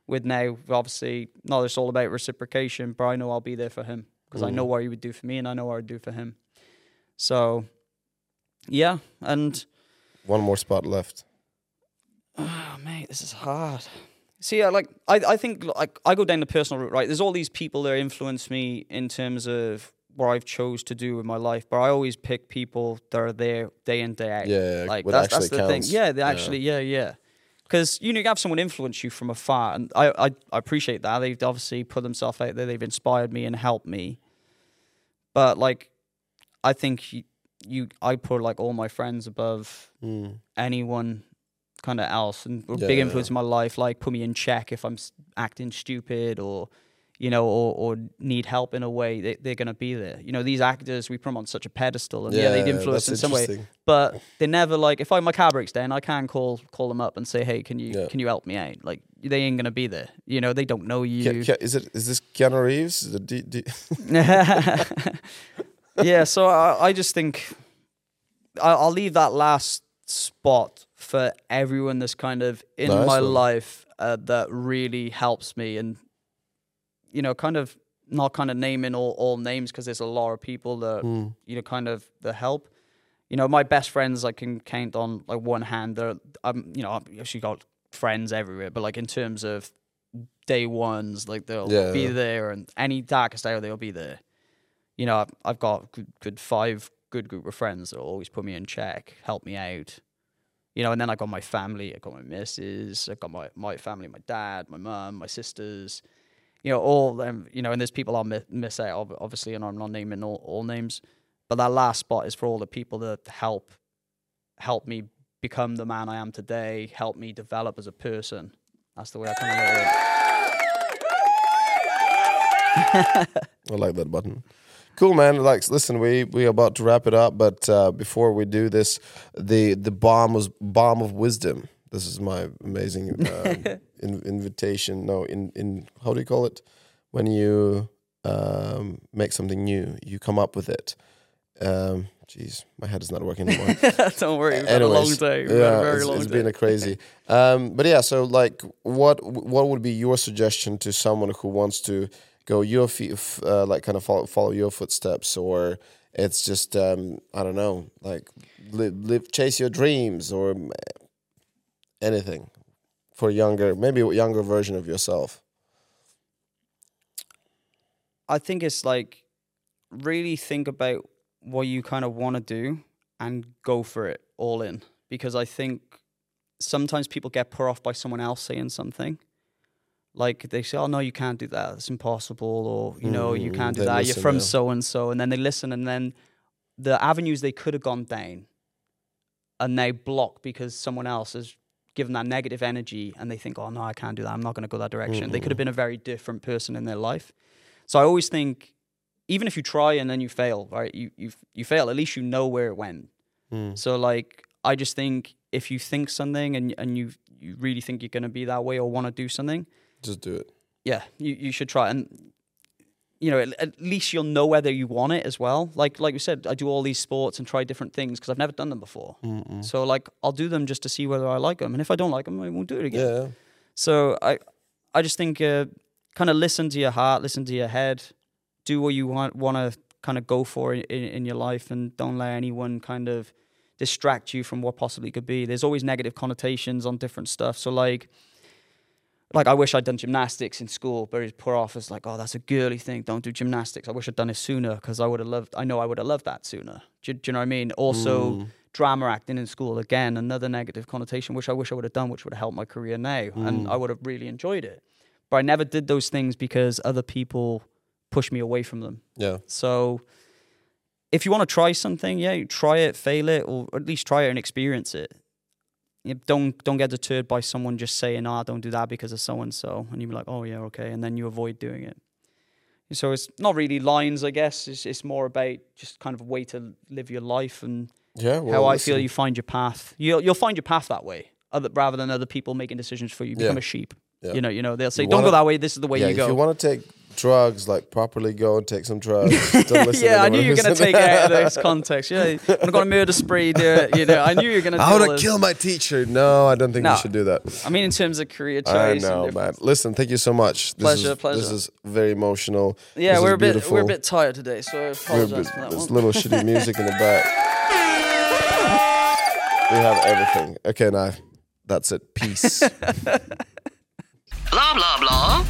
with now, obviously, not it's all about reciprocation, but I know I'll be there for him because I know mm. what he would do for me and I know what I'd do for him. So, yeah, and One more spot left. oh, mate, this is hard. See, I like I, I think like I go down the personal route, right? There's all these people that influence me in terms of what I've chose to do with my life, but I always pick people that are there day in day out. Yeah, like that's, that's the thing. Yeah, they Yeah. actually, yeah, yeah. Because you know, you have someone influence you from afar, and I, I, I appreciate that. They've obviously put themselves out there. They've inspired me and helped me. But like, I think you, you I put like all my friends above Mm. anyone kind of else and Yeah, big yeah, influence in my life like put me in check if i'm acting stupid or you know or, or need help in a way they, they're going to be there. You know these actors we put them on such a pedestal and yeah, they'd influence in some way. but they never like if I my car breaks down I can call call them up and say hey can you Yeah. can you help me out? Like they ain't going to be there. You know they don't know you. Ke- Ke- is it is this Keanu Reeves? D- D- yeah, so I, I just think I, I'll leave that last spot for everyone that's kind of in Nice my one. life uh, that really helps me, and you know, kind of not kind of naming all, all names because there's a lot of people that Hmm. you know kind of the help. You know, my best friends I can count on like one hand. They're um, you know, I've actually got friends everywhere, but like in terms of day ones, like they'll Yeah. be there, and any darkest hour they'll be there you know, I've, I've got good, good five good group of friends that will always put me in check, help me out. You know, and then I got my family, I got my missus, I got my, my family, my dad, my mum, my sisters, you know, all them, you know, and there's people I'll mi- miss out, obviously, and I'm not naming all, all names. But that last spot is for all the people that help help me become the man I am today, help me develop as a person. That's the way I kind of look it. I like that button. Cool, man. Like, listen, we we are about to wrap it up, but uh, before we do this, the the bomb was bomb of wisdom. This is my amazing um, in, invitation. No, in in how do you call it? When you um, make something new, you come up with it. Um, Jeez, my head is not working anymore. Don't worry, we've had a long day. We've had yeah, a very it's, long it's day. been a crazy. Um, but yeah, so like, what what would be your suggestion to someone who wants to go your feet, uh, like kind of follow, follow your footsteps, or it's just um, I don't know, like live, live chase your dreams or anything. for a younger, maybe a younger version of yourself? I think it's like really think about what you kind of want to do and go for it all in. Because I think sometimes people get put off by someone else saying something. Like they say, "Oh no, you can't do that. It's impossible," or you know, "You Mm, can't do that. listen, You're from yeah. so and so," and then they listen, and then the avenues they could have gone down, and they block because someone else has given that negative energy, and they think, "Oh no, I can't do that. I'm not going to go that direction." They could have been a very different person in their life. So I always think, even if you try and then you fail, right? You you you fail. At least you know where it went. Mm. So like, I just think if you think something and and you you really think you're going to be that way or want to do something, Just do it. yeah, you, you should try. And you know, at, least you'll know whether you want it as well. Like like we said, I do all these sports and try different things because I've never done them before. So like, I'll do them just to see whether I like them, and if I don't like them, I won't do it again. Yeah. So I, I just think uh, kind of listen to your heart, listen to your head, do what you want want to kind of go for in, in your life, and don't let anyone kind of distract you from what possibly could be. There's always negative connotations on different stuff. So like. Like I wish I'd done gymnastics in school, but it's poor off as like, oh, that's a girly thing. Don't do gymnastics. I wish I'd done it sooner because I would have loved. I know I would have loved that sooner. Do, you- do you know what I mean? Also, mm. drama acting in school again, another negative connotation, which I wish I would have done, which would have helped my career now, and mm. I would have really enjoyed it. But I never did those things because other people pushed me away from them. Yeah. So if you want to try something, yeah, you try it, fail it, or at least try it and experience it. Don't don't get deterred by someone just saying, "Ah, don't do that because of so and so," and you be like, "Oh yeah, okay," and then you avoid doing it. So it's not really lines, I guess. It's it's more about just kind of a way to live your life and Yeah. Well, how I listen. feel you find your path. You'll you'll find your path that way, other, rather than other people making decisions for you. You become Yeah. a sheep. Yeah. You know, you know. They'll say, You "Don't go wanna- that way. This is the way yeah, you if go." you want to take drugs, like properly go and take some drugs. Don't listen to yeah, I knew you were going to take it out of this context. Yeah, I'm going to murder spree. Do it. You know, I knew you were going to. I want to kill my teacher. No, I don't think No. you should do that. I mean, in terms of career choice. and know, man. Listen, thank you so much. This Pleasure, is, pleasure. This is very emotional. Yeah, This we're a bit beautiful. we're a bit tired today, so I apologize bit- for that There's one. little shitty music in the back. We have everything. Okay, now that's it. Peace. Blah, blah, blah.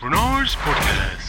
Renars Podcast.